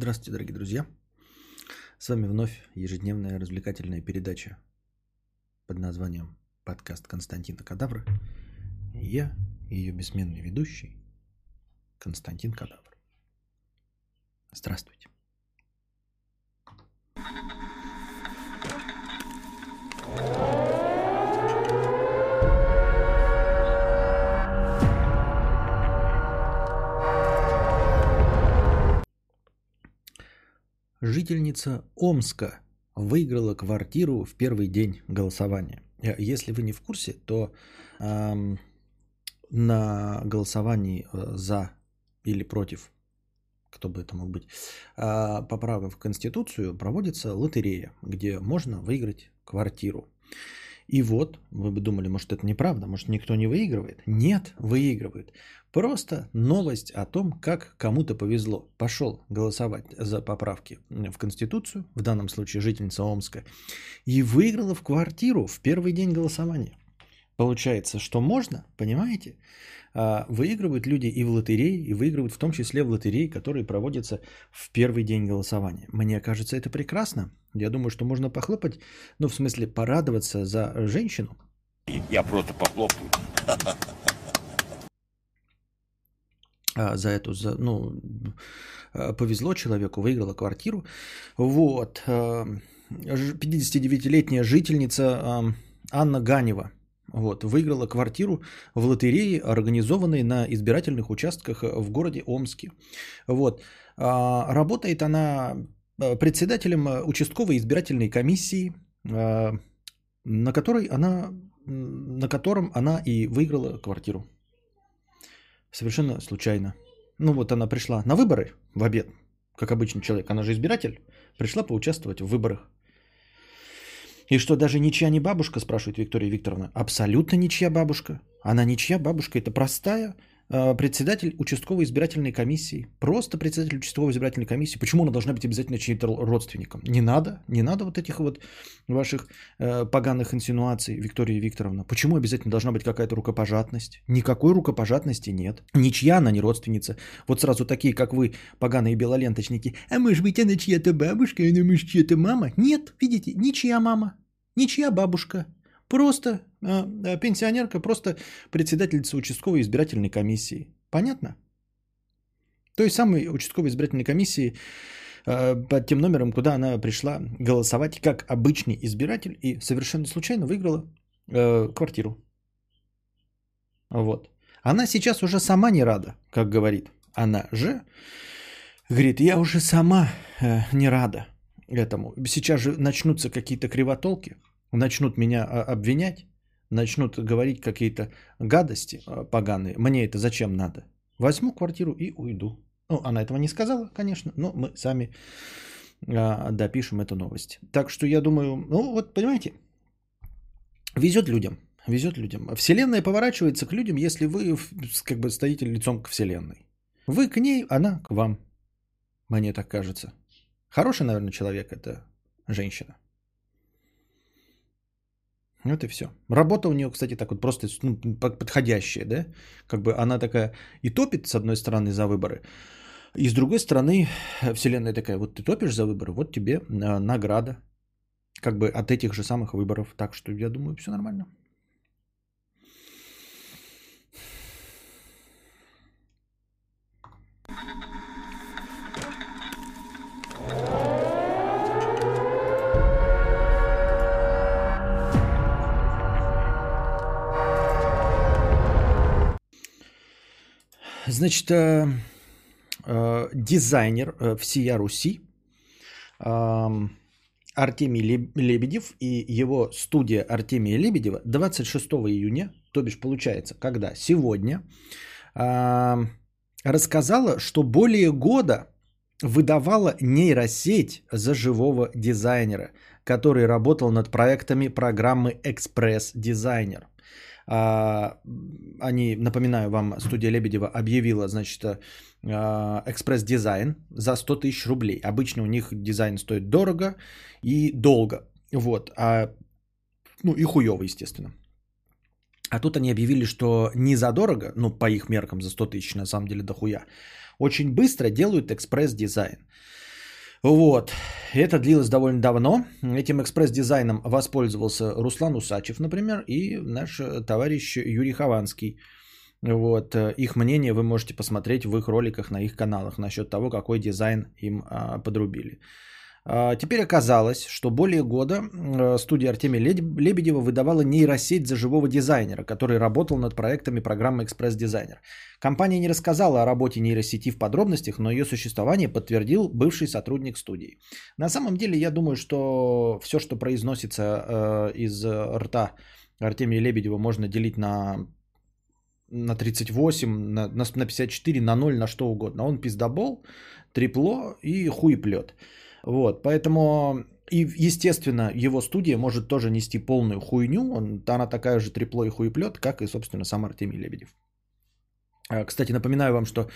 Здравствуйте, дорогие друзья. С вами вновь ежедневная развлекательная передача под названием «Подкаст Константина Кадавра». И я, ее бессменный ведущий, Константин Кадавр. Здравствуйте. Жительница Омска выиграла квартиру в первый день голосования. Э, если вы не в курсе, то эм, на голосовании э, за или против, кто бы это мог быть, э, поправок в Конституцию проводится лотерея, где можно выиграть квартиру. И вот, вы бы думали, может это неправда, может никто не выигрывает. Нет, выигрывает. Просто новость о том, как кому-то повезло. Пошел голосовать за поправки в Конституцию, в данном случае жительница Омска, и выиграла в квартиру в первый день голосования. Получается, что можно, понимаете? А, выигрывают люди и в лотереи, и выигрывают в том числе в лотереи, которые проводятся в первый день голосования. Мне кажется, это прекрасно. Я думаю, что можно похлопать, ну, в смысле, порадоваться за женщину. Я просто похлопаю. А, за эту, за, ну, а, повезло человеку, выиграла квартиру. Вот. 59-летняя жительница Анна Ганева – вот, выиграла квартиру в лотерее, организованной на избирательных участках в городе Омске. Вот. А, работает она а, председателем участковой избирательной комиссии, на, которой она, на котором она и выиграла квартиру. Совершенно случайно. Ну вот она пришла на выборы в обед, как обычный человек, она же избиратель, пришла поучаствовать в выборах. И что даже ничья не бабушка, спрашивает Виктория Викторовна. Абсолютно ничья бабушка. Она ничья бабушка, это простая председатель участковой избирательной комиссии. Просто председатель участковой избирательной комиссии. Почему она должна быть обязательно чьим-то родственником? Не надо, не надо вот этих вот ваших э, поганых инсинуаций, Виктория Викторовна. Почему обязательно должна быть какая-то рукопожатность? Никакой рукопожатности нет. Ничья она не родственница. Вот сразу такие, как вы, поганые белоленточники. А может быть она чья-то бабушка, она может чья-то мама? Нет, видите, ничья мама. Ничья бабушка. Просто э, пенсионерка, просто председательница участковой избирательной комиссии. Понятно? Той самой участковой избирательной комиссии э, под тем номером, куда она пришла голосовать как обычный избиратель и совершенно случайно выиграла э, квартиру. Вот. Она сейчас уже сама не рада, как говорит. Она же говорит, я уже сама э, не рада этому. Сейчас же начнутся какие-то кривотолки, начнут меня а, обвинять, начнут говорить какие-то гадости а, поганые. Мне это зачем надо? Возьму квартиру и уйду. Ну, она этого не сказала, конечно, но мы сами а, допишем эту новость. Так что я думаю, ну вот понимаете, везет людям, везет людям. Вселенная поворачивается к людям, если вы как бы стоите лицом к Вселенной. Вы к ней, она к вам. Мне так кажется. Хороший, наверное, человек это женщина. Вот и все. Работа у нее, кстати, так вот просто ну, подходящая, да? Как бы она такая и топит, с одной стороны, за выборы, и с другой стороны, вселенная такая, вот ты топишь за выборы, вот тебе а, награда, как бы от этих же самых выборов. Так что я думаю, все нормально. Значит, э, э, дизайнер э, всея Руси Артемий Лебедев и его студия Артемия Лебедева 26 июня, то бишь получается, когда сегодня, рассказала, что более года выдавала нейросеть за живого дизайнера, который работал над проектами программы «Экспресс Дизайнер». А, они, напоминаю вам, студия Лебедева объявила, значит, а, экспресс-дизайн за 100 тысяч рублей. Обычно у них дизайн стоит дорого и долго. Вот. А, ну и хуево, естественно. А тут они объявили, что не задорого, ну по их меркам за 100 тысяч на самом деле дохуя, очень быстро делают экспресс-дизайн. Вот. Это длилось довольно давно. Этим экспресс-дизайном воспользовался Руслан Усачев, например, и наш товарищ Юрий Хованский. Вот. Их мнение вы можете посмотреть в их роликах на их каналах насчет того, какой дизайн им а, подрубили. А, теперь оказалось, что более года э, студия Артемия Лебедева выдавала нейросеть за живого дизайнера, который работал над проектами программы «Экспресс-дизайнер». Компания не рассказала о работе нейросети в подробностях, но ее существование подтвердил бывший сотрудник студии. На самом деле, я думаю, что все, что произносится э, из рта Артемия Лебедева, можно делить на на 38, на, на 54, на 0, на что угодно. Он пиздобол, трепло и хуеплет. Вот, поэтому и, естественно, его студия может тоже нести полную хуйню. Он, она такая же трепло и хуеплет, как и, собственно, сам Артемий Лебедев. А, кстати, напоминаю вам, что...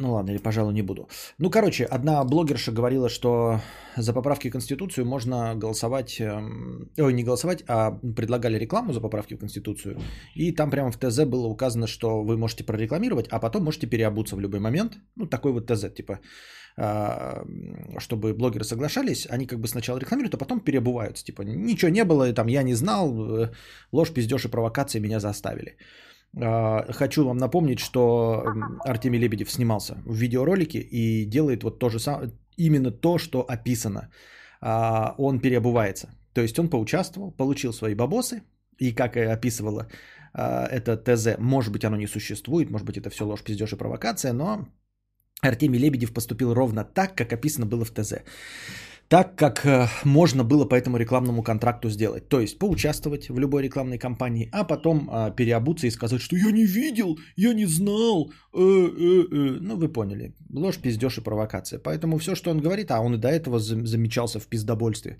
Ну ладно, или, пожалуй, не буду. Ну, короче, одна блогерша говорила, что за поправки в Конституцию можно голосовать... Эм, ой, не голосовать, а предлагали рекламу за поправки в Конституцию. И там прямо в ТЗ было указано, что вы можете прорекламировать, а потом можете переобуться в любой момент. Ну, такой вот ТЗ, типа чтобы блогеры соглашались, они как бы сначала рекламируют, а потом переобуваются. Типа, ничего не было, там я не знал, э, ложь, пиздеж и провокации меня заставили. А, хочу вам напомнить, что Артемий Лебедев снимался в видеоролике и делает вот то же самое, именно то, что описано. А, он переобувается. То есть он поучаствовал, получил свои бабосы, и как и описывала это ТЗ, может быть, оно не существует, может быть, это все ложь, пиздеж и провокация, но Артемий Лебедев поступил ровно так, как описано было в ТЗ. Так, как э, можно было по этому рекламному контракту сделать. То есть поучаствовать в любой рекламной кампании, а потом э, переобуться и сказать, что я не видел, я не знал. Э, э, э. Ну, вы поняли. Ложь, пиздеж и провокация. Поэтому все, что он говорит, а он и до этого замечался в пиздобольстве.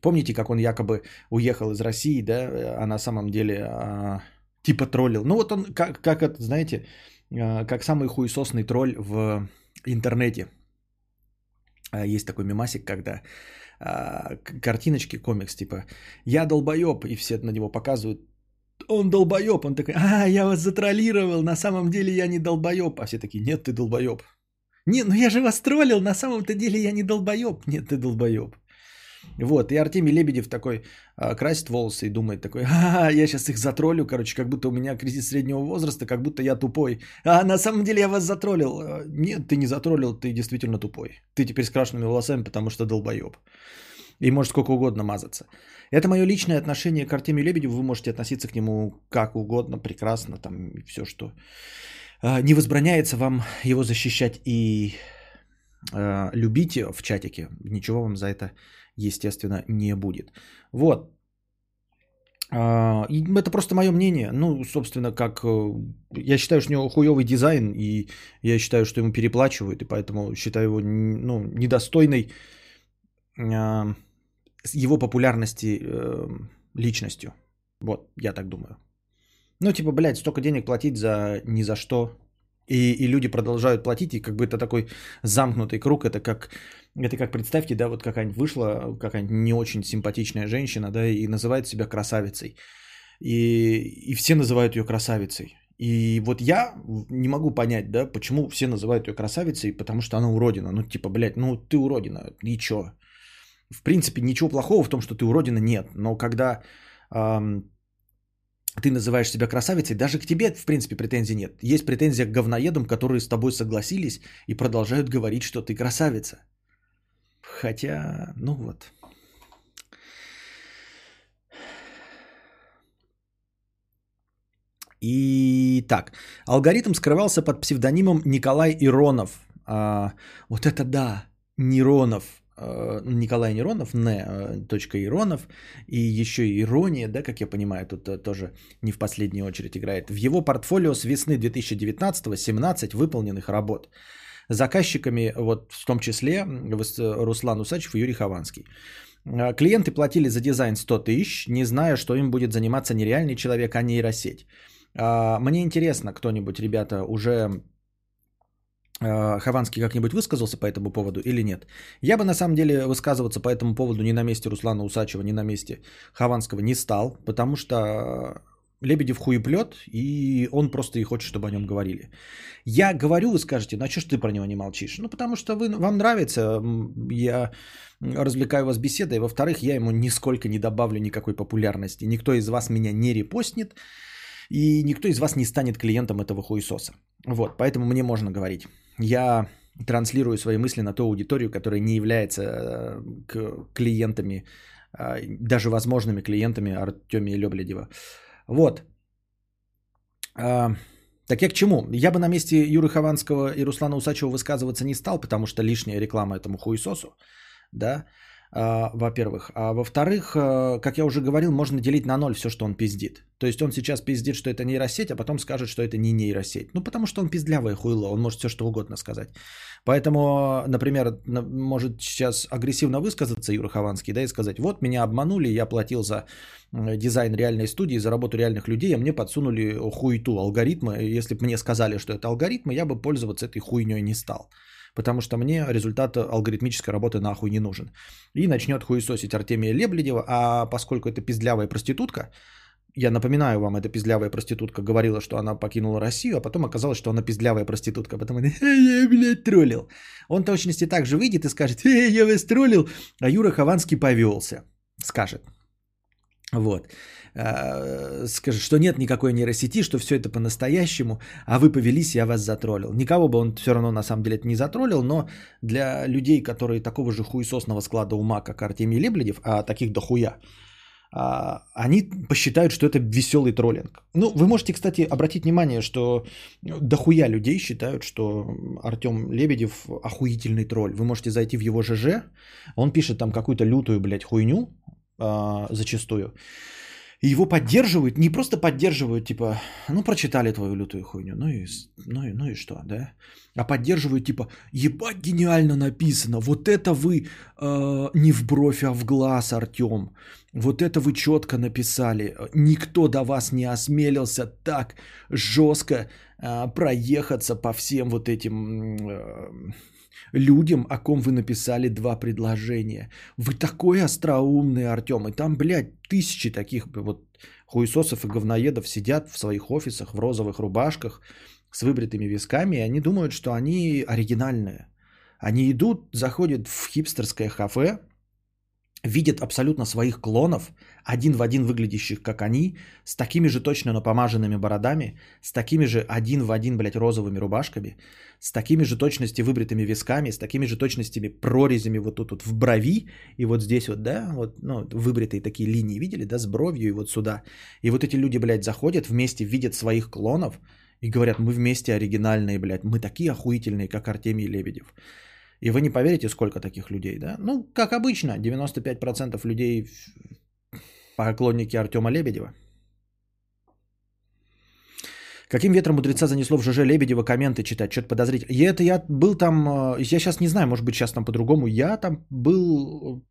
Помните, как он якобы уехал из России, да, а на самом деле э, типа троллил. Ну вот он, как, как это, знаете, а, как самый хуесосный тролль в интернете. А, есть такой мемасик, когда а, картиночки, комикс, типа «Я долбоеб», и все на него показывают, он долбоеб, он такой, а, я вас затроллировал, на самом деле я не долбоеб, а все такие, нет, ты долбоеб. Не, ну я же вас троллил, на самом-то деле я не долбоеб, нет, ты долбоеб. Вот, и Артемий Лебедев такой а, красит волосы и думает такой, а, я сейчас их затроллю, короче, как будто у меня кризис среднего возраста, как будто я тупой. А на самом деле я вас затроллил. А, нет, ты не затроллил, ты действительно тупой. Ты теперь с крашенными волосами, потому что долбоеб. И может сколько угодно мазаться. Это мое личное отношение к Артемию Лебедеву. Вы можете относиться к нему как угодно, прекрасно, там все, что а, не возбраняется вам его защищать и э, любить в чатике. Ничего вам за это естественно, не будет. Вот. А, это просто мое мнение. Ну, собственно, как э, я считаю, что у него хуевый дизайн, и я считаю, что ему переплачивают, и поэтому считаю его ну, недостойной а, его популярности э, личностью. Вот, я так думаю. Ну, типа, блядь, столько денег платить за ни за что. И, и люди продолжают платить, и как бы это такой замкнутый круг. Это как это как представьте, да, вот какая-нибудь вышла, какая-нибудь не очень симпатичная женщина, да, и называет себя красавицей. И, и все называют ее красавицей. И вот я не могу понять, да, почему все называют ее красавицей, потому что она уродина. Ну, типа, блядь, ну ты уродина, и чё? В принципе, ничего плохого в том, что ты уродина, нет. Но когда эм, ты называешь себя красавицей, даже к тебе, в принципе, претензий нет. Есть претензия к говноедам, которые с тобой согласились и продолжают говорить, что ты красавица. Хотя, ну вот. И так, алгоритм скрывался под псевдонимом Николай Иронов. А, вот это да, Неронов. А, Николай Неронов, не, а, точка Иронов. И еще и ирония, да, как я понимаю, тут а, тоже не в последнюю очередь играет. В его портфолио с весны 2019 17 выполненных работ. Заказчиками, вот в том числе Руслан Усачев и Юрий Хованский. А, клиенты платили за дизайн 100 тысяч, не зная, что им будет заниматься нереальный человек, а нейросеть. А, мне интересно, кто-нибудь, ребята, уже а, Хованский как-нибудь высказался по этому поводу или нет. Я бы на самом деле высказываться по этому поводу ни на месте Руслана Усачева, ни на месте Хованского не стал, потому что Лебедев хуеплет, и он просто и хочет, чтобы о нем говорили. Я говорю, вы скажете, ну а что ж ты про него не молчишь? Ну, потому что вы, вам нравится, я развлекаю вас беседой. Во-вторых, я ему нисколько не добавлю никакой популярности. Никто из вас меня не репостнет, и никто из вас не станет клиентом этого хуесоса. Вот, поэтому мне можно говорить. Я транслирую свои мысли на ту аудиторию, которая не является э, клиентами, а, даже возможными клиентами Артемия Лебледева. Вот. А, так я к чему? Я бы на месте Юры Хованского и Руслана Усачева высказываться не стал, потому что лишняя реклама этому хуесосу, да, во-первых. А во-вторых, а, как я уже говорил, можно делить на ноль все, что он пиздит. То есть он сейчас пиздит, что это нейросеть, а потом скажет, что это не нейросеть. Ну, потому что он пиздлявое хуйло, он может все, что угодно сказать. Поэтому, например, может сейчас агрессивно высказаться Юра Хованский, да, и сказать, вот меня обманули, я платил за дизайн реальной студии, за работу реальных людей, а мне подсунули хуйту алгоритмы. Если бы мне сказали, что это алгоритмы, я бы пользоваться этой хуйней не стал потому что мне результат алгоритмической работы нахуй не нужен. И начнет хуесосить Артемия Лебледева, а поскольку это пиздлявая проститутка, я напоминаю вам, эта пиздлявая проститутка говорила, что она покинула Россию, а потом оказалось, что она пиздлявая проститутка. Потом она, я, блядь, троллил. Он точности так же выйдет и скажет, эй, я вас троллил, а Юра Хованский повелся. Скажет. Вот. А, скажет, что нет никакой нейросети, что все это по-настоящему, а вы повелись, я вас затроллил. Никого бы он все равно на самом деле не затроллил, но для людей, которые такого же хуесосного склада ума, как Артемий Лебледев, а таких дохуя, а, они посчитают, что это веселый троллинг. Ну, вы можете, кстати, обратить внимание, что дохуя людей считают, что Артем Лебедев охуительный тролль. Вы можете зайти в его ЖЖ, он пишет там какую-то лютую, блядь, хуйню а, зачастую. И его поддерживают, не просто поддерживают, типа, ну, прочитали твою лютую хуйню, ну и, ну и, ну и что, да? А поддерживают, типа, ебать гениально написано, вот это вы э, не в бровь, а в глаз, Артем. Вот это вы четко написали. Никто до вас не осмелился так жестко э, проехаться по всем вот этим... Э, людям, о ком вы написали два предложения. Вы такой остроумный, Артем. И там, блядь, тысячи таких вот хуесосов и говноедов сидят в своих офисах в розовых рубашках с выбритыми висками, и они думают, что они оригинальные. Они идут, заходят в хипстерское кафе, видят абсолютно своих клонов, один в один выглядящих как они, с такими же точно напомаженными бородами, с такими же один в один, блядь, розовыми рубашками, с такими же точности выбритыми висками, с такими же точностями прорезями вот тут вот в брови, и вот здесь вот, да, вот, ну, выбритые такие линии, видели, да, с бровью и вот сюда. И вот эти люди, блядь, заходят вместе, видят своих клонов и говорят, мы вместе оригинальные, блядь, мы такие охуительные, как Артемий Лебедев. И вы не поверите, сколько таких людей, да? Ну, как обычно, 95% людей поклонники Артема Лебедева. Каким ветром мудреца занесло в ЖЖ Лебедева комменты читать? Что-то подозрительно. И это я был там, э, я сейчас не знаю, может быть сейчас там по-другому. Я там был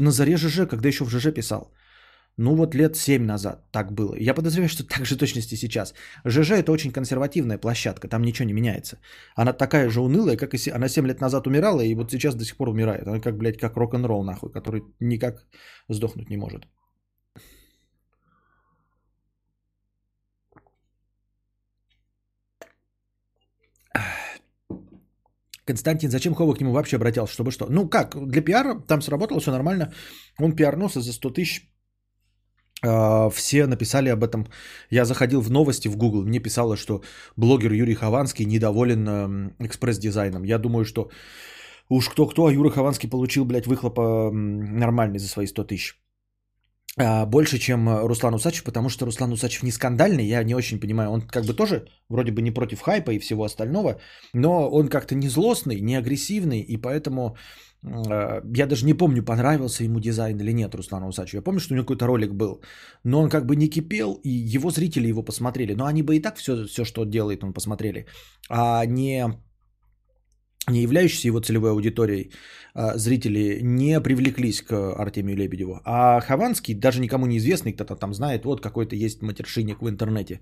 на заре ЖЖ, когда еще в ЖЖ писал. Ну вот лет 7 назад так было. Я подозреваю, что так же точности сейчас. ЖЖ это очень консервативная площадка, там ничего не меняется. Она такая же унылая, как и... Она 7 лет назад умирала, и вот сейчас до сих пор умирает. Она как, блядь, как рок-н-ролл, нахуй, который никак сдохнуть не может. Константин, зачем Хова к нему вообще обратился? Чтобы что? Ну как, для пиара там сработало все нормально. Он пиарнулся за 100 тысяч все написали об этом. Я заходил в новости в Google, мне писало, что блогер Юрий Хованский недоволен экспресс-дизайном. Я думаю, что уж кто-кто, а Юра Хованский получил, блядь, выхлопа нормальный за свои 100 тысяч. А, больше, чем Руслан Усачев, потому что Руслан Усачев не скандальный, я не очень понимаю. Он как бы тоже вроде бы не против хайпа и всего остального, но он как-то не злостный, не агрессивный, и поэтому Э, я даже не помню, понравился ему дизайн или нет Руслану Усачеву. Я помню, что у него какой-то ролик был. Но он как бы не кипел, и его зрители его посмотрели. Но они бы и так все, все что делает, он посмотрели. А не, не являющиеся его целевой аудиторией а зрители не привлеклись к Артемию Лебедеву. А Хованский, даже никому не известный, кто-то там знает, вот какой-то есть матершинник в интернете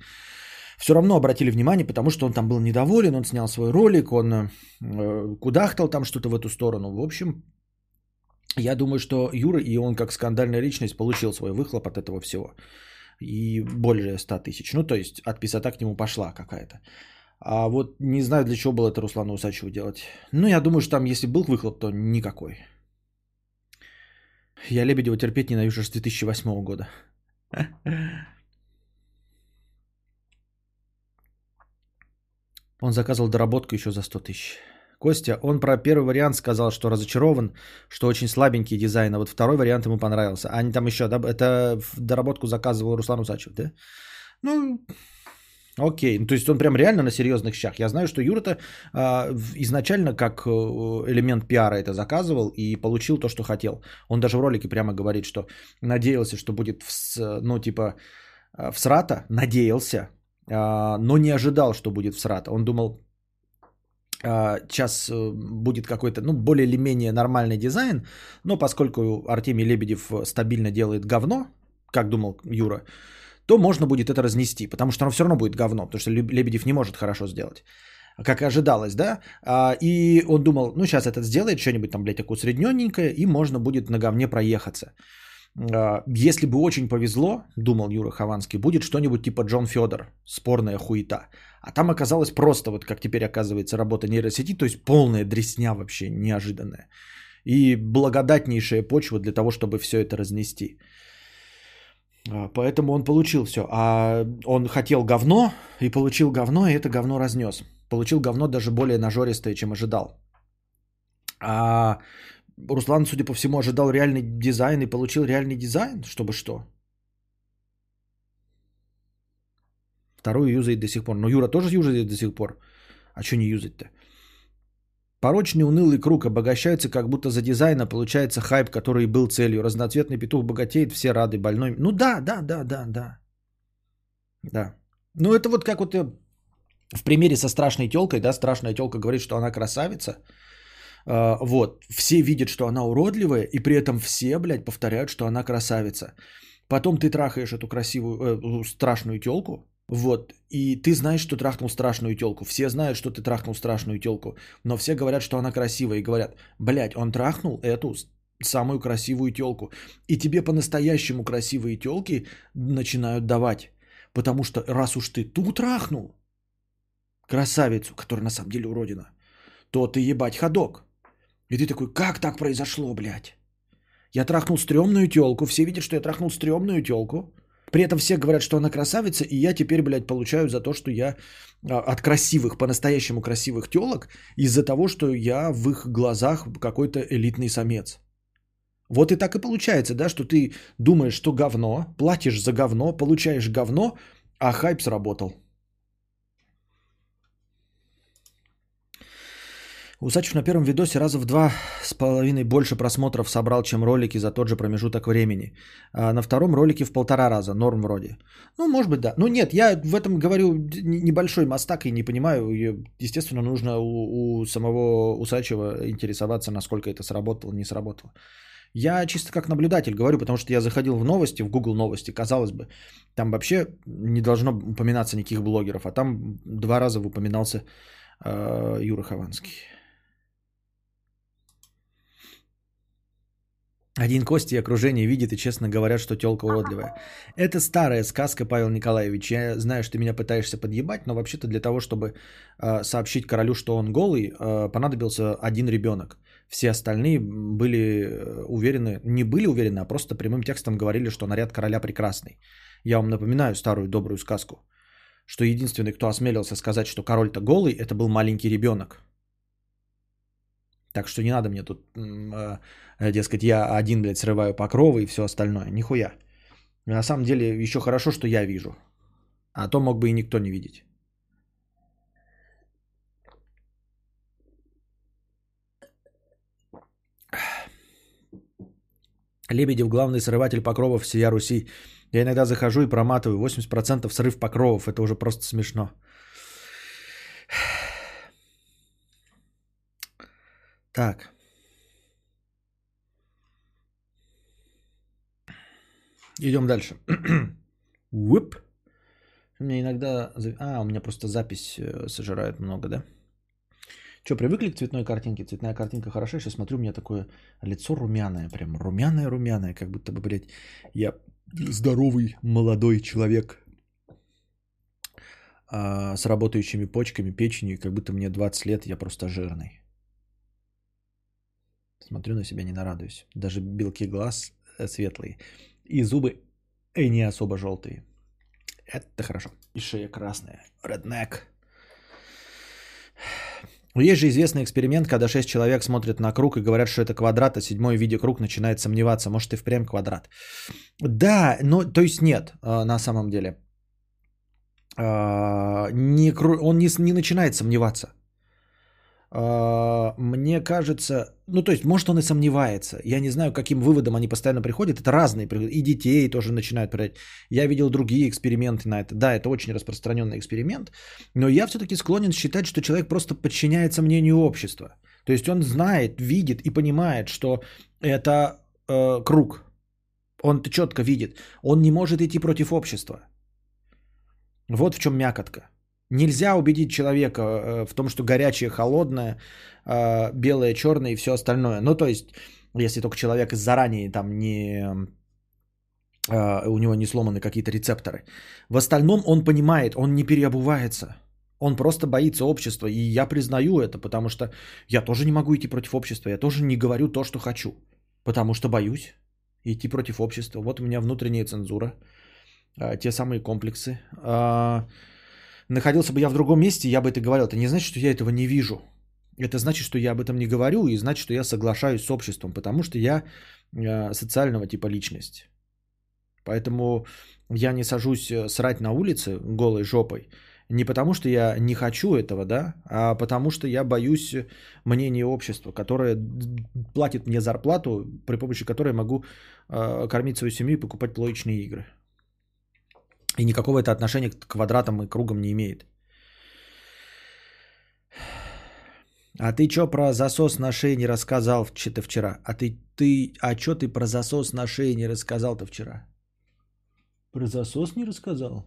все равно обратили внимание, потому что он там был недоволен, он снял свой ролик, он э, кудахтал там что-то в эту сторону. В общем, я думаю, что Юра и он как скандальная личность получил свой выхлоп от этого всего. и более 100 тысяч. Ну, то есть отписота к нему пошла какая-то. А вот не знаю, для чего было это Руслану Усачеву делать. Ну, я думаю, что там, если был выхлоп, то никакой. Я Лебедева терпеть ненавижу с 2008 года. Он заказывал доработку еще за 100 тысяч. Костя, он про первый вариант сказал, что разочарован, что очень слабенький дизайн, а вот второй вариант ему понравился. А они там еще, да, это доработку заказывал Руслан Усачев, да? Ну, окей. Ну, то есть он прям реально на серьезных щах. Я знаю, что Юра-то а, изначально как э, элемент пиара это заказывал и получил то, что хотел. Он даже в ролике прямо говорит, что надеялся, что будет, в, ну, типа, э, в срата, надеялся, но не ожидал, что будет в срата. Он думал, сейчас э, будет какой-то, ну, более или менее нормальный дизайн, но поскольку Артемий Лебедев стабильно делает говно, как думал Юра, то можно будет это разнести, потому что оно все равно будет говно, потому что Лебедев не может хорошо сделать. Как и ожидалось, да? А, и он думал, ну, сейчас этот сделает что-нибудь там, блядь, такое усредненненькое, и можно будет на говне проехаться. А, если бы очень повезло, думал Юра Хованский, будет что-нибудь типа Джон Федор, спорная хуета. А там оказалось просто, вот как теперь оказывается, работа нейросети, то есть полная дресня вообще неожиданная. И благодатнейшая почва для того, чтобы все это разнести. А, поэтому он получил все. А он хотел говно и получил говно, и это говно разнес. Получил говно даже более нажористое, чем ожидал. А Руслан, судя по всему, ожидал реальный дизайн и получил реальный дизайн, чтобы что? Вторую юзает до сих пор. Но Юра тоже юзает до сих пор. А что не юзать-то? Порочный унылый круг обогащается, как будто за дизайна получается хайп, который был целью. Разноцветный петух богатеет, все рады, больной. Ну да, да, да, да, да. Да. Ну это вот как вот э, в примере со страшной телкой, да, страшная телка говорит, что она красавица. А, вот, все видят, что она уродливая, и при этом все, блядь, повторяют, что она красавица. Потом ты трахаешь эту красивую, э, страшную телку, вот, и ты знаешь, что трахнул страшную телку. Все знают, что ты трахнул страшную телку, но все говорят, что она красивая, и говорят, блядь, он трахнул эту самую красивую телку. И тебе по-настоящему красивые телки начинают давать. Потому что раз уж ты ту трахнул, красавицу, которая на самом деле уродина, то ты ебать ходок. И ты такой, как так произошло, блядь? Я трахнул стрёмную тёлку, все видят, что я трахнул стрёмную тёлку. При этом все говорят, что она красавица, и я теперь, блядь, получаю за то, что я а, от красивых, по-настоящему красивых тёлок, из-за того, что я в их глазах какой-то элитный самец. Вот и так и получается, да, что ты думаешь, что говно, платишь за говно, получаешь говно, а хайп сработал. Усачев на первом видосе раза в два с половиной больше просмотров собрал, чем ролики за тот же промежуток времени. А на втором ролике в полтора раза, норм вроде. Ну, может быть, да. Ну, нет, я в этом говорю небольшой мастак и не понимаю. Естественно, нужно у, у самого Усачева интересоваться, насколько это сработало, не сработало. Я чисто как наблюдатель говорю, потому что я заходил в новости, в Google новости, казалось бы, там вообще не должно упоминаться никаких блогеров, а там два раза упоминался э, Юра Хованский. Один Костя и окружение видит и честно говорят, что телка уродливая. Это старая сказка, Павел Николаевич. Я знаю, что ты меня пытаешься подъебать, но вообще-то для того, чтобы э, сообщить королю, что он голый, э, понадобился один ребенок. Все остальные были э, уверены, не были уверены, а просто прямым текстом говорили, что наряд короля прекрасный. Я вам напоминаю старую добрую сказку, что единственный, кто осмелился сказать, что король-то голый, это был маленький ребенок. Так что не надо мне тут, э, дескать, я один, блядь, срываю покровы и все остальное. Нихуя. На самом деле еще хорошо, что я вижу. А то мог бы и никто не видеть. Лебедев главный срыватель покровов всея Руси. Я иногда захожу и проматываю. 80% срыв покровов. Это уже просто смешно. Так. Идем дальше. Уип. У меня иногда... А, у меня просто запись э, сожирает много, да? Что, привыкли к цветной картинке? Цветная картинка хороша. Сейчас смотрю, у меня такое лицо румяное. Прям румяное-румяное. Как будто бы, блядь, я здоровый молодой человек а, с работающими почками, печенью, как будто мне 20 лет, я просто жирный. Смотрю на себя, не нарадуюсь. Даже белки глаз э, светлые. И зубы и не особо желтые. Это хорошо. И шея красная. Redneck. Есть же известный эксперимент, когда 6 человек смотрят на круг и говорят, что это квадрат, а седьмой, видя круг, начинает сомневаться, может и впрямь квадрат. Да, но то есть нет, а, на самом деле. Не, он не, не начинает сомневаться. А, мне кажется, ну то есть, может он и сомневается. Я не знаю, каким выводом они постоянно приходят. Это разные. И детей тоже начинают приходить. Я видел другие эксперименты на это. Да, это очень распространенный эксперимент. Но я все-таки склонен считать, что человек просто подчиняется мнению общества. То есть он знает, видит и понимает, что это э, круг. Он четко видит. Он не может идти против общества. Вот в чем мякотка. Нельзя убедить человека э, в том, что горячее, холодное, э, белое, черное и все остальное. Ну, то есть, если только человек заранее там не э, у него не сломаны какие-то рецепторы. В остальном он понимает, он не переобувается. Он просто боится общества. И я признаю это, потому что я тоже не могу идти против общества. Я тоже не говорю то, что хочу. Потому что боюсь идти против общества. Вот у меня внутренняя цензура. Те самые комплексы. Находился бы я в другом месте, я бы это говорил. Это не значит, что я этого не вижу. Это значит, что я об этом не говорю, и значит, что я соглашаюсь с обществом, потому что я э, социального типа личность. Поэтому я не сажусь э, срать на улице голой жопой. Не потому, что я не хочу этого, да, а потому что я боюсь мнения общества, которое платит мне зарплату, при помощи которой могу э, кормить свою семью и покупать плоечные игры. И никакого это отношения к квадратам и кругам не имеет. А ты что про засос на шее не рассказал что-то вчера? А ты, ты, а что ты про засос на шее не рассказал-то вчера? Про засос не рассказал?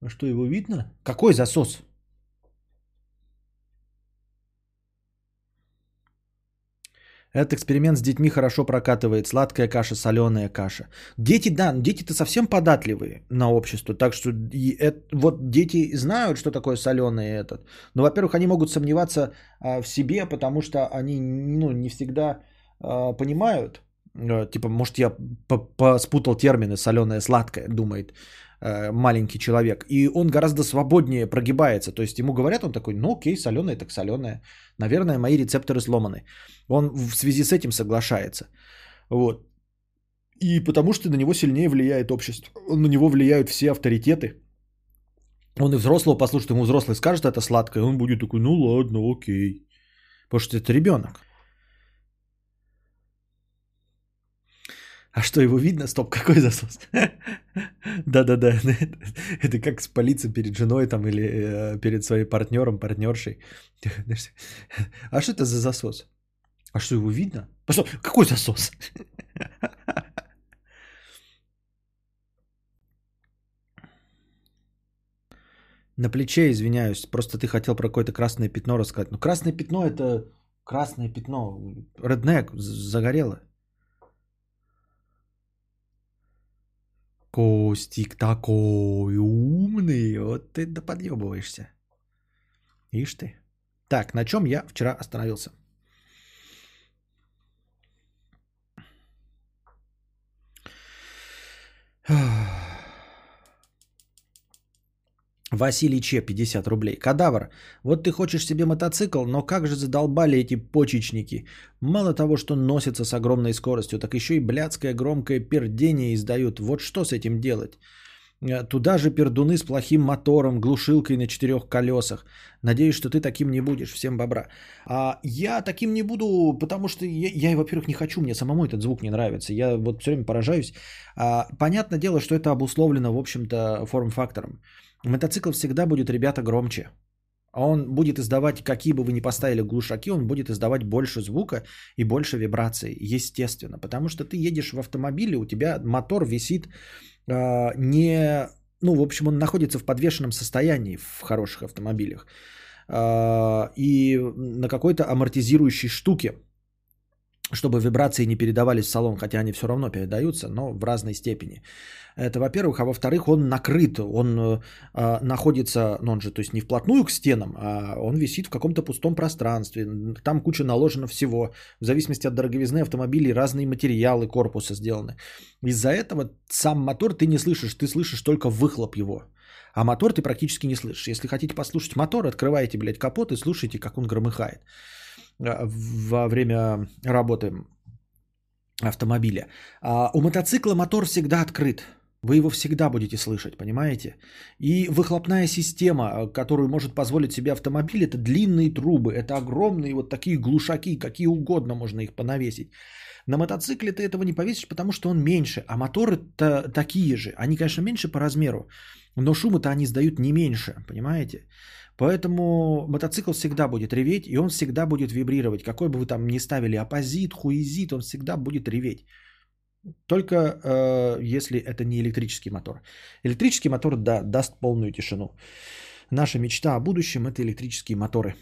А что, его видно? Какой засос? Этот эксперимент с детьми хорошо прокатывает. Сладкая каша, соленая каша. Дети, да, дети-то совсем податливые на общество. Так что и это, вот дети знают, что такое соленый этот. Но, во-первых, они могут сомневаться а, в себе, потому что они ну, не всегда а, понимают. А, типа, может, я спутал термины соленое, сладкое, думает маленький человек, и он гораздо свободнее прогибается. То есть ему говорят, он такой, ну окей, соленое так соленое. Наверное, мои рецепторы сломаны. Он в связи с этим соглашается. Вот. И потому что на него сильнее влияет общество. На него влияют все авторитеты. Он и взрослого послушает, ему взрослый скажет, это сладкое, он будет такой, ну ладно, окей. Потому что это ребенок. А что, его видно? Стоп, какой засос? Да-да-да, это как спалиться перед женой там или э, перед своим партнером, партнершей. А что это за засос? А что, его видно? Что, какой засос? На плече, извиняюсь, просто ты хотел про какое-то красное пятно рассказать. Ну, красное пятно это красное пятно. Реднек, загорело. Костик такой умный, вот ты да подъебываешься. Ишь ты. Так, на чем я вчера остановился? Василий Че, 50 рублей. Кадавр, вот ты хочешь себе мотоцикл, но как же задолбали эти почечники. Мало того, что носятся с огромной скоростью, так еще и блядское громкое пердение издают. Вот что с этим делать? Э, туда же пердуны с плохим мотором, глушилкой на четырех колесах. Надеюсь, что ты таким не будешь. Всем бобра. А я таким не буду, потому что я, я во-первых, не хочу, мне самому этот звук не нравится. Я вот все время поражаюсь. А, понятное дело, что это обусловлено, в общем-то, форм-фактором. Мотоцикл всегда будет, ребята, громче. Он будет издавать, какие бы вы ни поставили глушаки, он будет издавать больше звука и больше вибраций, естественно. Потому что ты едешь в автомобиле, у тебя мотор висит э, не... Ну, в общем, он находится в подвешенном состоянии в хороших автомобилях. Э, и на какой-то амортизирующей штуке. Чтобы вибрации не передавались в салон, хотя они все равно передаются, но в разной степени. Это, во-первых, а во-вторых, он накрыт, он э, находится, ну он же, то есть не вплотную к стенам, а он висит в каком-то пустом пространстве, там куча наложено всего, в зависимости от дороговизны автомобилей разные материалы корпуса сделаны. Из-за этого сам мотор ты не слышишь, ты слышишь только выхлоп его. А мотор ты практически не слышишь. Если хотите послушать мотор, открываете, блядь, капот и слушайте, как он громыхает а, во время работы автомобиля. А у мотоцикла мотор всегда открыт. Вы его всегда будете слышать, понимаете? И выхлопная система, которую может позволить себе автомобиль, это длинные трубы, это огромные вот такие глушаки, какие угодно можно их понавесить. На мотоцикле ты этого не повесишь, потому что он меньше, а моторы-то такие же. Они, конечно, меньше по размеру, но шумы-то они сдают не меньше, понимаете? Поэтому мотоцикл всегда будет реветь, и он всегда будет вибрировать. Какой бы вы там ни ставили оппозит, хуизит, он всегда будет реветь. Только э, если это не электрический мотор. Электрический мотор, да, даст полную тишину. Наша мечта о будущем – это электрические моторы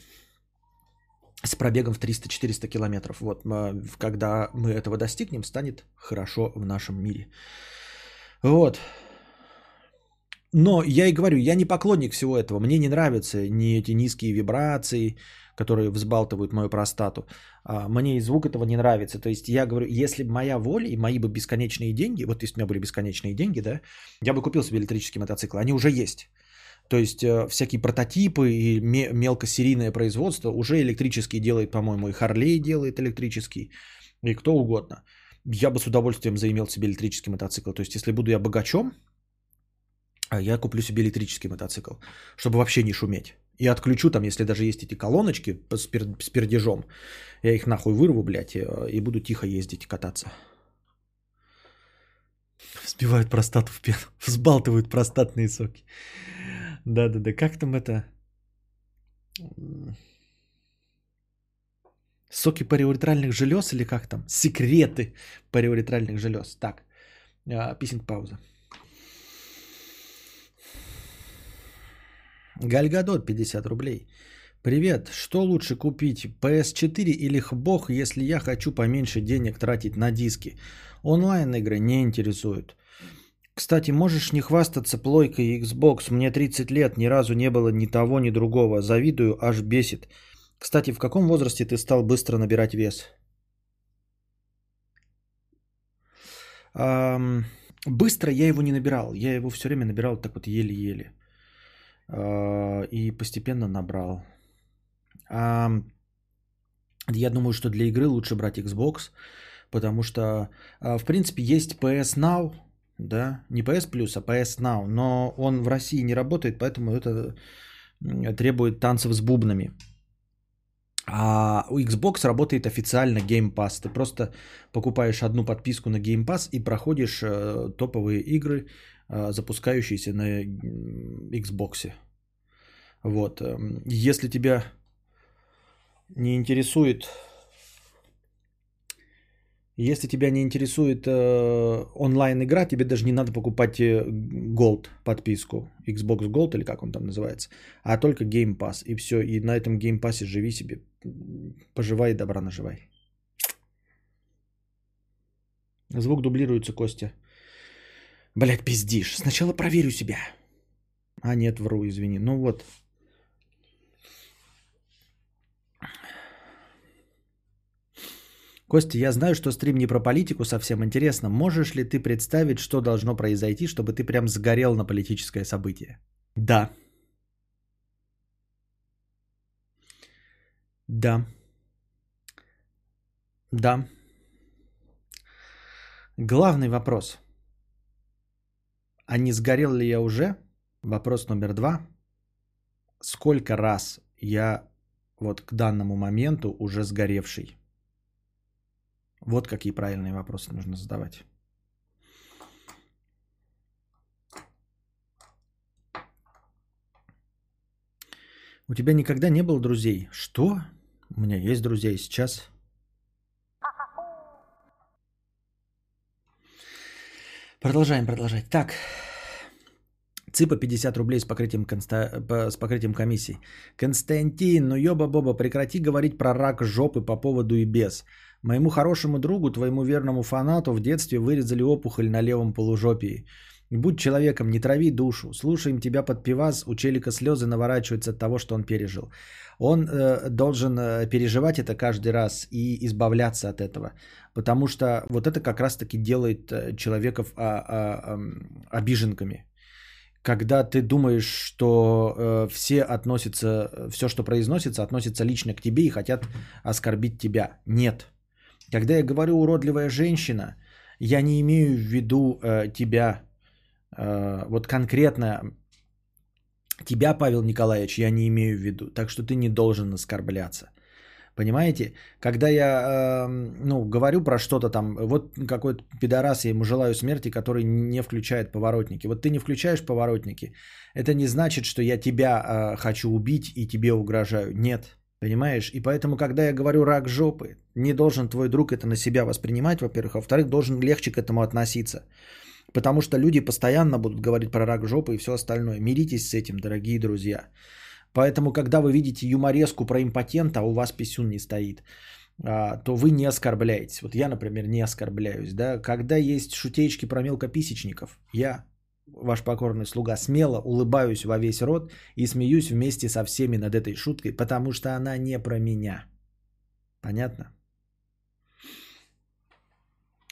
с пробегом в 300-400 километров. Вот, когда мы этого достигнем, станет хорошо в нашем мире. Вот. Но я и говорю, я не поклонник всего этого. Мне не нравятся ни эти низкие вибрации, которые взбалтывают мою простату. А, мне и звук этого не нравится. То есть я говорю, если бы моя воля и мои бы бесконечные деньги, вот если бы у меня были бесконечные деньги, да, я бы купил себе электрический мотоцикл. Они уже есть. То есть э, всякие прототипы и мелкосерийное производство уже электрический делает, по-моему, и Харлей делает электрический, и кто угодно. Я бы с удовольствием заимел себе электрический мотоцикл. То есть если буду я богачом, я куплю себе электрический мотоцикл, чтобы вообще не шуметь. И отключу там, если даже есть эти колоночки с, пер, пердежом, я их нахуй вырву, блядь, э, и буду тихо ездить, кататься. Сбивают простату в пену, взбалтывают простатные соки. Да-да-да, как там это? Соки париуретральных желез или как там? Секреты париуретральных желез. Так, а, писинг пауза. Гальгадот 50 рублей. Привет, что лучше купить, PS4 или Хбог, если я хочу поменьше денег тратить на диски? Онлайн игры не интересуют. Кстати, можешь не хвастаться плойкой Xbox. Мне 30 лет, ни разу не было ни того, ни другого. Завидую, аж бесит. Кстати, в каком возрасте ты стал быстро набирать вес? Эм, быстро я его не набирал. Я его все время набирал так вот еле-еле. Э, и постепенно набрал. Э, я думаю, что для игры лучше брать Xbox, потому что, э, в принципе, есть PS Now, да, не PS Plus, а PS Now, но он в России не работает, поэтому это требует танцев с бубнами. А у Xbox работает официально Game Pass. Ты просто покупаешь одну подписку на Game Pass и проходишь э, топовые игры, э, запускающиеся на Xbox. Вот. Эм, если тебя не интересует если тебя не интересует э, онлайн игра, тебе даже не надо покупать э, Gold подписку, Xbox Gold или как он там называется, а только Game Pass и все. И на этом Game Pass живи себе, поживай добра наживай. Звук дублируется, Костя. Блять, пиздишь. Сначала проверю себя. А нет, вру, извини. Ну вот, Костя, я знаю, что стрим не про политику совсем интересно. Можешь ли ты представить, что должно произойти, чтобы ты прям сгорел на политическое событие? Да. Да. Да. Главный вопрос. А не сгорел ли я уже? Вопрос номер два. Сколько раз я вот к данному моменту уже сгоревший? Вот какие правильные вопросы нужно задавать. У тебя никогда не было друзей? Что? У меня есть друзья сейчас. Продолжаем продолжать. Так. ЦИПа 50 рублей с покрытием, конста... с покрытием комиссии. Константин, ну ёба-боба, прекрати говорить про рак жопы по поводу и без. Моему хорошему другу, твоему верному фанату в детстве вырезали опухоль на левом полужопии. Будь человеком, не трави душу. Слушаем тебя под пивас, у челика слезы наворачиваются от того, что он пережил. Он э, должен э, переживать это каждый раз и избавляться от этого. Потому что вот это как раз-таки делает э, человеков а, а, а, обиженками. Когда ты думаешь, что э, все относятся, все, что произносится, относится лично к тебе и хотят оскорбить тебя. Нет. Когда я говорю уродливая женщина, я не имею в виду э, тебя, вот конкретно тебя, Павел Николаевич, я не имею в виду. Так что ты не должен оскорбляться. Понимаете? Когда я э, ну, говорю про что-то там, вот какой-то пидорас, я ему желаю смерти, который не включает поворотники. Вот ты не включаешь поворотники, это не значит, что я тебя э, хочу убить и тебе угрожаю. Нет. Понимаешь? И поэтому, когда я говорю рак жопы, не должен твой друг это на себя воспринимать, во-первых, а во-вторых, должен легче к этому относиться. Потому что люди постоянно будут говорить про рак жопы и все остальное. Миритесь с этим, дорогие друзья. Поэтому, когда вы видите юмореску про импотента, а у вас писюн не стоит, а, то вы не оскорбляетесь. Вот я, например, не оскорбляюсь. Да? Когда есть шутечки про мелкописечников, я, ваш покорный слуга, смело улыбаюсь во весь рот и смеюсь вместе со всеми над этой шуткой, потому что она не про меня. Понятно?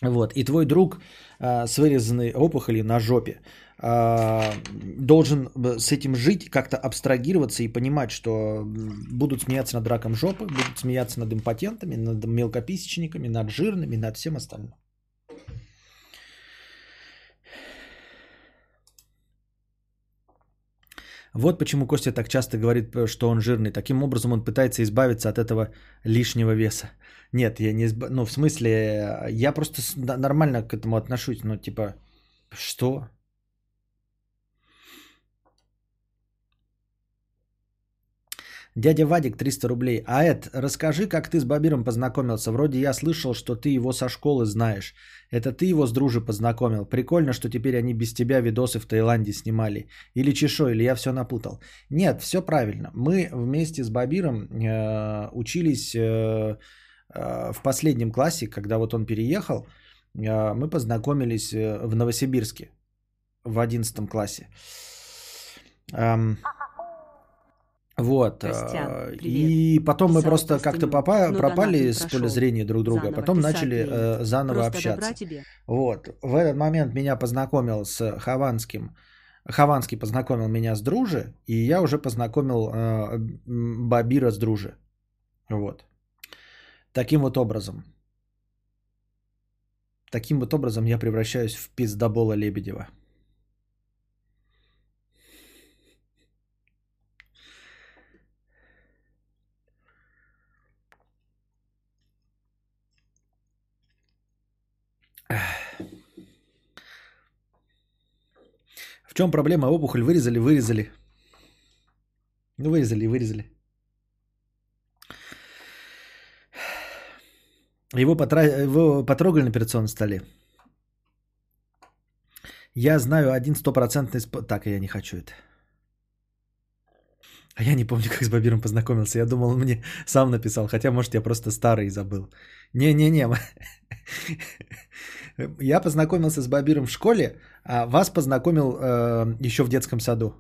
Вот. И твой друг а, с вырезанной опухолью на жопе а, должен с этим жить, как-то абстрагироваться и понимать, что будут смеяться над раком жопы, будут смеяться над импотентами, над мелкописечниками, над жирными, над всем остальным. Вот почему Костя так часто говорит, что он жирный. Таким образом он пытается избавиться от этого лишнего веса. Нет, я не. Ну, в смысле, я просто нормально к этому отношусь. Ну, типа, что? Дядя Вадик, 300 рублей. А Эд, расскажи, как ты с Бабиром познакомился. Вроде я слышал, что ты его со школы знаешь. Это ты его с дружи познакомил. Прикольно, что теперь они без тебя видосы в Таиланде снимали. Или чешо, или я все напутал. Нет, все правильно. Мы вместе с Бабиром э, учились э, в последнем классе, когда вот он переехал. Э, мы познакомились э, в Новосибирске в 11 классе. Эм, вот. Костян, э, и потом мы просто как-то попа- ну, пропали с поля зрения друг друга, заново потом начали э, заново просто общаться. Тебе. Вот. В этот момент меня познакомил с Хованским. Хованский познакомил меня с Дружи, и я уже познакомил э, Бабира с Дружи. Вот. Таким вот образом. Таким вот образом я превращаюсь в пиздобола Лебедева. В чем проблема? Опухоль вырезали, вырезали. Ну, вырезали, вырезали. Его, потра... Его потрогали на операционном столе. Я знаю один стопроцентный... Сп... Так, я не хочу это. А я не помню, как с Бабиром познакомился. Я думал, он мне сам написал. Хотя, может, я просто старый забыл. Не-не-не. Я познакомился с Бабиром в школе, а вас познакомил э, еще в детском саду.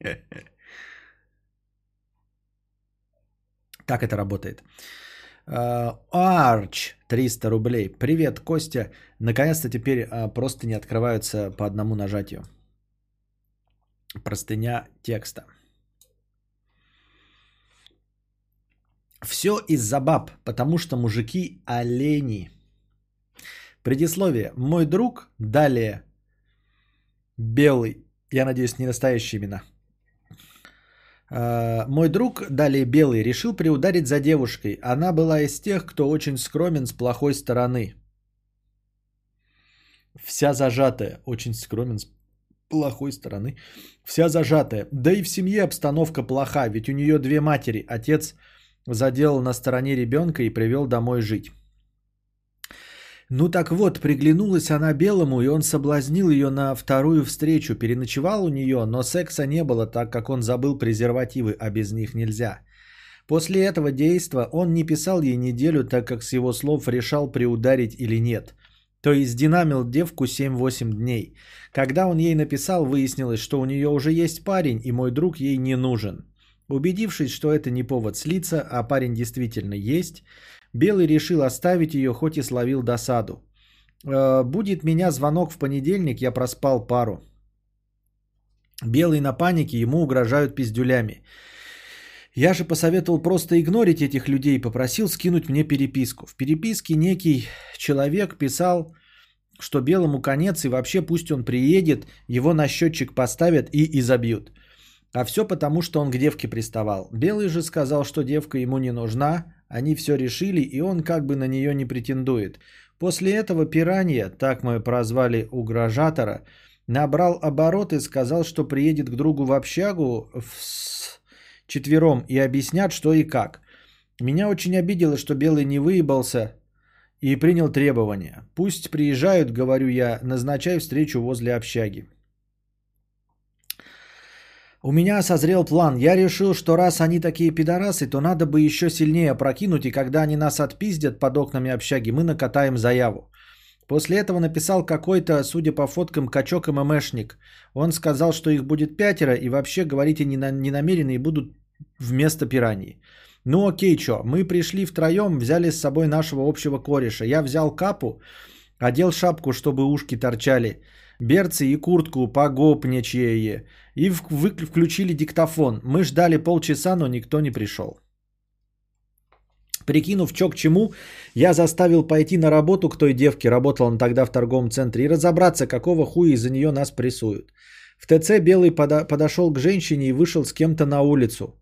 Так это работает. Э, Арч, 300 рублей. Привет, Костя. Наконец-то теперь э, просто не открываются по одному нажатию. Простыня текста. Все из-за баб, потому что мужики олени. Предисловие. Мой друг, далее белый, я надеюсь, не настоящие имена. А, мой друг, далее белый, решил приударить за девушкой. Она была из тех, кто очень скромен с плохой стороны. Вся зажатая, очень скромен с плохой стороны. Вся зажатая. Да и в семье обстановка плоха, ведь у нее две матери. Отец заделал на стороне ребенка и привел домой жить. Ну так вот, приглянулась она белому, и он соблазнил ее на вторую встречу, переночевал у нее, но секса не было, так как он забыл презервативы, а без них нельзя. После этого действа он не писал ей неделю, так как с его слов решал приударить или нет. То есть динамил девку 7-8 дней. Когда он ей написал, выяснилось, что у нее уже есть парень, и мой друг ей не нужен. Убедившись, что это не повод слиться, а парень действительно есть, Белый решил оставить ее, хоть и словил досаду. «Э, будет меня звонок в понедельник, я проспал пару. Белый на панике, ему угрожают пиздюлями. Я же посоветовал просто игнорить этих людей, попросил скинуть мне переписку. В переписке некий человек писал, что белому конец и вообще пусть он приедет, его на счетчик поставят и изобьют. А все потому, что он к девке приставал. Белый же сказал, что девка ему не нужна, они все решили, и он как бы на нее не претендует. После этого пиранья, так мы прозвали угрожатора, набрал оборот и сказал, что приедет к другу в общагу с четвером и объяснят, что и как. Меня очень обидело, что Белый не выебался и принял требования. Пусть приезжают, говорю я, назначай встречу возле общаги. У меня созрел план. Я решил, что раз они такие пидорасы, то надо бы еще сильнее прокинуть, и когда они нас отпиздят под окнами общаги, мы накатаем заяву. После этого написал какой-то, судя по фоткам, качок ММшник. Он сказал, что их будет пятеро, и вообще, говорите, не, на, не намерены и будут вместо пираний. Ну окей, чё, мы пришли втроем, взяли с собой нашего общего кореша. Я взял капу, одел шапку, чтобы ушки торчали, берцы и куртку погопничье, и в- включили диктофон. Мы ждали полчаса, но никто не пришел. Прикинув, чё к чему, я заставил пойти на работу к той девке, работал он тогда в торговом центре, и разобраться, какого хуя из-за нее нас прессуют. В ТЦ Белый подо- подошел к женщине и вышел с кем-то на улицу.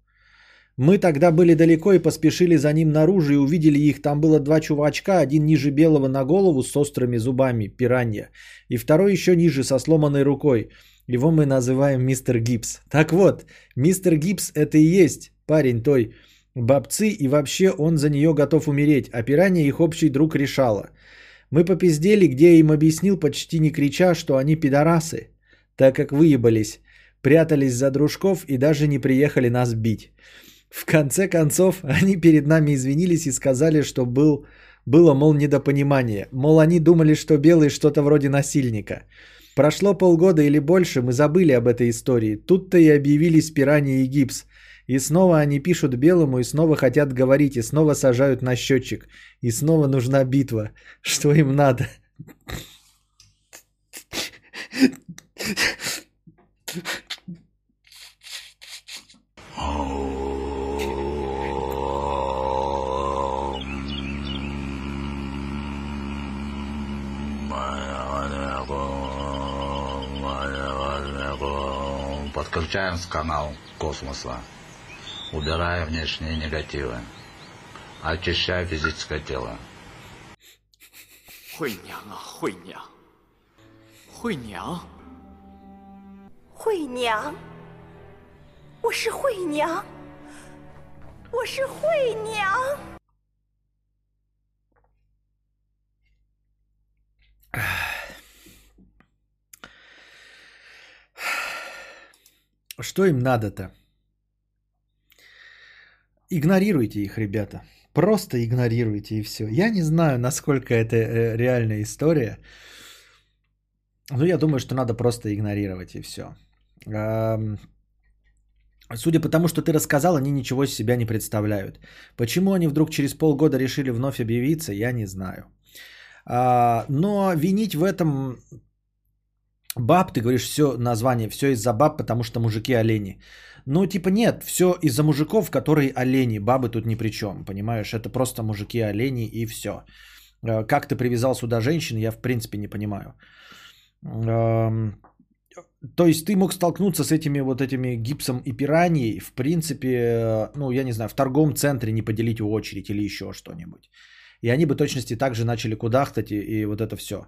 Мы тогда были далеко и поспешили за ним наружу и увидели их. Там было два чувачка, один ниже Белого на голову с острыми зубами, пиранья, и второй еще ниже со сломанной рукой. Его мы называем мистер Гипс. Так вот, мистер Гипс это и есть парень той бабцы, и вообще он за нее готов умереть, а пиранья их общий друг решала. Мы попиздели, где я им объяснил, почти не крича, что они пидорасы, так как выебались, прятались за дружков и даже не приехали нас бить. В конце концов, они перед нами извинились и сказали, что был, было, мол, недопонимание. Мол, они думали, что белый что-то вроде насильника. Прошло полгода или больше, мы забыли об этой истории. Тут-то и объявились пираньи и гипс. И снова они пишут белому, и снова хотят говорить, и снова сажают на счетчик. И снова нужна битва. Что им надо? Подключаем с канал космоса. Убирая внешние негативы. Очищая физическое тело. 惠娘啊，惠娘，惠娘，惠娘，我是惠娘，我是惠娘。 Что им надо-то? Игнорируйте их, ребята. Просто игнорируйте и все. Я не знаю, насколько это э, реальная история. Но я думаю, что надо просто игнорировать и все. Судя по тому, что ты рассказал, они ничего из себя не представляют. Почему они вдруг через полгода решили вновь объявиться, я не знаю. А, но винить в этом баб, ты говоришь, все название, все из-за баб, потому что мужики олени. Ну, типа, нет, все из-за мужиков, которые олени, бабы тут ни при чем, понимаешь? Это просто мужики олени и все. Как ты привязал сюда женщин, я в принципе не понимаю. Эм, То есть ты мог столкнуться с этими вот этими гипсом и пираньей, в принципе, ну, я не знаю, в торговом центре не поделить очередь или еще что-нибудь. И они бы точности также начали кудахтать и, и вот это все.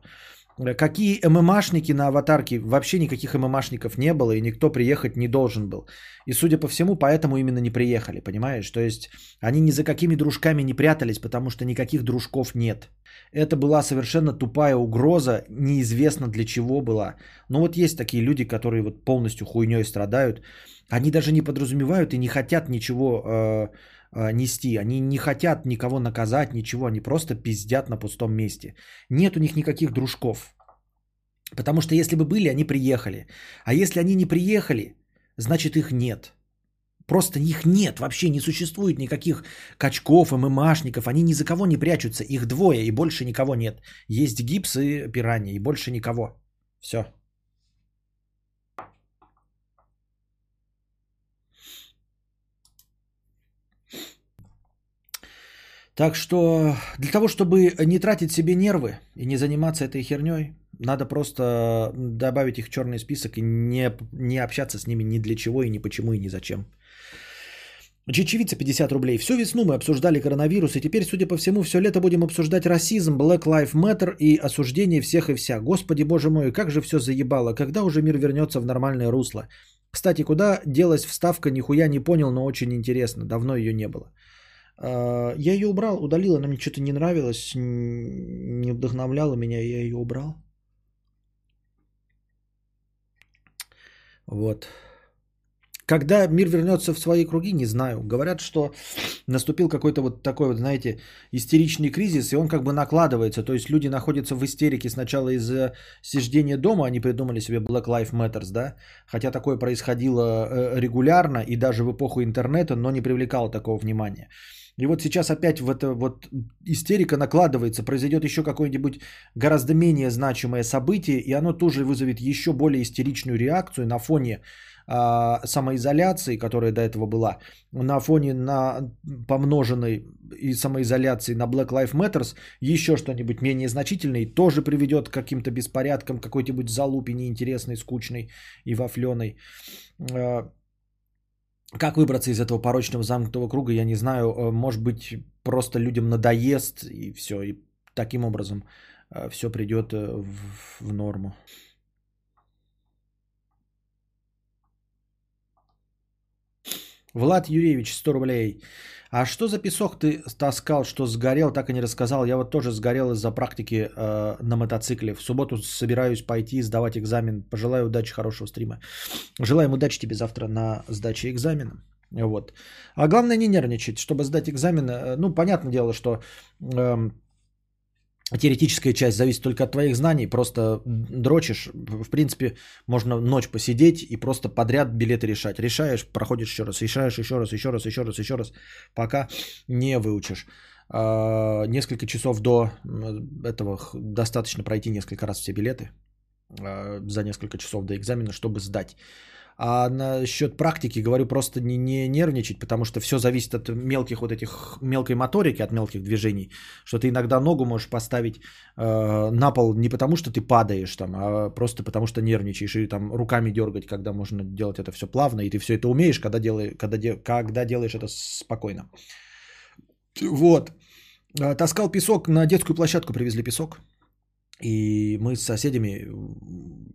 Какие ММАшники на аватарке? Вообще никаких ММАшников не было, и никто приехать не должен был. И судя по всему, поэтому именно не приехали, понимаешь? То есть они ни за какими дружками не прятались, потому что никаких дружков нет. Это была совершенно тупая угроза, неизвестно для чего была. Но вот есть такие люди, которые вот полностью хуйней страдают. Они даже не подразумевают и не хотят ничего э, э, нести. Они не хотят никого наказать, ничего. Они просто пиздят на пустом месте. Нет у них никаких дружков. Потому что если бы были, они приехали. А если они не приехали, значит их нет. Просто их нет, вообще не существует никаких качков, ММАшников, они ни за кого не прячутся, их двое и больше никого нет. Есть гипс и пиранья, и больше никого. Все. Так что для того, чтобы не тратить себе нервы и не заниматься этой херней, надо просто добавить их в черный список и не, не общаться с ними ни для чего и ни почему и ни зачем. Чечевица 50 рублей. Всю весну мы обсуждали коронавирус, и теперь, судя по всему, все лето будем обсуждать расизм, Black Lives Matter и осуждение всех и вся. Господи боже мой, как же все заебало. Когда уже мир вернется в нормальное русло? Кстати, куда делась вставка, нихуя не понял, но очень интересно. Давно ее не было. А, я ее убрал, удалил, она мне что-то не нравилась, не вдохновляла меня, я ее убрал. Вот. Когда мир вернется в свои круги, не знаю. Говорят, что наступил какой-то вот такой вот, знаете, истеричный кризис, и он как бы накладывается. То есть люди находятся в истерике сначала из-за сиждения дома, они придумали себе Black Lives Matters, да, хотя такое происходило э, регулярно и даже в эпоху интернета, но не привлекало такого внимания. И вот сейчас опять в это вот истерика накладывается, произойдет еще какое-нибудь гораздо менее значимое событие, и оно тоже вызовет еще более истеричную реакцию на фоне а, самоизоляции, которая до этого была, на фоне на помноженной и самоизоляции на Black Lives Matters, еще что-нибудь менее значительное, тоже приведет к каким-то беспорядкам, какой-нибудь залупе неинтересной, скучной и вафленой. А, как выбраться из этого порочного замкнутого круга, я не знаю. А, может быть, просто людям надоест, и все, и таким образом все придет э, в норму. Влад Юрьевич, 100 рублей. А что за песок ты таскал, что сгорел, так и не рассказал. Я вот тоже сгорел из-за практики э, на мотоцикле. В субботу собираюсь пойти сдавать экзамен. Пожелаю удачи, хорошего стрима. Желаем удачи тебе завтра на сдаче экзамена. Вот. А главное не нервничать, чтобы сдать экзамен. Э, ну, понятное дело, что э, теоретическая часть зависит только от твоих знаний, просто дрочишь. В принципе, можно ночь посидеть и просто подряд билеты решать. Решаешь, проходишь еще раз, решаешь еще раз, еще раз, еще раз, еще раз, пока не выучишь. А, несколько часов до этого достаточно пройти несколько раз все билеты а, за несколько часов до экзамена, чтобы сдать. А насчет практики говорю просто не, не нервничать, потому что все зависит от мелких вот этих, мелкой моторики, от мелких движений. Что ты иногда ногу можешь поставить э, на пол не потому, что ты падаешь там, а просто потому, что нервничаешь и там руками дергать, когда можно делать это все плавно, и ты все это умеешь, когда, делаешь, когда, когда делаешь это спокойно. Вот. А, таскал песок, на детскую площадку привезли песок. И мы с соседями,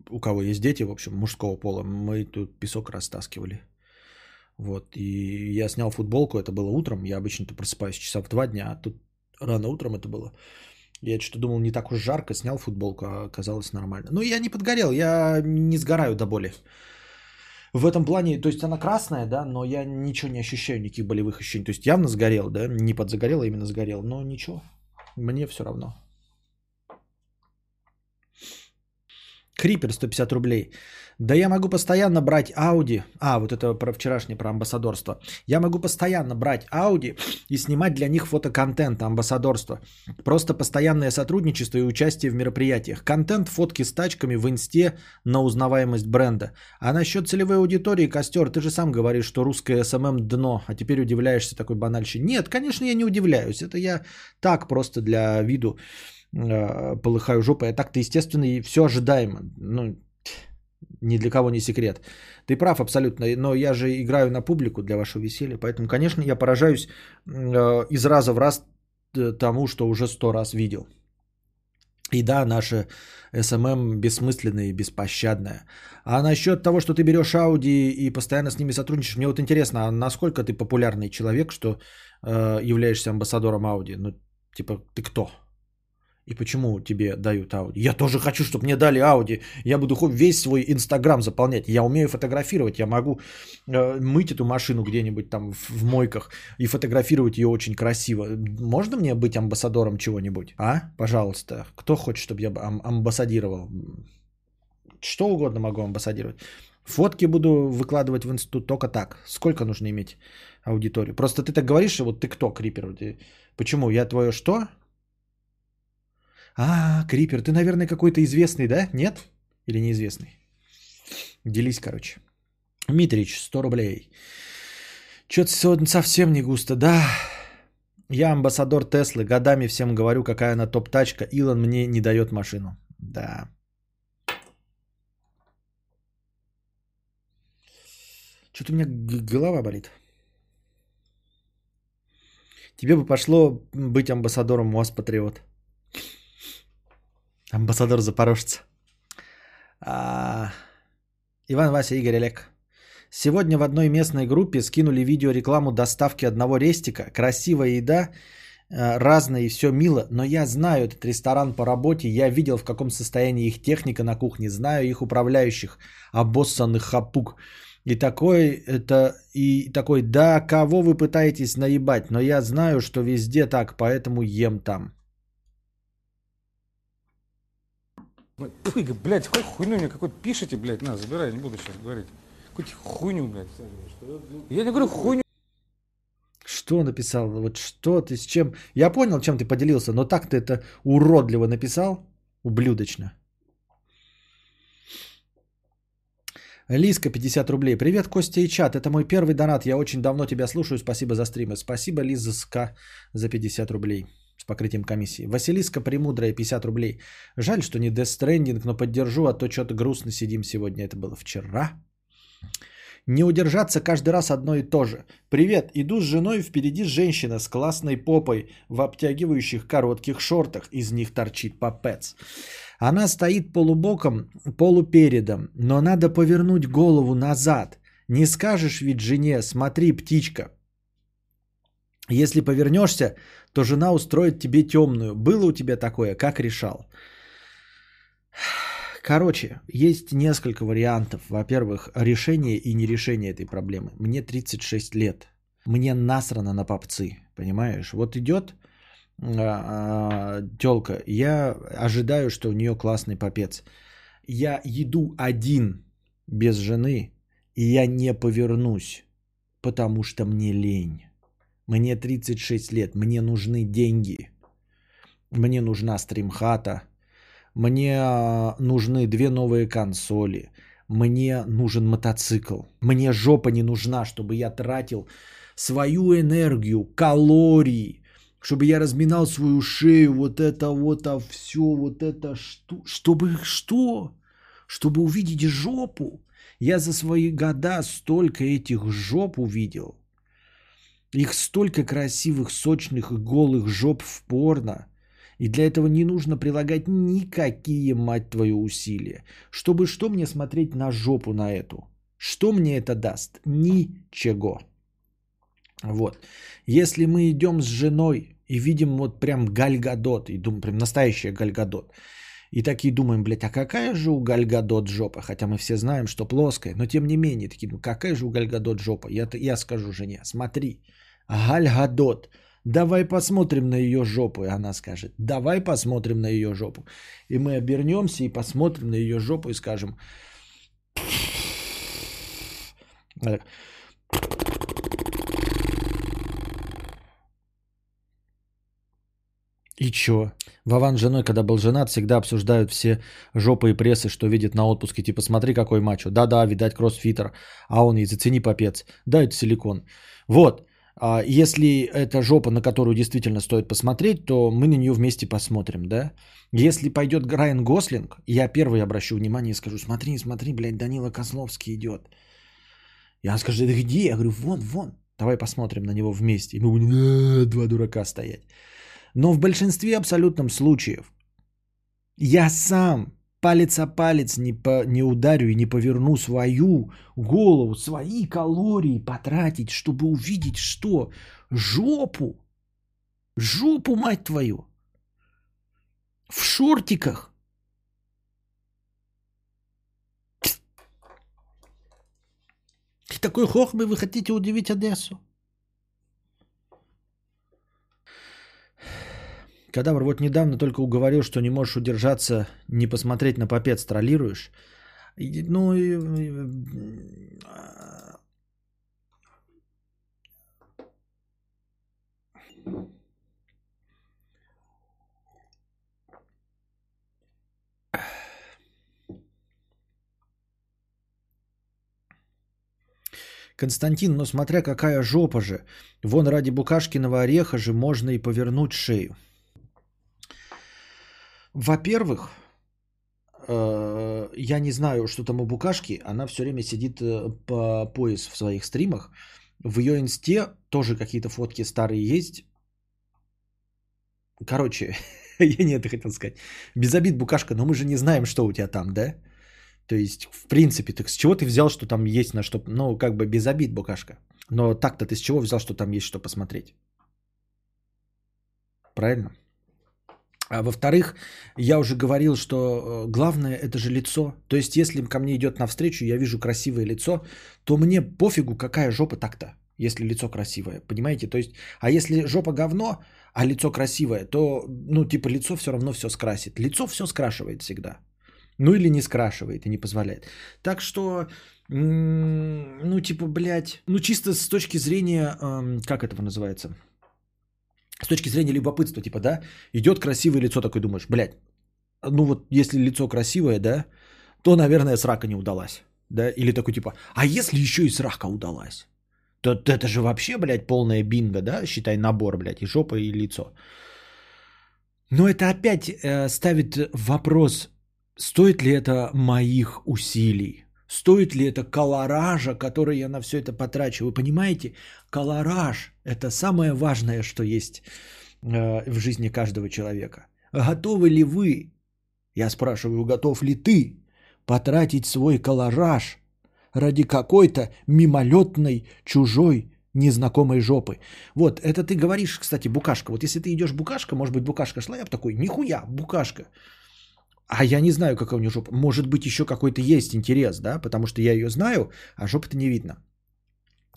у кого есть дети, в общем, мужского пола, мы тут песок растаскивали. Вот, и я снял футболку, это было утром, я обычно-то просыпаюсь часа в два дня, а тут рано утром это было. Я что-то думал, не так уж жарко, снял футболку, а оказалось нормально. Ну, я не подгорел, я не сгораю до боли. В этом плане, то есть она красная, да, но я ничего не ощущаю, никаких болевых ощущений. То есть явно сгорел, да, не подзагорел, а именно сгорел, но ничего, мне все равно. Крипер 150 рублей. Да я могу постоянно брать Audi. А, вот это про вчерашнее, про амбассадорство. Я могу постоянно брать Audi и снимать для них фотоконтент, амбассадорство. Просто постоянное сотрудничество и участие в мероприятиях. Контент, фотки с тачками в инсте на узнаваемость бренда. А насчет целевой аудитории, Костер, ты же сам говоришь, что русское СММ дно, а теперь удивляешься такой банальщине. Нет, конечно, я не удивляюсь. Это я так просто для виду полыхаю жопой. А так-то, естественно, и все ожидаемо. Ну, ни для кого не секрет. Ты прав абсолютно, но я же играю на публику для вашего веселья, поэтому, конечно, я поражаюсь э, из раза в раз э, тому, что уже сто раз видел. И да, наше СММ бессмысленное и беспощадное. А насчет того, что ты берешь Audi и постоянно с ними сотрудничаешь, мне вот интересно, а насколько ты популярный человек, что э, являешься амбассадором Audi? Ну, типа, ты кто? И почему тебе дают Ауди? Я тоже хочу, чтобы мне дали Ауди. Я буду хоть весь свой Инстаграм заполнять. Я умею фотографировать. Я могу э, мыть эту машину где-нибудь там в, в мойках и фотографировать ее очень красиво. Можно мне быть амбассадором чего-нибудь? А? Пожалуйста. Кто хочет, чтобы я ам- амбассадировал? Что угодно могу амбассадировать. Фотки буду выкладывать в институт только так. Сколько нужно иметь аудиторию? Просто ты так говоришь, вот ты кто, Крипер? Почему? Я твое что? А, Крипер, ты, наверное, какой-то известный, да? Нет? Или неизвестный? Делись, короче. Митрич, 100 рублей. Что-то сегодня совсем не густо, да? Я амбассадор Теслы, годами всем говорю, какая она топ-тачка. Илон мне не дает машину. Да. Что-то у меня голова болит. Тебе бы пошло быть амбассадором МОАС Патриот. Амбассадор Запорожца. А, Иван, Вася, Игорь, Олег. Сегодня в одной местной группе скинули видеорекламу доставки одного рестика. Красивая еда, э, разная и все мило. Но я знаю этот ресторан по работе. Я видел, в каком состоянии их техника на кухне. Знаю их управляющих, обоссанных хапук. И такой, это, и такой, да, кого вы пытаетесь наебать? Но я знаю, что везде так, поэтому ем там. Ой, блядь, хоть хуйню мне какой-то пишите, блядь, на, забирай, не буду сейчас говорить. Какую-то хуйню, блядь. Я не говорю хуйню. Что написал? Вот что ты с чем? Я понял, чем ты поделился, но так ты это уродливо написал, ублюдочно. Лиска, 50 рублей. Привет, Костя и чат. Это мой первый донат. Я очень давно тебя слушаю. Спасибо за стримы. Спасибо, Лизаска, за 50 рублей с покрытием комиссии. Василиска Премудрая, 50 рублей. Жаль, что не Death но поддержу, а то что-то грустно сидим сегодня. Это было вчера. Не удержаться каждый раз одно и то же. Привет, иду с женой, впереди женщина с классной попой в обтягивающих коротких шортах. Из них торчит попец. Она стоит полубоком, полупередом, но надо повернуть голову назад. Не скажешь ведь жене, смотри, птичка. Если повернешься, то жена устроит тебе темную. Было у тебя такое, как решал? Короче, есть несколько вариантов. Во-первых, решение и нерешение этой проблемы. Мне 36 лет. Мне насрано на попцы, понимаешь? Вот идет а, телка, я ожидаю, что у нее классный попец. Я еду один без жены, и я не повернусь, потому что мне лень. Мне 36 лет, мне нужны деньги. Мне нужна стримхата. Мне а, нужны две новые консоли. Мне нужен мотоцикл. Мне жопа не нужна, чтобы я тратил свою энергию, калории, чтобы я разминал свою шею, вот это вот, а все, вот это что, чтобы что? Чтобы увидеть жопу. Я за свои года столько этих жоп увидел. Их столько красивых, сочных и голых жоп в порно. И для этого не нужно прилагать никакие, мать твою, усилия. Чтобы что мне смотреть на жопу на эту? Что мне это даст? Ничего. Вот. Если мы идем с женой и видим вот прям гальгадот, и думаем, прям настоящая гальгадот, и такие думаем, блядь, а какая же у гальгадот жопа? Хотя мы все знаем, что плоская, но тем не менее, такие, ну какая же у гальгадот жопа? Я, я скажу жене, смотри, гальгадот, давай посмотрим на ее жопу. И она скажет, давай посмотрим на ее жопу. И мы обернемся и посмотрим на ее жопу и скажем, И чё? Вован с женой, когда был женат, всегда обсуждают все жопы и прессы, что видит на отпуске. Типа, смотри, какой мачо. Да-да, видать, кроссфитер. А он и зацени попец. Да, это силикон. Вот. А если это жопа, на которую действительно стоит посмотреть, то мы на нее вместе посмотрим, да? Если пойдет Райан Гослинг, я первый обращу внимание и скажу, смотри, смотри, блядь, Данила Козловский идет. И она скажет, где? Я говорю, вон, вон. Давай посмотрим на него вместе. И мы будем «Э, два дурака стоять. Но в большинстве абсолютном случаев я сам палец о палец не, по, не ударю и не поверну свою голову, свои калории потратить, чтобы увидеть что? Жопу. Жопу, мать твою. шортиках. И такой хохмой вы хотите удивить Одессу? Кадавр, вот недавно только уговорил, что не можешь удержаться, не посмотреть на попец, троллируешь. Ну, и, а, Константин, ну смотря какая жопа же. Вон ради букашкиного ореха же можно и повернуть шею. Во-первых, э, я не знаю, что там у букашки. Она все время сидит э, по пояс в своих стримах. В ее инсте тоже какие-то фотки старые есть. Короче, я не это хотел сказать. Без обид, букашка, но мы же не знаем, что у тебя там, да? То есть, в принципе, так с чего ты взял, что там есть на что... Ну, как бы без обид, букашка. Но так-то ты с чего взял, что там есть что посмотреть? Правильно? А во-вторых, я уже говорил, что э, главное это же лицо. То есть, если ко мне идет навстречу, я вижу красивое лицо, то мне пофигу, какая жопа так-то, если лицо красивое. Понимаете? То есть, а если жопа говно, а лицо красивое, то, ну, типа, лицо все равно все скрасит. Лицо все скрашивает всегда. Ну или не скрашивает и не позволяет. Так что, ну типа, блядь, ну чисто с точки зрения, эм, как этого называется? С точки зрения любопытства, типа, да, идет красивое лицо, такой думаешь, блядь, ну вот если лицо красивое, да, то, наверное, срака не удалась. Да, или такой типа, а если еще и срака удалась? То это же вообще, блядь, полная бинго, да, считай набор, блядь, и жопа, и лицо. Но это опять э, ставит вопрос, стоит ли это моих усилий? Стоит ли это колоража, который я на все это потрачу? Вы понимаете, колораж – это самое важное, что есть э, в жизни каждого человека. Готовы ли вы, я спрашиваю, готов ли ты потратить свой колораж ради какой-то мимолетной, чужой, незнакомой жопы? Вот, это ты говоришь, кстати, букашка. Вот если ты идешь букашка, может быть, букашка шла, я бы такой, нихуя, букашка. А я не знаю, какая у нее жопа. Может быть, еще какой-то есть интерес, да, потому что я ее знаю, а жопы-то не видно.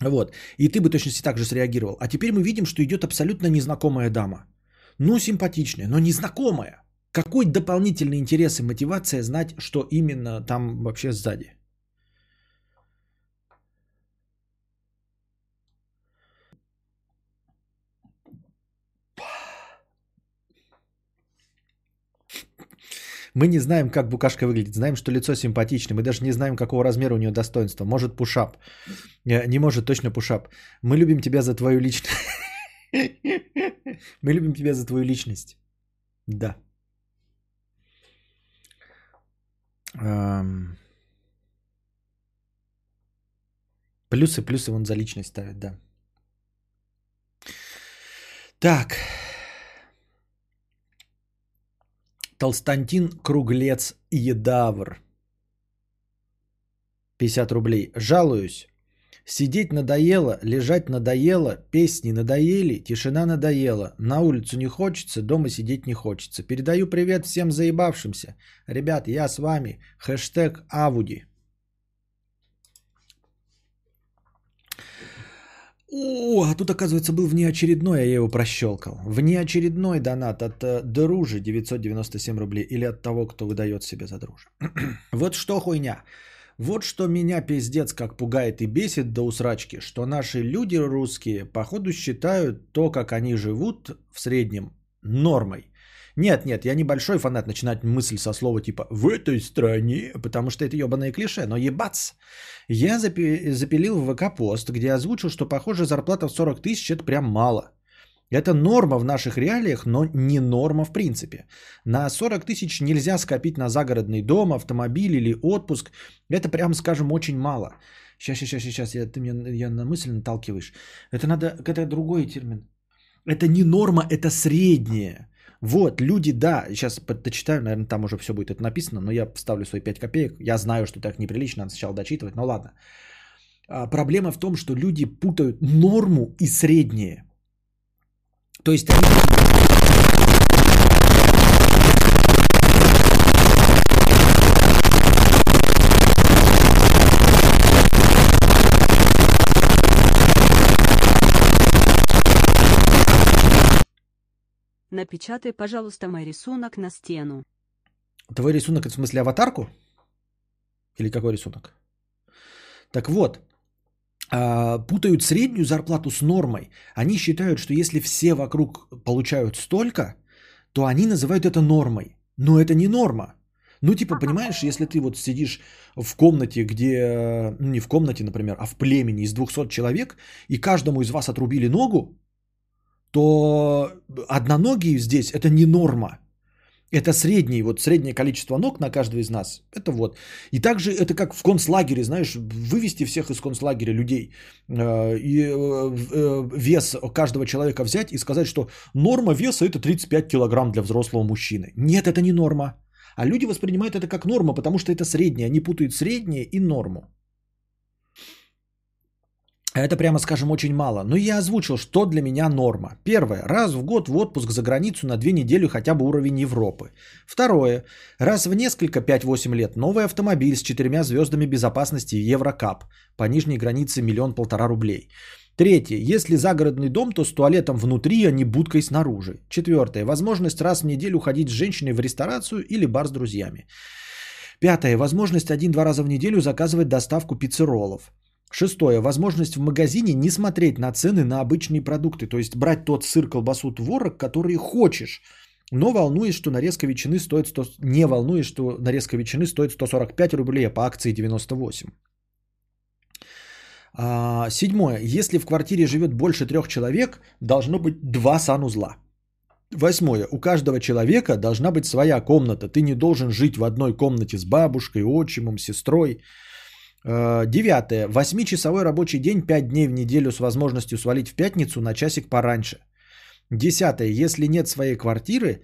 Вот. И ты бы точно так же среагировал. А теперь мы видим, что идет абсолютно незнакомая дама. Ну, симпатичная, но незнакомая. Какой дополнительный интерес и мотивация знать, что именно там вообще сзади? Мы не знаем, как букашка выглядит. Знаем, что лицо симпатичное. Мы даже не знаем, какого размера у нее достоинства. Может, пушап. Не не может, точно пушап. Мы любим тебя за твою личность. Мы любим тебя за твою личность. Да. Плюсы, плюсы вон за личность ставят, да. Так. Толстантин Круглец Едавр. 50 рублей. Жалуюсь. Сидеть надоело, лежать надоело, песни надоели, тишина надоела. На улицу не хочется, дома сидеть не хочется. Передаю привет всем заебавшимся. Ребят, я с вами. Хэштег Авуди. О, а тут, оказывается, был внеочередной, а я его прощелкал. Внеочередной донат от э, Дружи 997 рублей или от того, кто выдает себе за Дружи. вот что хуйня. Вот что меня пиздец как пугает и бесит до усрачки, что наши люди русские походу считают то, как они живут в среднем нормой. Нет, нет, я небольшой фанат начинать мысль со слова типа «в этой стране», потому что это ебаное клише, но ебац. Я запи- запилил в ВК пост, где озвучил, что похоже зарплата в 40 тысяч это прям мало. Это норма в наших реалиях, но не норма в принципе. На 40 тысяч нельзя скопить на загородный дом, автомобиль или отпуск. Это прям, скажем, очень мало. Сейчас, сейчас, сейчас, я, ты меня я на мысль наталкиваешь. Это надо, это другой термин. Это не норма, это среднее. Вот, люди, да, сейчас дочитаю, наверное, там уже все будет это написано, но я вставлю свои 5 копеек. Я знаю, что так неприлично, надо сначала дочитывать, но ладно. А, проблема в том, что люди путают норму и среднее. То есть они... Напечатай, пожалуйста, мой рисунок на стену. Твой рисунок, в смысле аватарку? Или какой рисунок? Так вот, а, путают среднюю зарплату с нормой. Они считают, что если все вокруг получают столько, то они называют это нормой. Но это не норма. Ну, типа, понимаешь, если ты вот сидишь в комнате, где, ну, не в комнате, например, а в племени из 200 человек, и каждому из вас отрубили ногу, то одноногие здесь это не норма. Это средний, вот среднее количество ног на каждого из нас. Это вот. И также это как в концлагере, знаешь, вывести всех из концлагеря людей э, и э, э, вес каждого человека взять и сказать, что норма веса это 35 килограмм для взрослого мужчины. Нет, это не норма. А люди воспринимают это как норма, потому что это среднее. Они путают среднее и норму. Это, прямо скажем, очень мало. Но я озвучил, что для меня норма. Первое. Раз в год в отпуск за границу на две недели хотя бы уровень Европы. Второе. Раз в несколько 5-8 лет новый автомобиль с четырьмя звездами безопасности Еврокап. По нижней границе миллион-полтора рублей. Третье. Если загородный дом, то с туалетом внутри, а не будкой снаружи. Четвертое. Возможность раз в неделю ходить с женщиной в ресторацию или бар с друзьями. Пятое. Возможность один-два раза в неделю заказывать доставку пиццеролов. Шестое. Возможность в магазине не смотреть на цены на обычные продукты. То есть брать тот сыр, колбасу, творог, который хочешь. Но волнуешь, что нарезка ветчины стоит 100... Не волнуешь, что нарезка ветчины стоит 145 рублей, а по акции 98. А, седьмое. Если в квартире живет больше трех человек, должно быть два санузла. Восьмое. У каждого человека должна быть своя комната. Ты не должен жить в одной комнате с бабушкой, отчимом, сестрой. Э, девятое. Восьмичасовой рабочий день, 5 дней в неделю с возможностью свалить в пятницу на часик пораньше. Десятое. Если нет своей квартиры,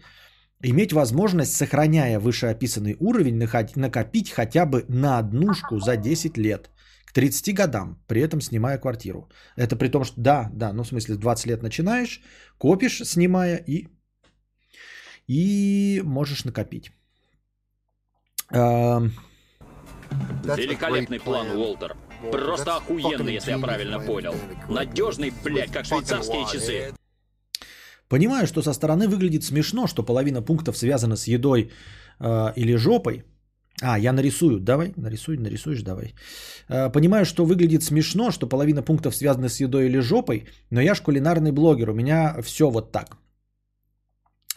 иметь возможность, сохраняя вышеописанный уровень, накопить хотя бы на однушку за 10 лет. К 30 годам, при этом снимая квартиру. Это при том, что да, да, ну в смысле 20 лет начинаешь, копишь, снимая и, и можешь накопить. Великолепный план, Уолтер. Просто охуенный, если я правильно понял. Надежный, блядь, как швейцарские часы. Понимаю, что со стороны выглядит смешно, что половина пунктов связана с едой э, или жопой. А, я нарисую. Давай, нарисуй, нарисуешь, давай. Э, понимаю, что выглядит смешно, что половина пунктов связаны с едой или жопой, но я ж кулинарный блогер, у меня все вот так.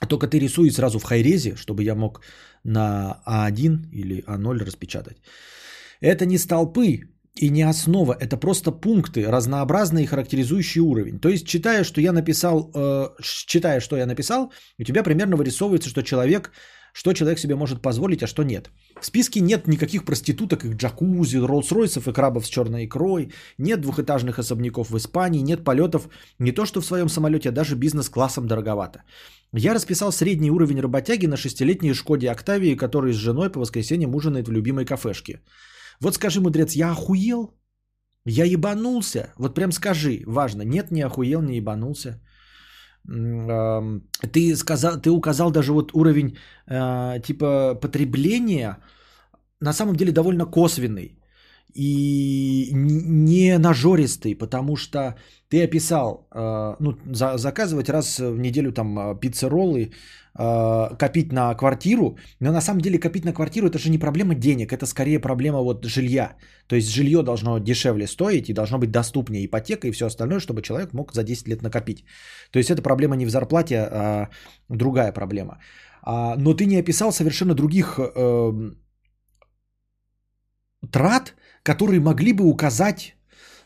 Только ты рисуй сразу в хайрезе, чтобы я мог на А1 или А0 распечатать. Это не столпы и не основа, это просто пункты, разнообразные характеризующие уровень. То есть, читая, что я написал, э, читая, что я написал, у тебя примерно вырисовывается, что человек, что человек себе может позволить, а что нет. В списке нет никаких проституток, их джакузи, Роллс-Ройсов и крабов с черной икрой, нет двухэтажных особняков в Испании, нет полетов не то что в своем самолете, а даже бизнес-классом дороговато. Я расписал средний уровень работяги на шестилетней Шкоде Октавии, который с женой по воскресеньям ужинает в любимой кафешке. Вот скажи, мудрец, я охуел? Я ебанулся? Вот прям скажи, важно. Нет, не охуел, не ебанулся. Ты, сказал, ты указал даже вот уровень э, типа потребления, на самом деле довольно косвенный и не нажористый, потому что ты описал, э, ну, за, заказывать раз в неделю там э, пиццероллы, э, копить на квартиру, но на самом деле копить на квартиру это же не проблема денег, это скорее проблема вот жилья. То есть жилье должно дешевле стоить и должно быть доступнее ипотека и все остальное, чтобы человек мог за 10 лет накопить. То есть это проблема не в зарплате, а другая проблема. А, но ты не описал совершенно других трат, которые могли бы указать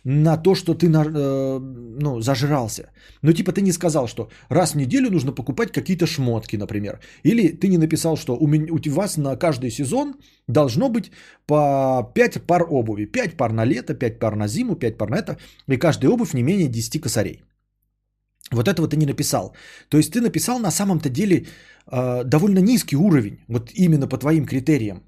на то, что ты э, ну, зажрался. Ну, типа, ты не сказал, что раз в неделю нужно покупать какие-то шмотки, например. Или ты не написал, что у, меня, у вас на каждый сезон должно быть по 5 пар обуви. 5 пар на лето, 5 пар на зиму, 5 пар на это. И каждая обувь не менее 10 косарей. Вот этого ты не написал. То есть ты написал на самом-то деле э, довольно низкий уровень, вот именно по твоим критериям.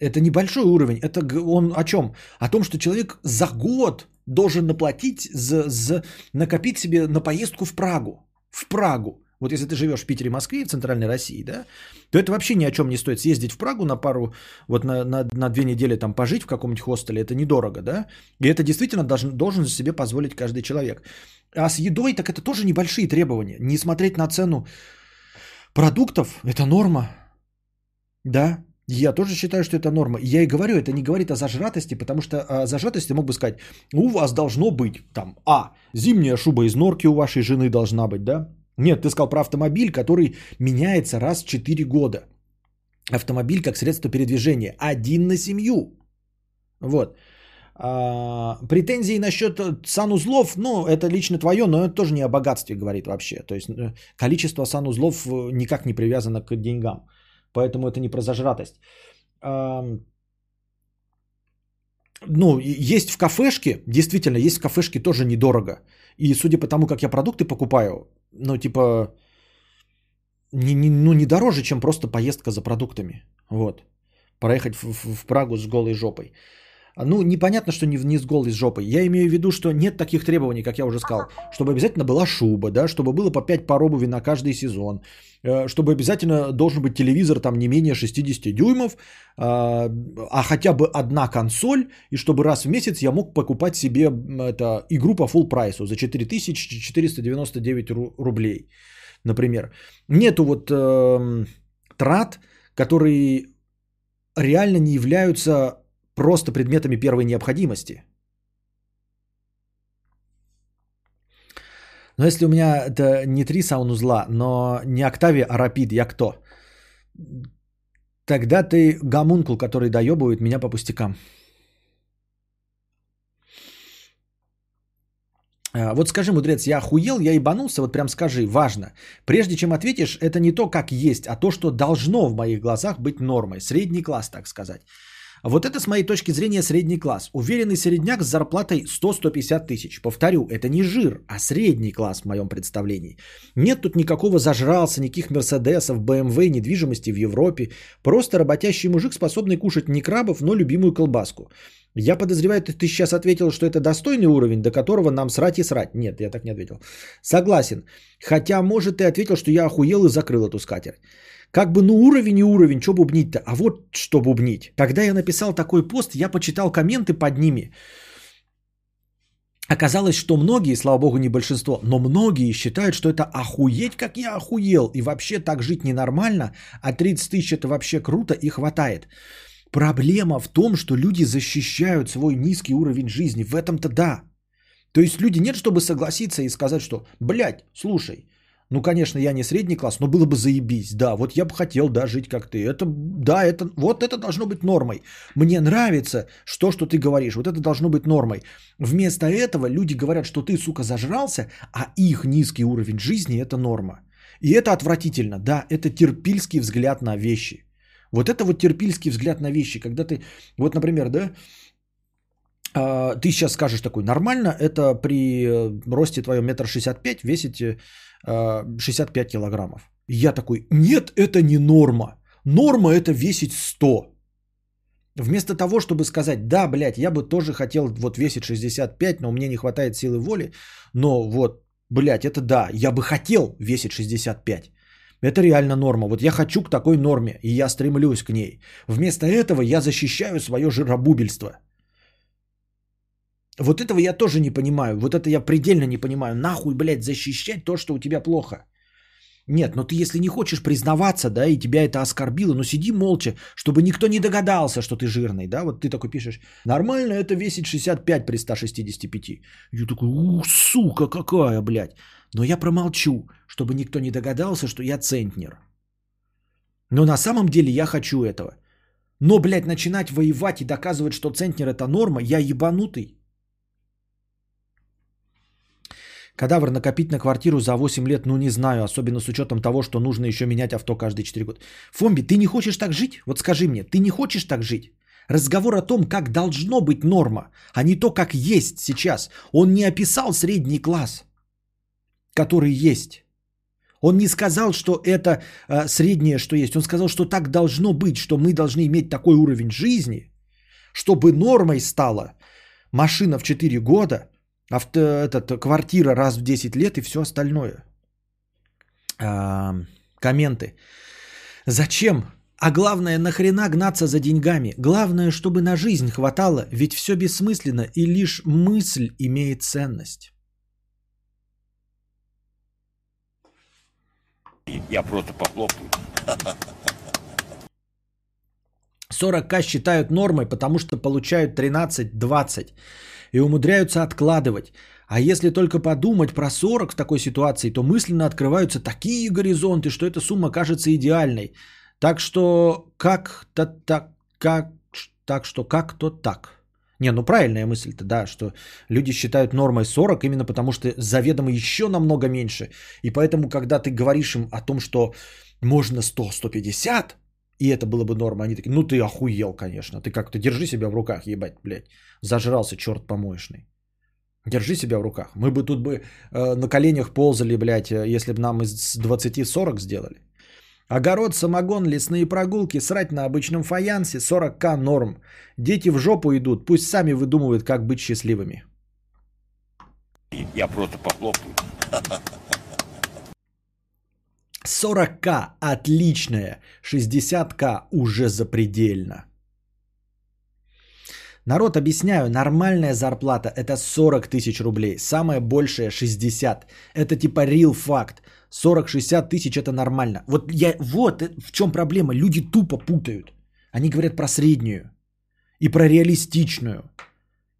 Это небольшой уровень. Это он о чем? О том, что человек за год должен наплатить, за, за, накопить себе на поездку в Прагу. В Прагу. Вот если ты живешь в Питере, Москве, в Центральной России, да, то это вообще ни о чем не стоит. Съездить в Прагу на пару, вот на, на, на две недели там пожить в каком-нибудь хостеле, это недорого, да. И это действительно должен, должен себе позволить каждый человек. А с едой, так это тоже небольшие требования. Не смотреть на цену продуктов это норма. Да, я тоже считаю, что это норма. Я и говорю, это не говорит о зажратости, потому что о зажратости мог бы сказать, у вас должно быть там, а, зимняя шуба из норки у вашей жены должна быть, да? Нет, ты сказал про автомобиль, который меняется раз в 4 года. Автомобиль как средство передвижения. Один на семью. Вот. А, претензии насчет санузлов, ну, это лично твое, но это тоже не о богатстве говорит вообще. То есть э, количество санузлов э, никак не привязано к деньгам. Поэтому это не про зажратость. Ну, есть в кафешке, действительно, есть в кафешке тоже недорого. И судя по тому, как я продукты покупаю, ну, типа, не, не, ну, не дороже, чем просто поездка за продуктами. Вот. Проехать в, в, в Прагу с голой жопой. Ну, непонятно, что не вниз голой с жопой. Я имею в виду, что нет таких требований, как я уже сказал. Чтобы обязательно была шуба, да, чтобы было по 5 пар обуви на каждый сезон. Э, чтобы обязательно должен быть телевизор там не менее 60 дюймов, а, а хотя бы одна консоль, и чтобы раз в месяц я мог покупать себе это, игру по full прайсу за 4499 рублей, например. Нету вот э, трат, которые реально не являются просто предметами первой необходимости. Но если у меня это не три саунузла, но не Octavia, а Rapid, я кто? Тогда ты гомункул, который доебывает меня по пустякам. А, вот скажи, мудрец, я охуел, я ебанулся, вот прям скажи, важно. Прежде чем ответишь, это не то, как есть, а то, что должно в моих глазах быть нормой. Средний класс, так сказать. Вот это с моей точки зрения средний класс. Уверенный средняк с зарплатой 100-150 тысяч. Повторю, это не жир, а средний класс в моем представлении. Нет тут никакого зажрался, никаких Мерседесов, БМВ, недвижимости в Европе. Просто работящий мужик, способный кушать не крабов, но любимую колбаску. Я подозреваю, ты сейчас ответил, что это достойный уровень, до которого нам срать и срать. Нет, я так не ответил. Согласен. Хотя, может, ты ответил, что я охуел и закрыл эту скатерть. Как бы, ну уровень и уровень, что бубнить-то? А вот что бубнить. Когда я написал такой пост, я почитал комменты под ними. Оказалось, что многие, слава богу, не большинство, но многие считают, что это охуеть, как я охуел, и вообще так жить ненормально, а 30 тысяч это вообще круто и хватает. Проблема в том, что люди защищают свой низкий уровень жизни. В этом-то да. То есть люди нет, чтобы согласиться и сказать, что, блядь, слушай, ну, конечно, я не средний класс, но было бы заебись. Да, вот я бы хотел, да, жить как ты. Это, да, это, вот это должно быть нормой. Мне нравится что, что ты говоришь. Вот это должно быть нормой. Вместо этого люди говорят, что ты, сука, зажрался, а их низкий уровень жизни – это норма. И это отвратительно. Да, это терпильский взгляд на вещи. Вот это вот терпильский взгляд на вещи, когда ты, вот, например, да, а, ты сейчас скажешь такой, нормально, это при э, росте твоем метр шестьдесят пять весить 65 э, килограммов. я такой, нет, это не норма. Норма это весить 100. Вместо того, чтобы сказать, да, блядь, я бы тоже хотел вот весить 65, но мне не хватает силы воли, но вот, блядь, это да, я бы хотел весить 65. Это реально норма. Вот я хочу к такой норме, и я стремлюсь к ней. Вместо этого я защищаю свое жиробубельство – вот этого я тоже не понимаю. Вот это я предельно не понимаю. Нахуй, блядь, защищать то, что у тебя плохо. Нет, но ты если не хочешь признаваться, да, и тебя это оскорбило, ну сиди молча, чтобы никто не догадался, что ты жирный, да, вот ты такой пишешь, нормально это весит 65 при 165. Я такой, ух, сука какая, блядь. Но я промолчу, чтобы никто не догадался, что я центнер. Но на самом деле я хочу этого. Но, блядь, начинать воевать и доказывать, что центнер это норма, я ебанутый. Кадавр накопить на квартиру за 8 лет, ну не знаю, особенно с учетом того, что нужно еще менять авто каждые 4 года. Фомби, ты не хочешь так жить? Вот скажи мне, ты не хочешь так жить? Разговор о том, как должно быть норма, а не то, как есть сейчас. Он не описал средний класс, который есть. Он не сказал, что это э, среднее, что есть. Он сказал, что так должно быть, что мы должны иметь такой уровень жизни, чтобы нормой стала машина в 4 года – авто, этот, квартира раз в 10 лет и все остальное. А, комменты. Зачем? А главное, нахрена гнаться за деньгами? Главное, чтобы на жизнь хватало, ведь все бессмысленно и лишь мысль имеет ценность. Я просто похлопаю. 40к считают нормой, потому что получают 13-20 и умудряются откладывать. А если только подумать про 40 в такой ситуации, то мысленно открываются такие горизонты, что эта сумма кажется идеальной. Так что как-то так, как, так что как-то так. Не, ну правильная мысль-то, да, что люди считают нормой 40 именно потому, что заведомо еще намного меньше. И поэтому, когда ты говоришь им о том, что можно 100-150, и это было бы норма, они такие, ну ты охуел, конечно. Ты как-то держи себя в руках, ебать, блядь. Зажрался черт помоечный. Держи себя в руках. Мы бы тут бы э, на коленях ползали, блядь, э, если бы нам из 20-40 сделали. Огород, самогон, лесные прогулки, срать на обычном фаянсе, 40к норм. Дети в жопу идут, пусть сами выдумывают, как быть счастливыми. Я просто похлопаю. 40к отличная, 60к уже запредельно. Народ, объясняю, нормальная зарплата это 40 тысяч рублей, самая большая 60. Это типа real факт. 40-60 тысяч это нормально. Вот, я, вот в чем проблема. Люди тупо путают. Они говорят про среднюю и про реалистичную.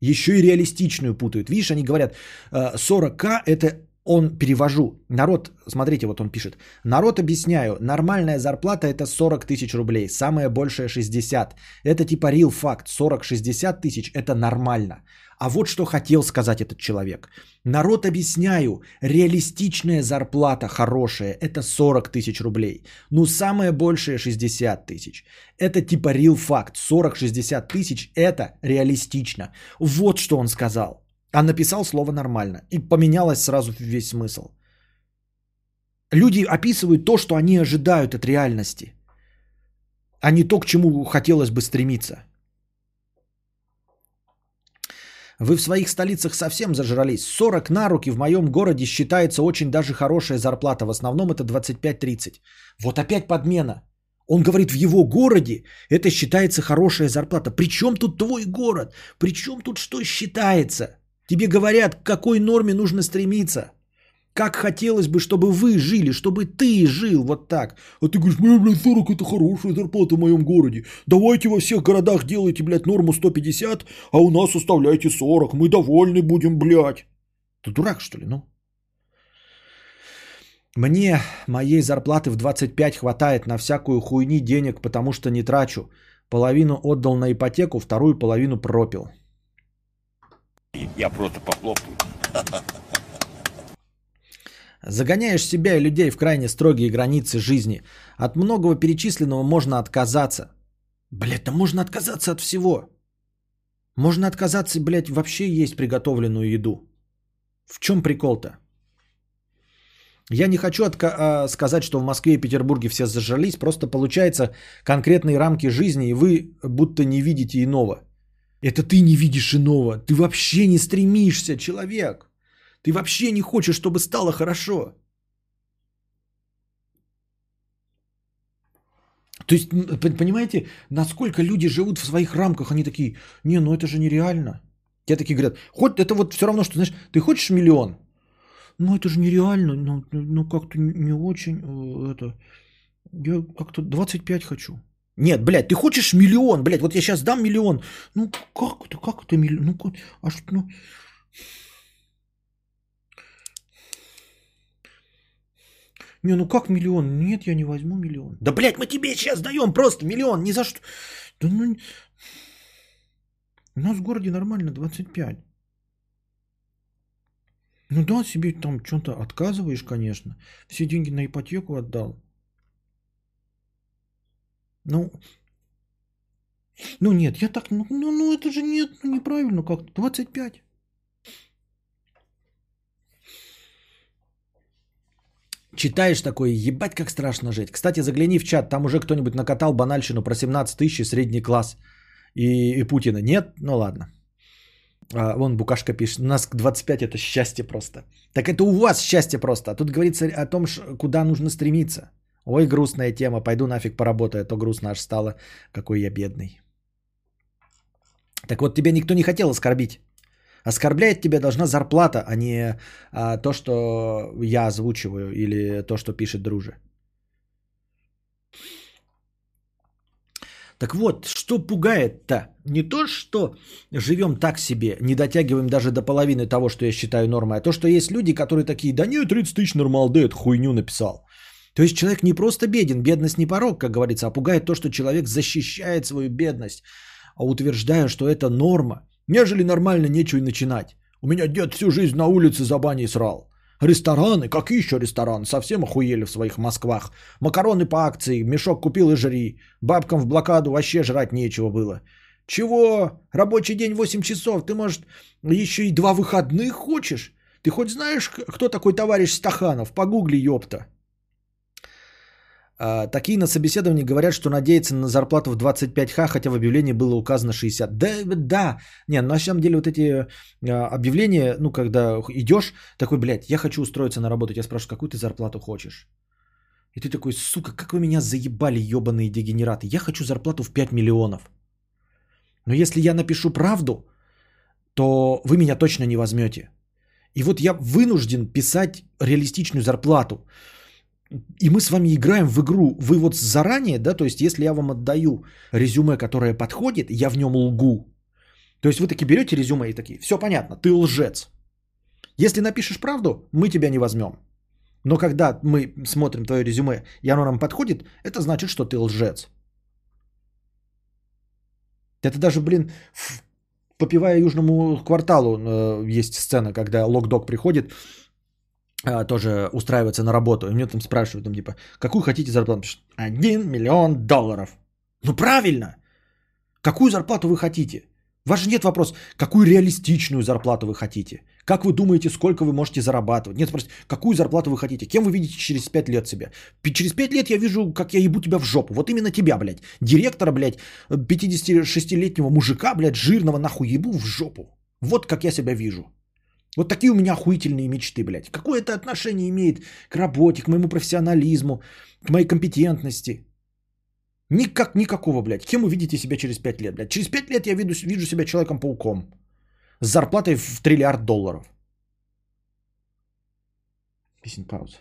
Еще и реалистичную путают. Видишь, они говорят, 40к это он, перевожу, народ, смотрите, вот он пишет, народ, объясняю, нормальная зарплата это 40 тысяч рублей, самая большая 60. Это типа real факт, 40-60 тысяч это нормально. А вот что хотел сказать этот человек. Народ, объясняю, реалистичная зарплата хорошая это 40 тысяч рублей. Ну, самая большая 60 тысяч. Это типа real факт, 40-60 тысяч это реалистично. Вот что он сказал. А написал слово нормально. И поменялось сразу весь смысл. Люди описывают то, что они ожидают от реальности, а не то, к чему хотелось бы стремиться. Вы в своих столицах совсем зажрались. 40 на руки в моем городе считается очень даже хорошая зарплата. В основном это 25-30. Вот опять подмена. Он говорит, в его городе это считается хорошая зарплата. Причем тут твой город? Причем тут что считается? Тебе говорят, к какой норме нужно стремиться. Как хотелось бы, чтобы вы жили, чтобы ты жил вот так. А ты говоришь, блядь, блядь, 40 это хорошая зарплата в моем городе. Давайте во всех городах делайте, блядь, норму 150, а у нас оставляйте 40. Мы довольны будем, блядь. Ты дурак, что ли, ну? Мне моей зарплаты в 25 хватает на всякую хуйни денег, потому что не трачу. Половину отдал на ипотеку, вторую половину пропил. Я просто похлопаю. Загоняешь себя и людей в крайне строгие границы жизни. От многого перечисленного можно отказаться. Блять, да можно отказаться от всего. Можно отказаться, блядь, вообще есть приготовленную еду. В чем прикол-то? Я не хочу отка- а, сказать, что в Москве и Петербурге все зажрались, просто получается конкретные рамки жизни, и вы будто не видите иного. Это ты не видишь иного. Ты вообще не стремишься, человек. Ты вообще не хочешь, чтобы стало хорошо. То есть, понимаете, насколько люди живут в своих рамках, они такие, не, ну это же нереально. Те такие говорят, хоть это вот все равно, что, знаешь, ты хочешь миллион? Ну это же нереально, ну, ну как-то не очень, э, это, я как-то 25 хочу. Нет, блядь, ты хочешь миллион, блядь, вот я сейчас дам миллион. Ну как это, как это миллион? Ну, а что, ну... Не, ну как миллион? Нет, я не возьму миллион. Да, блядь, мы тебе сейчас даем просто миллион, ни за что. Да ну... У нас в городе нормально 25. Ну да, себе там что-то отказываешь, конечно. Все деньги на ипотеку отдал. Ну, ну нет, я так, ну, ну, ну это же нет, ну неправильно как-то, 25. Читаешь такое, ебать как страшно жить. Кстати, загляни в чат, там уже кто-нибудь накатал банальщину про 17 тысяч средний класс и, и Путина. Нет? Ну ладно. А, вон Букашка пишет, у нас 25 это счастье просто. Так это у вас счастье просто. А тут говорится о том, куда нужно стремиться. Ой, грустная тема, пойду нафиг поработаю, а то грустно аж стало, какой я бедный. Так вот, тебя никто не хотел оскорбить. Оскорбляет тебя должна зарплата, а не а, то, что я озвучиваю или то, что пишет друже. Так вот, что пугает-то? Не то, что живем так себе, не дотягиваем даже до половины того, что я считаю нормой, а то, что есть люди, которые такие, да нет, 30 тысяч нормал, да это хуйню написал. То есть человек не просто беден, бедность не порог, как говорится, а пугает то, что человек защищает свою бедность, а утверждая, что это норма. Нежели нормально нечего и начинать. У меня дед всю жизнь на улице за баней срал. Рестораны? Какие еще рестораны? Совсем охуели в своих Москвах. Макароны по акции, мешок купил и жри. Бабкам в блокаду вообще жрать нечего было. Чего? Рабочий день 8 часов. Ты, может, еще и два выходных хочешь? Ты хоть знаешь, кто такой товарищ Стаханов? Погугли, ёпта. А, такие на собеседовании говорят, что надеются на зарплату в 25х, хотя в объявлении было указано 60. Да, да. Не, на самом деле вот эти а, объявления, ну, когда идешь, такой, блядь, я хочу устроиться на работу. Я спрашиваю, какую ты зарплату хочешь? И ты такой, сука, как вы меня заебали, ебаные дегенераты. Я хочу зарплату в 5 миллионов. Но если я напишу правду, то вы меня точно не возьмете. И вот я вынужден писать реалистичную зарплату. И мы с вами играем в игру. Вы вот заранее, да, то есть если я вам отдаю резюме, которое подходит, я в нем лгу. То есть вы таки берете резюме и такие, все понятно, ты лжец. Если напишешь правду, мы тебя не возьмем. Но когда мы смотрим твое резюме, и оно нам подходит, это значит, что ты лжец. Это даже, блин, в попивая южному кварталу э, есть сцена, когда Локдог приходит, э, тоже устраивается на работу. И мне там спрашивают, там, типа, какую хотите зарплату? Пишет, Один миллион долларов. Ну правильно. Какую зарплату вы хотите? Ваш же нет вопрос, какую реалистичную зарплату вы хотите? Как вы думаете, сколько вы можете зарабатывать? Нет, спросите, какую зарплату вы хотите? Кем вы видите через 5 лет себя? Через 5 лет я вижу, как я ебу тебя в жопу. Вот именно тебя, блядь. Директора, блядь, 56-летнего мужика, блядь, жирного нахуй ебу в жопу. Вот как я себя вижу. Вот такие у меня охуительные мечты, блядь. Какое это отношение имеет к работе, к моему профессионализму, к моей компетентности? Никак, никакого, блядь. Кем вы видите себя через 5 лет, блядь? Через 5 лет я виду, вижу себя Человеком-пауком. С зарплатой в триллиард долларов. Песен пауза.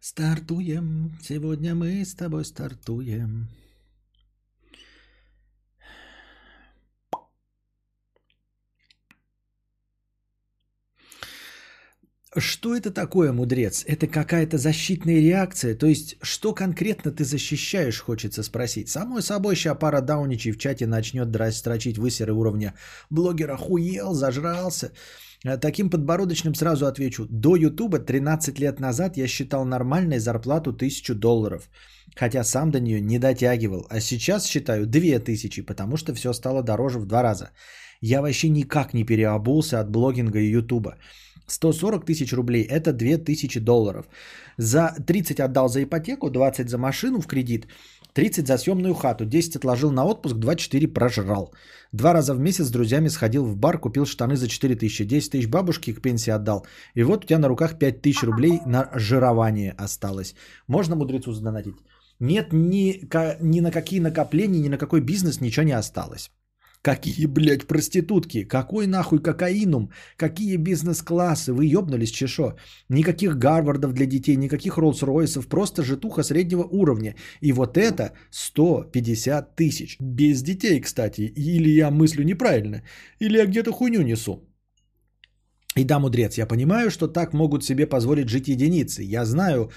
Стартуем. Сегодня мы с тобой стартуем. Что это такое, мудрец? Это какая-то защитная реакция? То есть, что конкретно ты защищаешь, хочется спросить. Само собой, ща пара дауничей в чате начнет строчить высеры уровня. Блогер охуел, зажрался. А Таким подбородочным сразу отвечу. До Ютуба 13 лет назад я считал нормальной зарплату 1000 долларов. Хотя сам до нее не дотягивал. А сейчас считаю 2000, потому что все стало дороже в два раза. Я вообще никак не переобулся от блогинга и Ютуба. 140 тысяч рублей – это 2000 долларов. За 30 отдал за ипотеку, 20 за машину в кредит, 30 за съемную хату, 10 отложил на отпуск, 24 прожрал. Два раза в месяц с друзьями сходил в бар, купил штаны за 4 тысячи, 10 тысяч бабушки к пенсии отдал. И вот у тебя на руках 5 тысяч рублей на жирование осталось. Можно мудрецу задонатить? Нет ни, ни на какие накопления, ни на какой бизнес ничего не осталось. Какие, блядь, проститутки? Какой нахуй кокаинум? Какие бизнес-классы? Вы ёбнулись, чешо? Никаких Гарвардов для детей, никаких Роллс-Ройсов, просто житуха среднего уровня. И вот это 150 тысяч. Без детей, кстати. Или я мыслю неправильно, или я где-то хуйню несу. И да, мудрец, я понимаю, что так могут себе позволить жить единицы. Я знаю,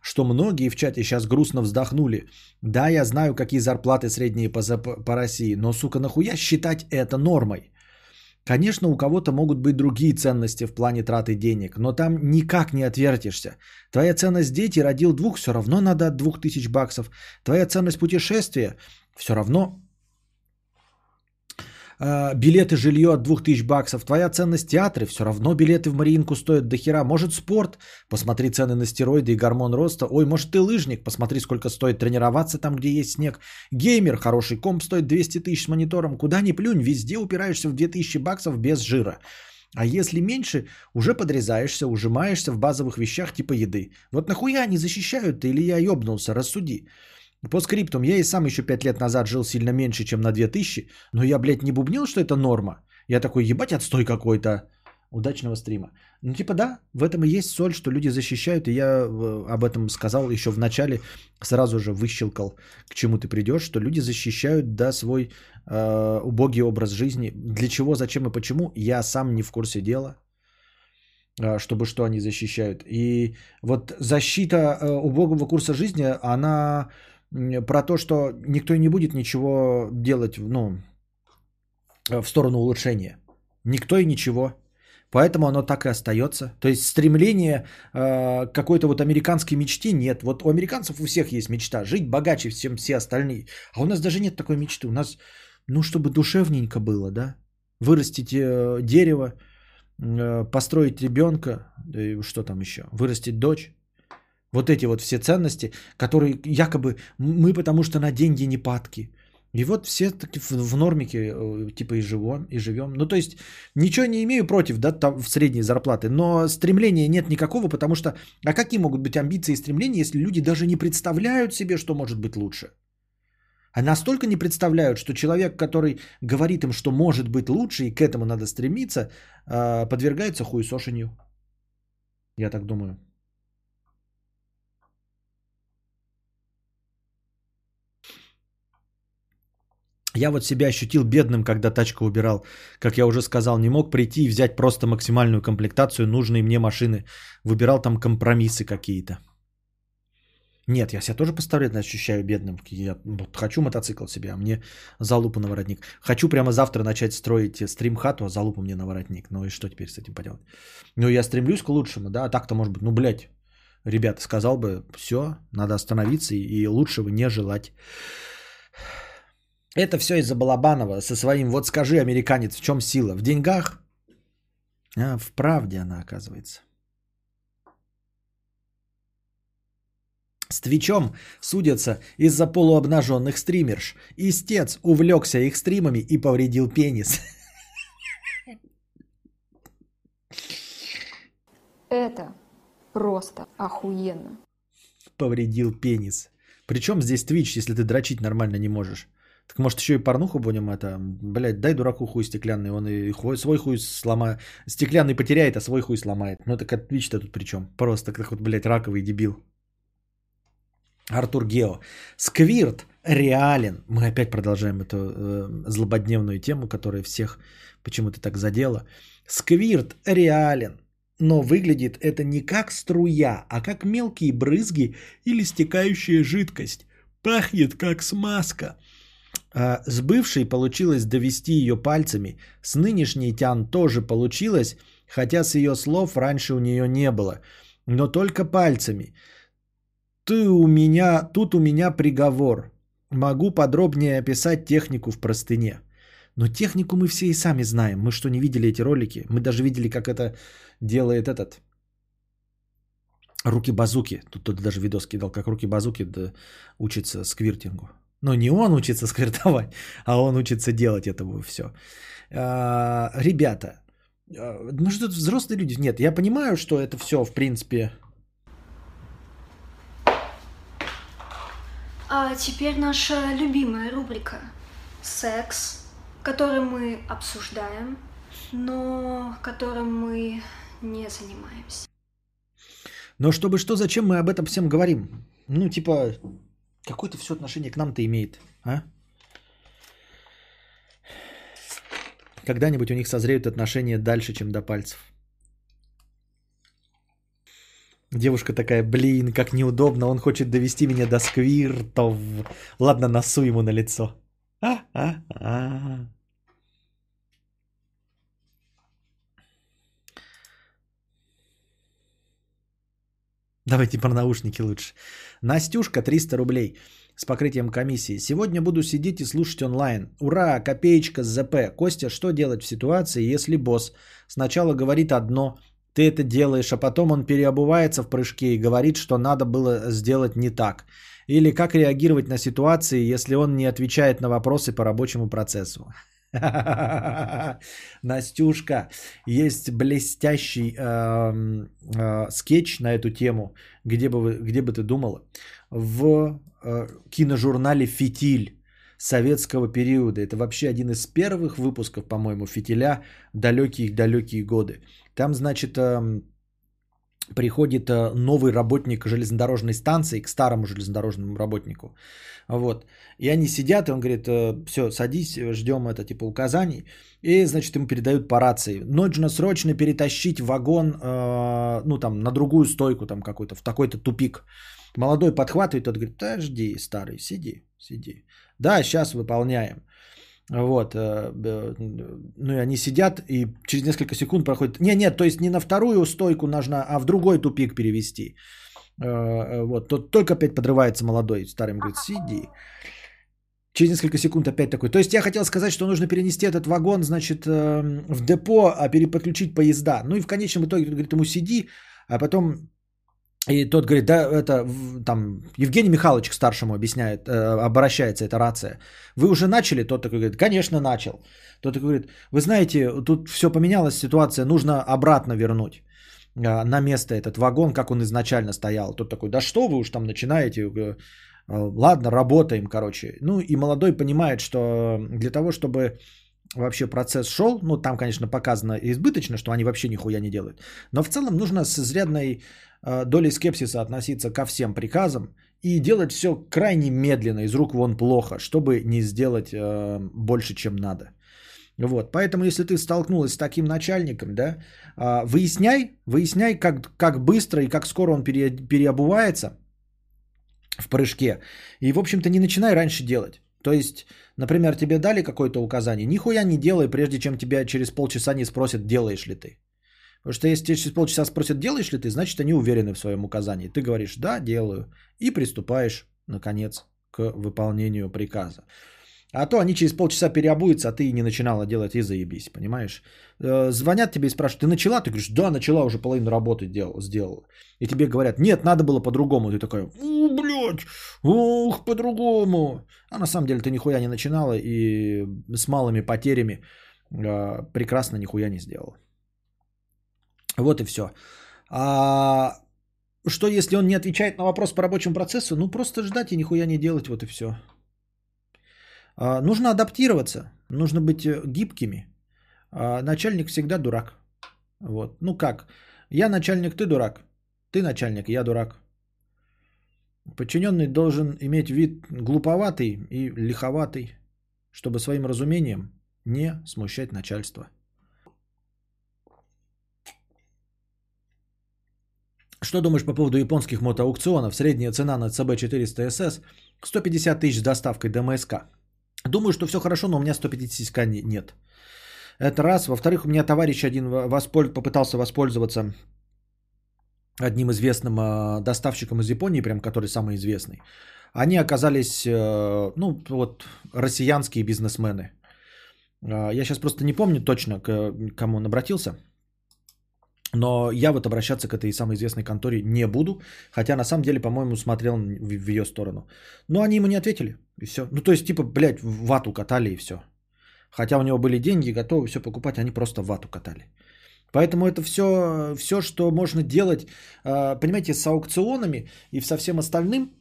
что многие в чате сейчас грустно вздохнули. Да, я знаю, какие зарплаты средние по, по России, но, сука, нахуя считать это нормой? Конечно, у кого-то могут быть другие ценности в плане траты денег, но там никак не отвертишься. Твоя ценность дети родил двух, все равно надо от двух тысяч баксов. Твоя ценность путешествия, все равно билеты, жилье от 2000 баксов. Твоя ценность театры, все равно билеты в Мариинку стоят до хера. Может спорт, посмотри цены на стероиды и гормон роста. Ой, может ты лыжник, посмотри сколько стоит тренироваться там, где есть снег. Геймер, хороший комп стоит 200 тысяч с монитором. Куда ни плюнь, везде упираешься в 2000 баксов без жира. А если меньше, уже подрезаешься, ужимаешься в базовых вещах типа еды. Вот нахуя они защищают или я ёбнулся, рассуди. По скриптум, я и сам еще 5 лет назад жил сильно меньше, чем на 2000, но я, блядь, не бубнил, что это норма. Я такой, ебать, отстой какой-то. Удачного стрима. Ну, типа, да, в этом и есть соль, что люди защищают. И я э, об этом сказал еще в начале, сразу же выщелкал, к чему ты придешь, что люди защищают, да, свой э, убогий образ жизни. Для чего, зачем и почему, я сам не в курсе дела, э, чтобы что они защищают. И вот защита э, убогого курса жизни, она про то, что никто не будет ничего делать, ну, э, в сторону улучшения. Никто и ничего. Поэтому оно так и остается. То есть стремление э, какой-то вот американской мечте нет. Вот у американцев у всех есть мечта жить богаче, чем все остальные. А у нас даже нет такой мечты. У нас, ну, чтобы душевненько было, да? Вырастить э, дерево, э, построить ребенка, и что там еще? Вырастить дочь. Вот эти вот все ценности, которые якобы мы потому что на деньги не падки. И вот все таки в, нормике э, типа и живем, и живем. Ну то есть ничего не имею против, да, там в средней зарплаты, но стремления нет никакого, потому что, а какие могут быть амбиции и стремления, если люди даже не представляют себе, что может быть лучше? А настолько не представляют, что человек, который говорит им, что может быть лучше и к этому надо стремиться, э, подвергается хуесошению. Я так думаю. Я вот себя ощутил бедным, когда тачку убирал. Как я уже сказал, не мог прийти и взять просто максимальную комплектацию нужной мне машины. Выбирал там компромиссы какие-то. Нет, я себя тоже постоянно ощущаю бедным. Я вот хочу мотоцикл себе, а мне залупу на воротник. Хочу прямо завтра начать строить стрим-хату, а залупу мне на воротник. Ну и что теперь с этим поделать? Ну я стремлюсь к лучшему, да, а так-то может быть, ну блядь, ребята, сказал бы, все, надо остановиться и лучшего не желать. Это все из-за Балабанова со своим «Вот скажи, американец, в чем сила? В деньгах?» А в правде она оказывается. С Твичом судятся из-за полуобнаженных стримерш. Истец увлекся их стримами и повредил пенис. Это просто охуенно. Повредил пенис. Причем здесь Твич, если ты дрочить нормально не можешь? Так может еще и порнуху будем это, блядь, дай дураку хуй стеклянный, он и хуй, свой хуй сломает, стеклянный потеряет, а свой хуй сломает. Ну так Twitch-то тут при чем? Просто как вот, блядь, раковый дебил. Артур Гео. Сквирт реален. Мы опять продолжаем эту э, злободневную тему, которая всех почему-то так задела. Сквирт реален. Но выглядит это не как струя, а как мелкие брызги или стекающая жидкость. Пахнет как смазка. А, с бывшей получилось довести ее пальцами. С нынешней Тян тоже получилось, хотя с ее слов раньше у нее не было. Но только пальцами. Ты у меня, тут у меня приговор. Могу подробнее описать технику в простыне. Но технику мы все и сами знаем. Мы что, не видели эти ролики? Мы даже видели, как это делает этот руки-базуки. Тут, тут даже видос кидал, как руки-базуки да, учатся сквиртингу. Но не он учится сквертовать, а он учится делать это все. А, ребята, а, ну что тут взрослые люди? Нет, я понимаю, что это все, в принципе... А теперь наша любимая рубрика «Секс», который мы обсуждаем, но которым мы не занимаемся. Но чтобы что, зачем мы об этом всем говорим? Ну, типа, Какое-то все отношение к нам-то имеет, а? Когда-нибудь у них созреют отношения дальше, чем до пальцев. Девушка такая, блин, как неудобно, он хочет довести меня до сквиртов. Ладно, носу ему на лицо. А-а-а. Давайте про наушники лучше. Настюшка, 300 рублей с покрытием комиссии. Сегодня буду сидеть и слушать онлайн. Ура, копеечка с ЗП. Костя, что делать в ситуации, если босс сначала говорит одно, ты это делаешь, а потом он переобувается в прыжке и говорит, что надо было сделать не так? Или как реагировать на ситуации, если он не отвечает на вопросы по рабочему процессу? Настюшка, есть блестящий э, э, скетч на эту тему, где бы, вы, где бы ты думала, в э, киножурнале «Фитиль». советского периода. Это вообще один из первых выпусков, по-моему, «Фитиля» далекие-далекие годы. Там, значит, эм, приходит э, новый работник железнодорожной станции к старому железнодорожному работнику. Вот. И они сидят, и он говорит, все, садись, ждем это, типа, указаний. И, значит, ему передают по рации. Нужно срочно перетащить вагон, э, ну, там, на другую стойку, там, какой-то, в такой-то тупик. Молодой подхватывает, тот говорит, подожди, старый, сиди, сиди. Да, сейчас выполняем. Вот, э, ну и они сидят, и через несколько секунд проходит. Не, нет, то есть не на вторую стойку нужно, а в другой тупик перевести. Э, э, вот, тот только опять подрывается молодой, старый говорит, сиди. Через несколько секунд опять такой. То есть я хотел сказать, что нужно перенести этот вагон, значит, в депо, а переподключить поезда. Ну и в конечном итоге, говорит, ему сиди, а потом и тот говорит, да, это там Евгений Михайлович к старшему объясняет, э, обращается эта рация. Вы уже начали? Тот такой говорит, конечно, начал. Тот такой говорит, вы знаете, тут все поменялась ситуация, нужно обратно вернуть э, на место этот вагон, как он изначально стоял. Тот такой, да что вы уж там начинаете? Э, ладно, работаем, короче. Ну и молодой понимает, что для того, чтобы вообще процесс шел, ну там, конечно, показано избыточно, что они вообще нихуя не делают, но в целом нужно с изрядной долей скепсиса относиться ко всем приказам и делать все крайне медленно, из рук вон плохо, чтобы не сделать э, больше, чем надо. Вот, поэтому если ты столкнулась с таким начальником, да, э, выясняй, выясняй, как, как быстро и как скоро он пере, переобувается в прыжке. И, в общем-то, не начинай раньше делать. То есть, например, тебе дали какое-то указание, нихуя не делай, прежде чем тебя через полчаса не спросят, делаешь ли ты. Потому что если через полчаса спросят, делаешь ли ты, значит они уверены в своем указании. Ты говоришь, да, делаю. И приступаешь, наконец, к выполнению приказа. А то они через полчаса переобуются, а ты не начинала делать и заебись, понимаешь? Э, звонят тебе и спрашивают, ты начала? Ты говоришь, да, начала, уже половину работы делал, сделала. И тебе говорят, нет, надо было по-другому. Ты такой, у, блядь, ух, по-другому. А на самом деле ты нихуя не начинала и с малыми потерями э, прекрасно нихуя не сделала. Вот и все. А что если он не отвечает на вопрос по рабочему процессу? Ну просто ждать и нихуя не делать, вот и все. А, нужно адаптироваться, нужно быть э, гибкими. А, начальник всегда дурак. Вот. Ну как? Я начальник, ты дурак. Ты начальник, я дурак. Подчиненный должен иметь вид глуповатый и лиховатый, чтобы своим разумением не смущать начальство. Что думаешь по поводу японских мотоаукционов? Средняя цена на CB400SS 150 тысяч с доставкой до МСК. Думаю, что все хорошо, но у меня 150 нет. Это раз. Во-вторых, у меня товарищ один воспол... попытался воспользоваться одним известным э, доставщиком из Японии, прям который самый известный. Они оказались, э, ну, вот, россиянские бизнесмены. Э, я сейчас просто не помню точно, к кому он обратился. Но я вот обращаться к этой самой известной конторе не буду, хотя на самом деле, по-моему, смотрел в, в ее сторону. Но они ему не ответили, и все. Ну, то есть, типа, блядь, вату катали и все. Хотя у него были деньги, готовы все покупать, они просто вату катали. Поэтому это все, все, что можно делать, а, понимаете, с аукционами и со всем остальным,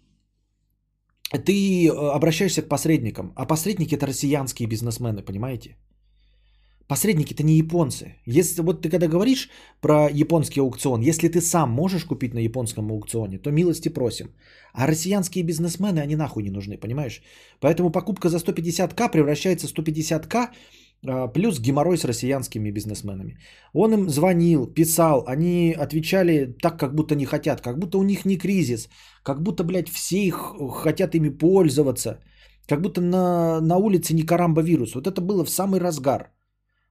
ты а, обращаешься к посредникам. А посредники это россиянские бизнесмены, понимаете? Посредники это не японцы. Если вот ты когда говоришь про японский аукцион, если ты сам можешь купить на японском аукционе, то милости просим. А россиянские бизнесмены, они нахуй не нужны, понимаешь? Поэтому покупка за 150к превращается в 150к а, плюс геморрой с россиянскими бизнесменами. Он им звонил, писал, они отвечали так, как будто не хотят, как будто у них не кризис, как будто, блядь, все их хотят ими пользоваться, как будто на, на улице не карамба вирус. Вот это было в самый разгар.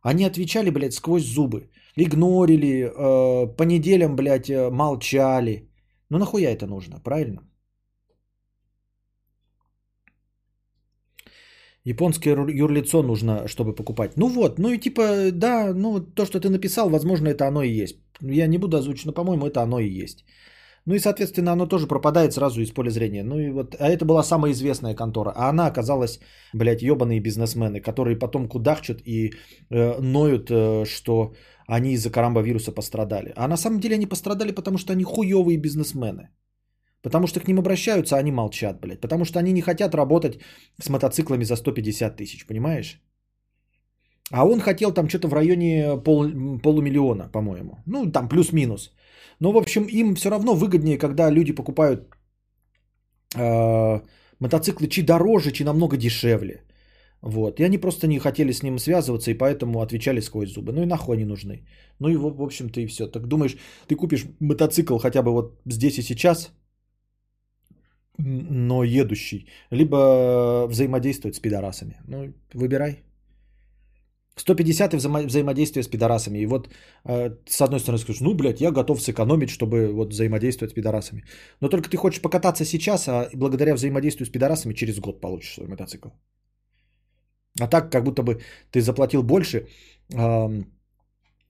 Они отвечали, блядь, сквозь зубы. Игнорили, э, по неделям, блядь, э, молчали. Ну нахуя это нужно, правильно? Японское юрлицо нужно, чтобы покупать. Ну вот, ну и типа, да, ну то, что ты написал, возможно, это оно и есть. Я не буду озвучить, но, по-моему, это оно и есть. Ну и, соответственно, оно тоже пропадает сразу из поля зрения. Ну и вот, а это была самая известная контора. А она оказалась, блядь, ебаные бизнесмены, которые потом кудахчут и э, ноют, э, что они из-за карамба вируса пострадали. А на самом деле они пострадали, потому что они хуевые бизнесмены. Потому что к ним обращаются, а они молчат, блядь. Потому что они не хотят работать с мотоциклами за 150 тысяч, понимаешь? А он хотел там что-то в районе пол, полумиллиона, по-моему. Ну, там плюс-минус. Но, в общем, им все равно выгоднее, когда люди покупают э, мотоциклы чи дороже, чи намного дешевле. Вот. И они просто не хотели с ним связываться, и поэтому отвечали сквозь зубы. Ну и нахуй они нужны. Ну и, в общем-то, и все. Так думаешь, ты купишь мотоцикл хотя бы вот здесь и сейчас, но едущий, либо взаимодействовать с пидорасами. Ну, выбирай. 150 и взаимо- взаимодействие с пидорасами. И вот э, с одной стороны скажешь, ну, блядь, я готов сэкономить, чтобы вот взаимодействовать с пидорасами. Но только ты хочешь покататься сейчас, а благодаря взаимодействию с пидорасами через год получишь свой мотоцикл. А так, как будто бы ты заплатил больше, э,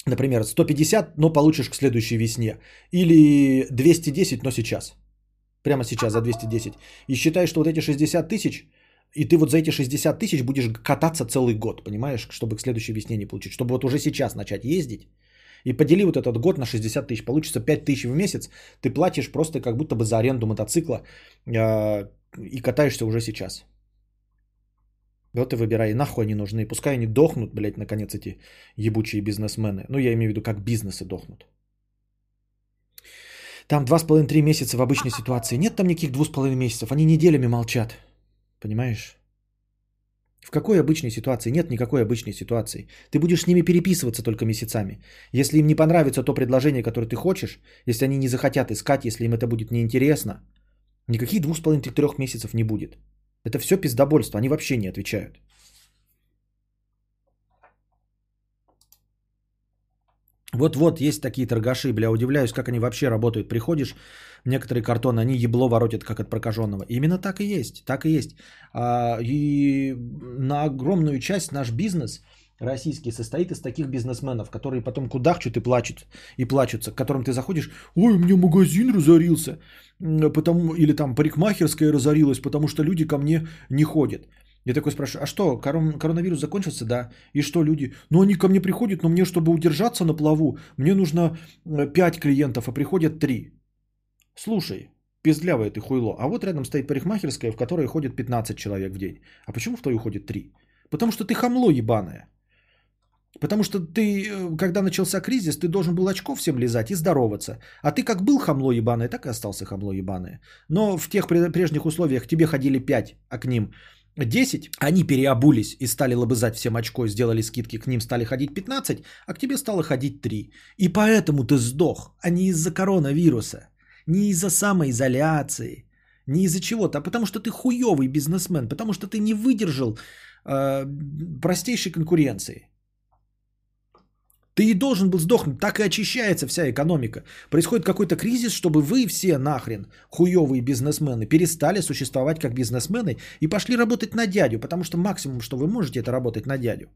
например, 150, но получишь к следующей весне. Или 210, но сейчас. Прямо сейчас за 210. И считай, что вот эти 60 тысяч и ты вот за эти 60 тысяч будешь кататься целый год, понимаешь, чтобы к следующей весне не получить. Чтобы вот уже сейчас начать ездить. И подели вот этот год на 60 тысяч. Получится 5 тысяч в месяц. Ты платишь просто как будто бы за аренду мотоцикла э, и катаешься уже сейчас. Вот и выбирай. Нахуй они нужны. Пускай они дохнут, блядь, наконец эти ебучие бизнесмены. Ну, я имею в виду, как бизнесы дохнут. Там 2,5-3 месяца в обычной ситуации. Нет там никаких 2,5 месяцев. Они неделями молчат. Понимаешь? В какой обычной ситуации? Нет никакой обычной ситуации. Ты будешь с ними переписываться только месяцами. Если им не понравится то предложение, которое ты хочешь, если они не захотят искать, если им это будет неинтересно, никаких двух с половиной трех месяцев не будет. Это все пиздобольство, они вообще не отвечают. Вот-вот есть такие торгаши, бля, удивляюсь, как они вообще работают. Приходишь, некоторые картоны, они ебло воротят, как от прокаженного. Именно так и есть, так и есть. А, и на огромную часть наш бизнес российский состоит из таких бизнесменов, которые потом кудахчут и плачут, и плачутся, к которым ты заходишь, ой, у меня магазин разорился, потому, или там парикмахерская разорилась, потому что люди ко мне не ходят. Я такой спрашиваю, а что, корон, коронавирус закончился? Да. И что люди? Ну, они ко мне приходят, но мне, чтобы удержаться на плаву, мне нужно 5 клиентов, а приходят 3. Слушай, пиздлявое ты хуйло. А вот рядом стоит парикмахерская, в которой ходит 15 человек в день. А почему в твою ходит 3? Потому что ты хамло ебаное. Потому что ты, э, когда начался кризис, ты должен был очков всем лизать и здороваться. А ты как был хамло ебаное, так и остался хамло ебаное. Но в тех прежних условиях тебе ходили 5, а к ним 10, они переобулись и стали лобызать всем очко, сделали скидки, к ним стали ходить 15, а к тебе стало ходить 3. И поэтому ты сдох, а не из-за коронавируса, не из-за самоизоляции, не из-за чего-то, а потому что ты хуёвый бизнесмен, потому что ты не выдержал э, простейшей конкуренции. Ты и должен был сдохнуть, так и очищается вся экономика. Происходит какой-то кризис, чтобы вы все нахрен, хуевые бизнесмены, перестали существовать как бизнесмены и пошли работать на дядю, потому что максимум, что вы можете, это работать на дядю.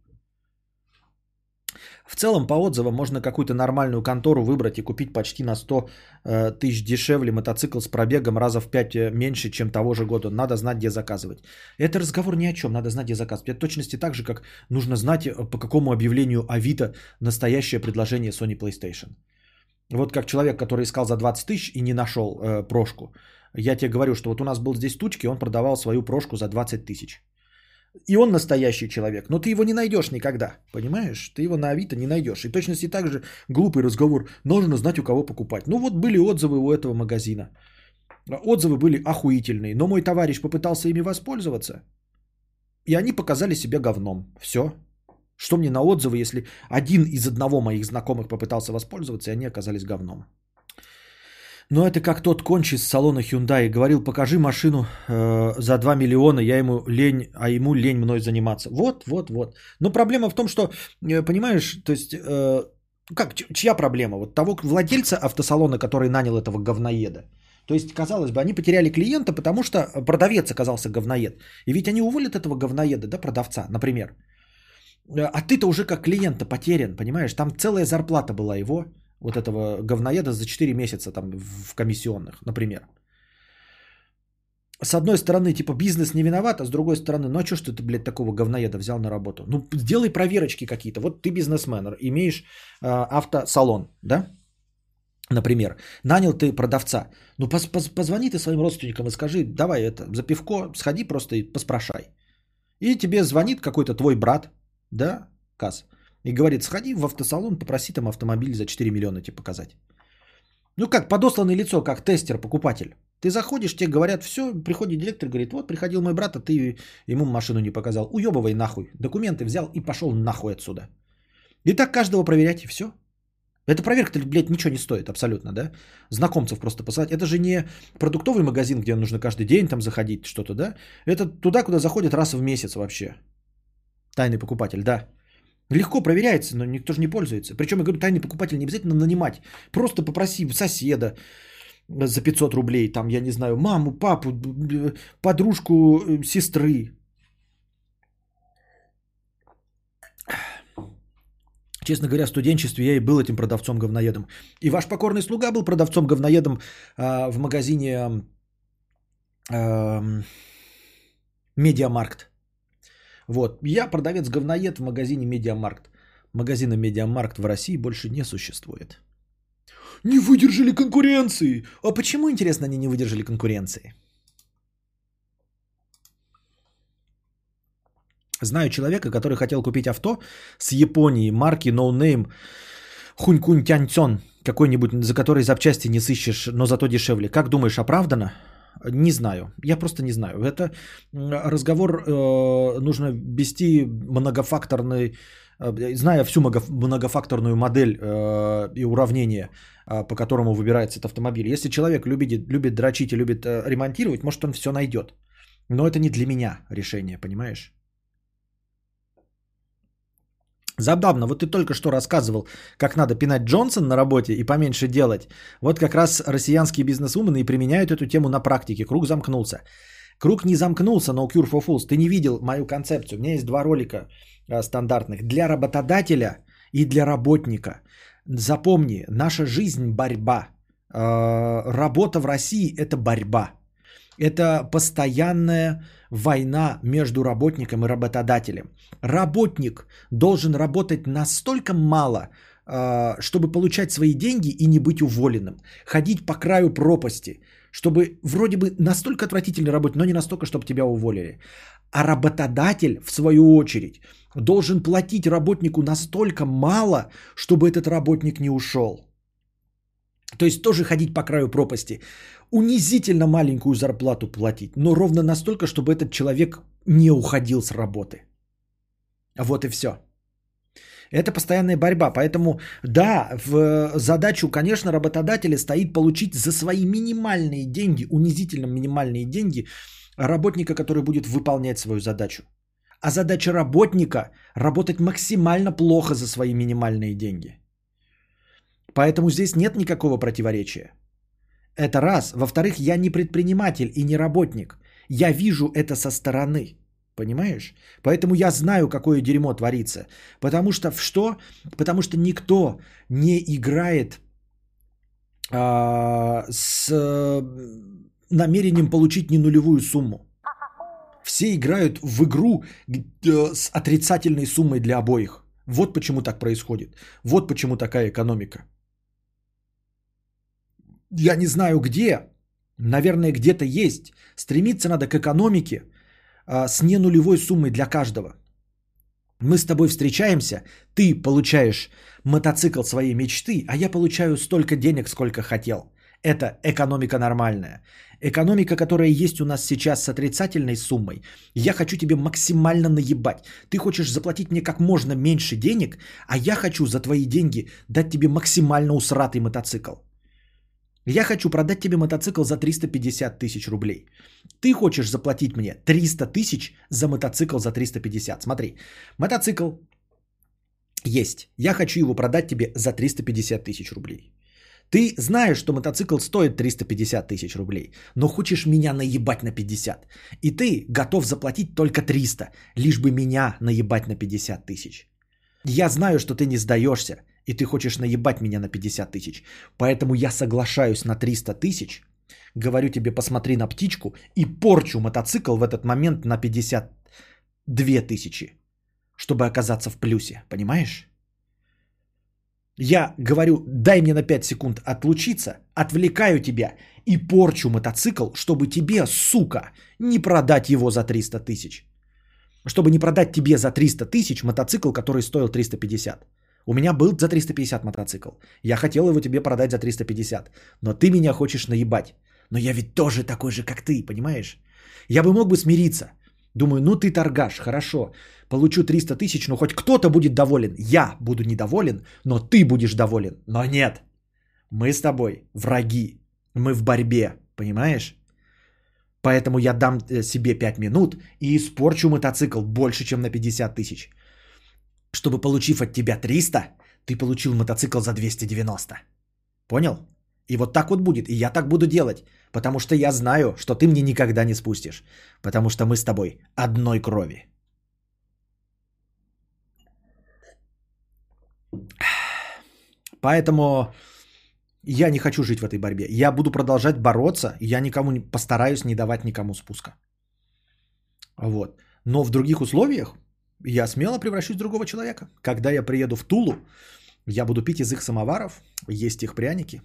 В целом, по отзывам, можно какую-то нормальную контору выбрать и купить почти на 100 э, тысяч дешевле мотоцикл с пробегом раза в 5 э, меньше, чем того же года. Надо знать, где заказывать. Это разговор ни о чем, надо знать, где заказывать. Это точности так же, как нужно знать, э, по какому объявлению Авито настоящее предложение Sony PlayStation. Вот как человек, который искал за 20 тысяч и не нашел э, прошку. Я тебе говорю, что вот у нас был здесь тучки, он продавал свою прошку за 20 тысяч. И он настоящий человек, но ты его не найдешь никогда, понимаешь? Ты его на Авито не найдешь. И точности так же глупый разговор, нужно знать у кого покупать. Ну вот были отзывы у этого магазина. Отзывы были охуительные, но мой товарищ попытался ими воспользоваться, и они показали себя говном. Все. Что мне на отзывы, если один из одного моих знакомых попытался воспользоваться, и они оказались говном. Но это как тот кончи с салона Hyundai. Говорил, покажи машину э, за 2 миллиона, я ему лень, а ему лень мной заниматься. Вот, вот, вот. Но проблема в том, что, э, понимаешь, то есть, э, как, чья проблема? Вот того владельца автосалона, который нанял этого говноеда. То есть, казалось бы, они потеряли клиента, потому что продавец оказался говноед. И ведь они уволят этого говноеда, да, продавца, например. А ты-то уже как клиента потерян, понимаешь? Там целая зарплата была его, вот этого говноеда за 4 месяца там в комиссионных, например. С одной стороны, типа, бизнес не виноват, а с другой стороны, ну а что ж ты, блядь, такого говноеда взял на работу? Ну, сделай проверочки какие-то. Вот ты бизнесмен, имеешь э, автосалон, да? Например, нанял ты продавца. Ну, поз- поз- позвони ты своим родственникам и скажи, давай это, за пивко сходи просто и поспрашай. И тебе звонит какой-то твой брат, да, Каз, и говорит, сходи в автосалон, попроси там автомобиль за 4 миллиона тебе показать. Ну как, подосланное лицо, как тестер, покупатель. Ты заходишь, тебе говорят, все, приходит директор, говорит, вот приходил мой брат, а ты ему машину не показал. Уебывай нахуй. Документы взял и пошел нахуй отсюда. И так каждого проверять, и все. Эта проверка, блядь, ничего не стоит абсолютно, да? Знакомцев просто посылать. Это же не продуктовый магазин, где нужно каждый день там заходить что-то, да? Это туда, куда заходят раз в месяц вообще. Тайный покупатель, да. Легко проверяется, но никто же не пользуется. Причем, я говорю, тайный покупатель не обязательно нанимать. Просто попроси соседа за 500 рублей, там, я не знаю, маму, папу, подружку, э, сестры. Честно говоря, в студенчестве я и был этим продавцом-говноедом. И ваш покорный слуга был продавцом-говноедом а, в магазине ам, Media Markt. Вот. Я продавец-говноед в магазине Media Markt. Магазина Media Markt в России больше не существует. Не выдержали конкуренции. А почему, интересно, они не выдержали конкуренции? Знаю человека, который хотел купить авто с Японии марки No Name Хунькунь Тяньцон, какой-нибудь, за который запчасти не сыщешь, но зато дешевле. Как думаешь, оправдано? Не знаю. Я просто не знаю. Это разговор э, нужно вести многофакторный, э, зная всю много- многофакторную модель э, и уравнение, э, по которому выбирается этот автомобиль. Если человек любит, любит дрочить и любит э, ремонтировать, может он все найдет. Но это не для меня решение, понимаешь? Забавно, вот ты только что рассказывал, как надо пинать Джонсон на работе и поменьше делать. Вот как раз россиянские бизнесвумены и применяют эту тему на практике. Круг замкнулся. Круг не замкнулся, но Cure for Fools. Ты не видел мою концепцию. У меня есть два ролика э, стандартных. Для работодателя и для работника. Запомни, наша жизнь – борьба. Э, работа в России – это борьба. Это постоянная война между работником и работодателем. Работник должен работать настолько мало, э, чтобы получать свои деньги и не быть уволенным. Ходить по краю пропасти, чтобы вроде бы настолько отвратительно работать, но не настолько, чтобы тебя уволили. А работодатель, в свою очередь, должен платить работнику настолько мало, чтобы этот работник не ушел. То есть тоже ходить по краю пропасти. Унизительно маленькую зарплату платить, но ровно настолько, чтобы этот человек не уходил с работы. Вот и все. Это постоянная борьба. Поэтому, да, в задачу, конечно, работодателя стоит получить за свои минимальные деньги, унизительно минимальные деньги, работника, который будет выполнять свою задачу. А задача работника – работать максимально плохо за свои минимальные деньги. Поэтому здесь нет никакого противоречия. Это раз. Во-вторых, я не предприниматель и не работник. Я вижу это со стороны. Понимаешь? Поэтому я знаю, какое дерьмо творится. Потому что в что? Потому что никто не играет а, с э, намерением получить не нулевую сумму. Все играют в игру э, с отрицательной суммой для обоих. Вот почему так происходит. Вот почему такая экономика. Я не знаю где, наверное, где-то есть. Стремиться надо к экономике а, с не нулевой суммой для каждого. Мы с тобой встречаемся, ты получаешь мотоцикл своей мечты, а я получаю столько денег, сколько хотел. Это экономика нормальная. Экономика, которая есть у нас сейчас с отрицательной суммой, я хочу тебе максимально наебать. Ты хочешь заплатить мне как можно меньше денег, а я хочу за твои деньги дать тебе максимально усратый мотоцикл. Я хочу продать тебе мотоцикл за 350 тысяч рублей. Ты хочешь заплатить мне 300 тысяч за мотоцикл за 350. Смотри, мотоцикл есть. Я хочу его продать тебе за 350 тысяч рублей. Ты знаешь, что мотоцикл стоит 350 тысяч рублей, но хочешь меня наебать на 50. И ты готов заплатить только 300, лишь бы меня наебать на 50 тысяч. Я знаю, что ты не сдаешься, и ты хочешь наебать меня на 50 тысяч. Поэтому я соглашаюсь на 300 тысяч, говорю тебе, посмотри на птичку, и порчу мотоцикл в этот момент на 52 тысячи, чтобы оказаться в плюсе, понимаешь? Я говорю, дай мне на 5 секунд отлучиться, отвлекаю тебя и порчу мотоцикл, чтобы тебе, сука, не продать его за 300 тысяч. Чтобы не продать тебе за 300 тысяч мотоцикл, который стоил 350. У меня был за 350 мотоцикл. Я хотел его тебе продать за 350. Но ты меня хочешь наебать. Но я ведь тоже такой же, как ты, понимаешь? Я бы мог бы смириться. Думаю, ну ты торгаш, хорошо. Получу 300 тысяч, но хоть кто-то будет доволен. Я буду недоволен, но ты будешь доволен. Но нет. Мы с тобой враги. Мы в борьбе, понимаешь? Поэтому я дам э, себе 5 минут и испорчу мотоцикл больше, чем на 50 тысяч. Чтобы получив от тебя 300, ты получил мотоцикл за 290. Понял? И вот так вот будет. И я так буду делать. Потому что я знаю, что ты мне никогда не спустишь. Потому что мы с тобой одной крови. Поэтому я не хочу жить в этой борьбе. Я буду продолжать бороться. Я никому не постараюсь не давать никому спуска. Вот. Но в других условиях я смело превращусь в другого человека. Когда я приеду в Тулу, я буду пить из их самоваров, есть их пряники.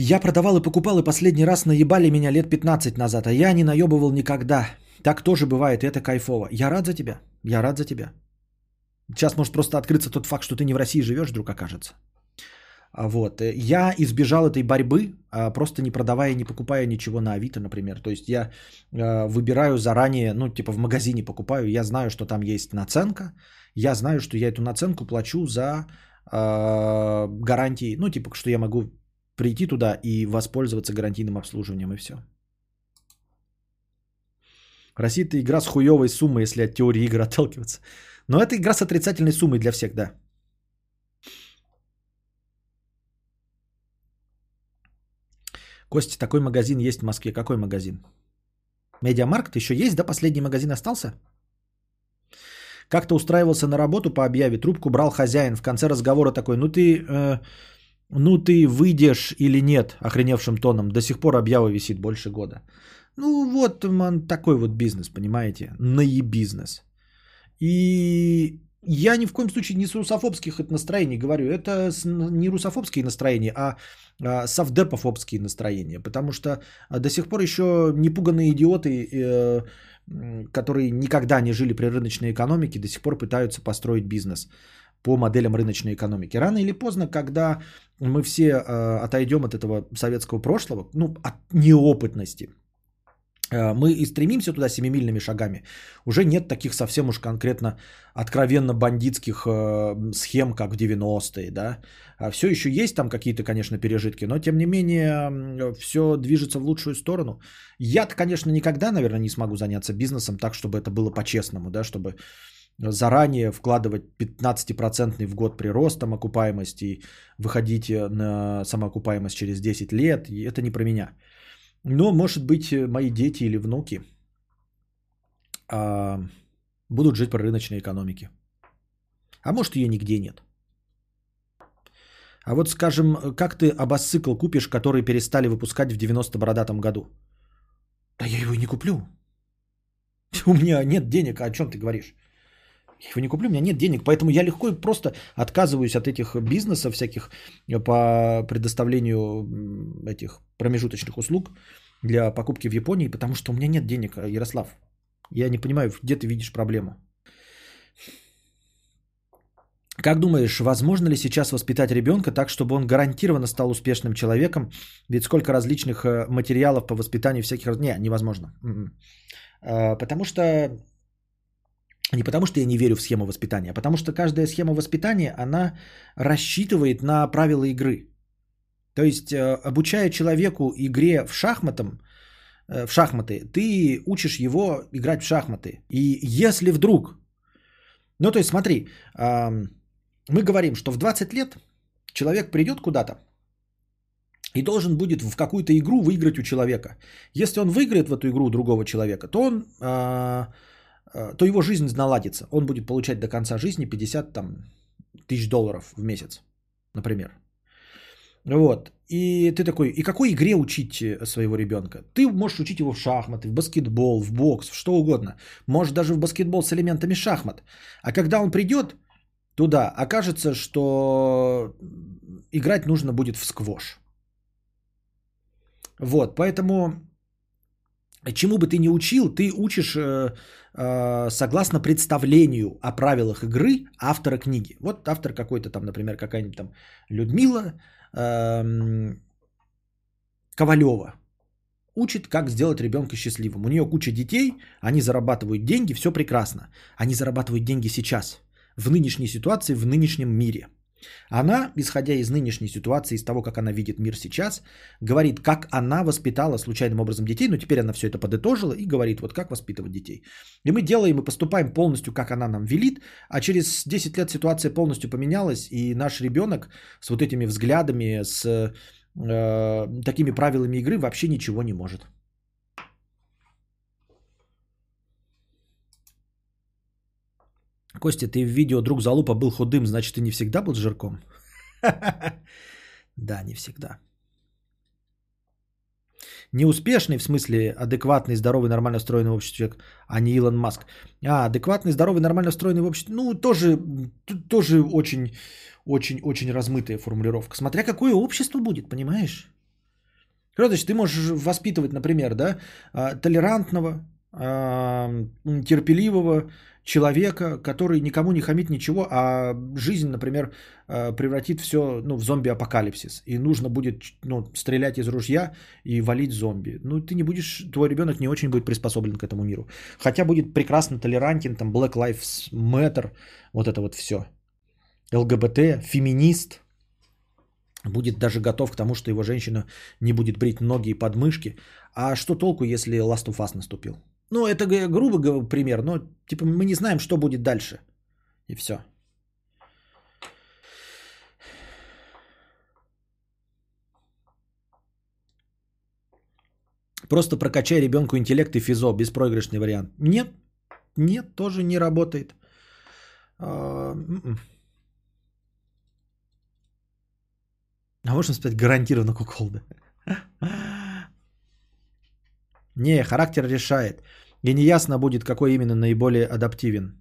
Я продавал и покупал, и последний раз наебали меня лет 15 назад, а я не наебывал никогда. Так тоже бывает, и это кайфово. Я рад за тебя, я рад за тебя. Сейчас может просто открыться тот факт, что ты не в России живешь, вдруг окажется. А Вот. Я избежал этой борьбы, а, просто не продавая, не покупая ничего на Авито, например. То есть я а, выбираю заранее, ну, типа в магазине покупаю, я знаю, что там есть наценка, я знаю, что я эту наценку плачу за э, гарантии, ну, типа, что я могу прийти туда и воспользоваться гарантийным обслуживанием, и все. Россия это игра с хуевой суммой, если от теории игр отталкиваться. Но это игра с отрицательной суммой для всех, да. Костя, такой магазин есть в Москве. Какой магазин? Медиамаркт еще есть, да? Последний магазин остался? Как-то устраивался на работу по объяве, трубку брал хозяин. В конце разговора такой, ну ты, э, ну ты выйдешь или нет, охреневшим тоном. До сих пор объява висит больше года. Ну вот man, такой вот бизнес, понимаете? Наебизнес. И я ни в коем случае не с русофобских настроений говорю. Это не русофобские настроения, а, а совдепофобские настроения. Потому что а, до сих пор еще непуганные идиоты, э, которые никогда не жили при рыночной экономике, до сих пор пытаются построить бизнес по моделям рыночной экономики. Рано или поздно, когда мы все э, отойдем от этого советского прошлого, ну, от неопытности, мы и стремимся туда семимильными шагами, уже нет таких совсем уж конкретно откровенно бандитских э, схем, как в 90-е, да. А все еще есть там какие-то, конечно, пережитки, но тем не менее все движется в лучшую сторону. я конечно, никогда, наверное, не смогу заняться бизнесом так, чтобы это было по-честному, да, чтобы заранее вкладывать 15% в год прирост там окупаемости выходить на самоокупаемость через 10 лет, это не про меня. Но, может быть, э, мои дети или внуки а, будут жить по рыночной экономике. А может, ее нигде нет. А вот, скажем, как ты абасцикл купишь, который перестали выпускать в 90-бородатом году? Да я его и не куплю. У меня нет денег, о чем ты говоришь? Я его не куплю, у меня нет денег, поэтому я легко и просто отказываюсь от этих бизнесов всяких по предоставлению этих промежуточных услуг для покупки в Японии, потому что у меня нет денег, Ярослав. Я не понимаю, где ты видишь проблему. Как думаешь, возможно ли сейчас воспитать ребенка так, чтобы он гарантированно стал успешным человеком? Ведь сколько различных э, материалов по воспитанию всяких... Не, невозможно. М-м. Потому что не потому, что я не верю в схему воспитания, а потому что каждая схема воспитания, она рассчитывает на правила игры. То есть, э, обучая человеку игре в шахматам, э, в шахматы, ты учишь его играть в шахматы. И если вдруг, ну то есть смотри, мы говорим, что в 20 лет человек придет куда-то и должен будет в какую-то игру выиграть у человека. Если он выиграет в эту игру у другого человека, то он а, то его жизнь наладится. Он будет получать до конца жизни 50 там, тысяч долларов в месяц, например. Вот. И ты такой, и какой игре учить э, своего ребенка? Ты можешь учить его в шахматы, в баскетбол, в бокс, в что угодно. Может даже в баскетбол с элементами шахмат. А когда он придет туда, окажется, что играть нужно будет в сквош. Вот, поэтому чему бы ты ни учил, ты учишь э, э, согласно представлению о правилах игры автора книги. Вот автор какой-то там, например, какая-нибудь там Людмила э, Ковалева учит, как сделать ребенка счастливым. У нее куча детей, они зарабатывают деньги, все прекрасно. Они зарабатывают деньги сейчас, в нынешней ситуации, в нынешнем мире – она, исходя из нынешней ситуации, из того, как она видит мир сейчас, говорит, как она воспитала случайным образом детей, но теперь она все это подытожила и говорит, вот как воспитывать детей. И мы делаем и поступаем полностью, как она нам велит, а через 10 лет ситуация полностью поменялась, и наш ребенок с вот этими взглядами, с э, такими правилами игры вообще ничего не может. Костя, ты в видео друг залупа был худым, значит, ты не всегда был жирком? Да, не всегда. Неуспешный, в смысле адекватный, здоровый, нормально устроенный в обществе человек, а не Илон Маск. А, адекватный, здоровый, нормально устроенный в обществе, ну, тоже, тоже очень, очень, очень размытая формулировка. Смотря какое общество будет, понимаешь? Короче, ты можешь воспитывать, например, да, а, толерантного, а, терпеливого, человека, который никому не хамит ничего, а жизнь, например, э, превратит все ну, в зомби-апокалипсис. И нужно будет ну, стрелять из ружья и валить зомби. Ну, ты не будешь, твой ребенок не очень будет приспособлен к этому миру. Хотя будет прекрасно толерантен, там, Black Lives Matter, вот это вот все. ЛГБТ, феминист, будет даже готов к тому, что его женщина не будет брить ноги и подмышки. А что толку, если Last of Us наступил? Ну, это грубо пример, но типа мы не знаем, что будет дальше. И все. Просто прокачай ребенку интеллект и физо, беспроигрышный вариант. Нет, нет, тоже не работает. А, м-м. а можно сказать гарантированно куколда. Не, характер решает. И неясно будет, какой именно наиболее адаптивен.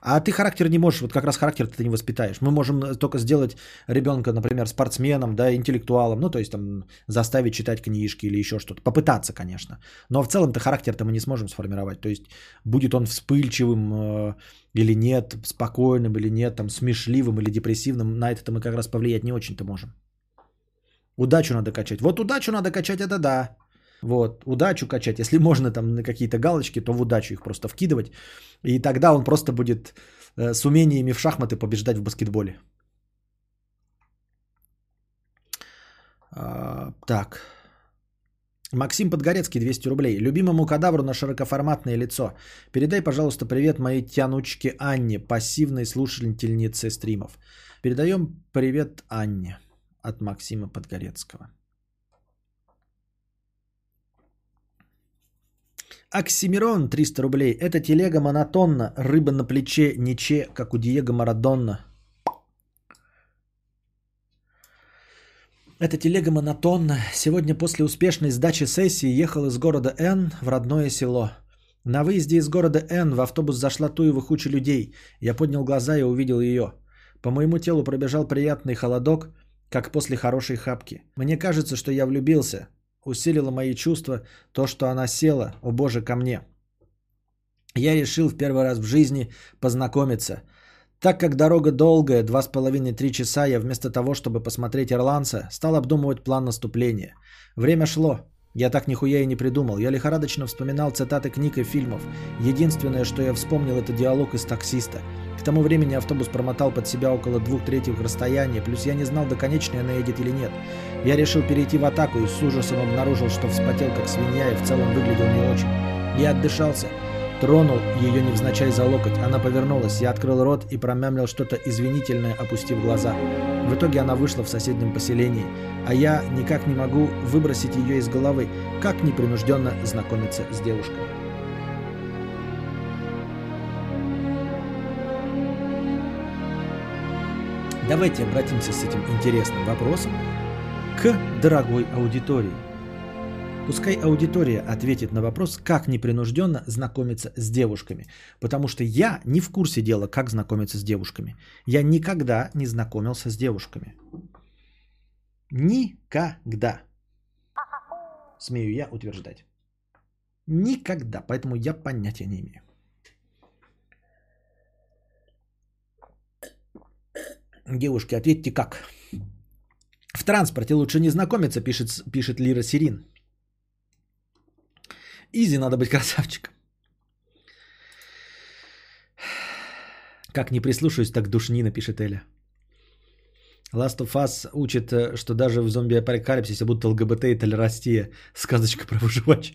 А ты характер не можешь, вот как раз характер ты не воспитаешь. Мы можем только сделать ребенка, например, спортсменом, да, интеллектуалом, ну, то есть там заставить читать книжки или еще что-то. Попытаться, конечно. Но в целом-то характер-то мы не сможем сформировать. То есть будет он вспыльчивым э, или нет, спокойным или нет, там, смешливым или депрессивным. На это мы как раз повлиять не очень-то можем. Удачу надо качать. Вот удачу надо качать, это да. Вот, удачу качать. Если можно там на какие-то галочки, то в удачу их просто вкидывать. И тогда он просто будет э, с умениями в шахматы побеждать в баскетболе. А, так. Максим Подгорецкий, 200 рублей. Любимому кадавру на широкоформатное лицо. Передай, пожалуйста, привет моей тянучке Анне, пассивной слушательнице стримов. Передаем привет Анне от Максима Подгорецкого. Оксимирон 300 рублей. Эта телега монотонна, рыба на плече, ниче, как у Диего Марадонна. Эта телега монотонна. Сегодня после успешной сдачи сессии ехал из города Н в родное село. На выезде из города Н в автобус зашла Туева куча людей. Я поднял глаза и увидел ее. По моему телу пробежал приятный холодок, как после хорошей хапки. Мне кажется, что я влюбился усилило мои чувства то, что она села, о боже, ко мне. Я решил в первый раз в жизни познакомиться. Так как дорога долгая, два с половиной-три часа, я вместо того, чтобы посмотреть «Ирландца», стал обдумывать план наступления. Время шло. Я так нихуя и не придумал. Я лихорадочно вспоминал цитаты книг и фильмов. Единственное, что я вспомнил, это диалог из таксиста. К тому времени автобус промотал под себя около двух третьих расстояния, плюс я не знал, до конечной она едет или нет. Я решил перейти в атаку и с ужасом обнаружил, что вспотел как свинья и в целом выглядел не очень. Я отдышался. Тронул ее невзначай за локоть. Она повернулась. Я открыл рот и промямлил что-то извинительное, опустив глаза. В итоге она вышла в соседнем поселении. А я никак не могу выбросить ее из головы. Как непринужденно знакомиться с девушкой. Давайте обратимся с этим интересным вопросом к дорогой аудитории. Пускай аудитория ответит на вопрос, как непринужденно знакомиться с девушками. Потому что я не в курсе дела, как знакомиться с девушками. Я никогда не знакомился с девушками. Никогда. Смею я утверждать. Никогда. Поэтому я понятия не имею. Девушки, ответьте как? В транспорте лучше не знакомиться, пишет, пишет Лира Сирин. Изи, надо быть красавчиком. Как не прислушаюсь, так душнина, пишет Эля. Last of Us учит, э, что даже в зомби-апокалипсисе будто ЛГБТ и толерастия. Сказочка про выживач.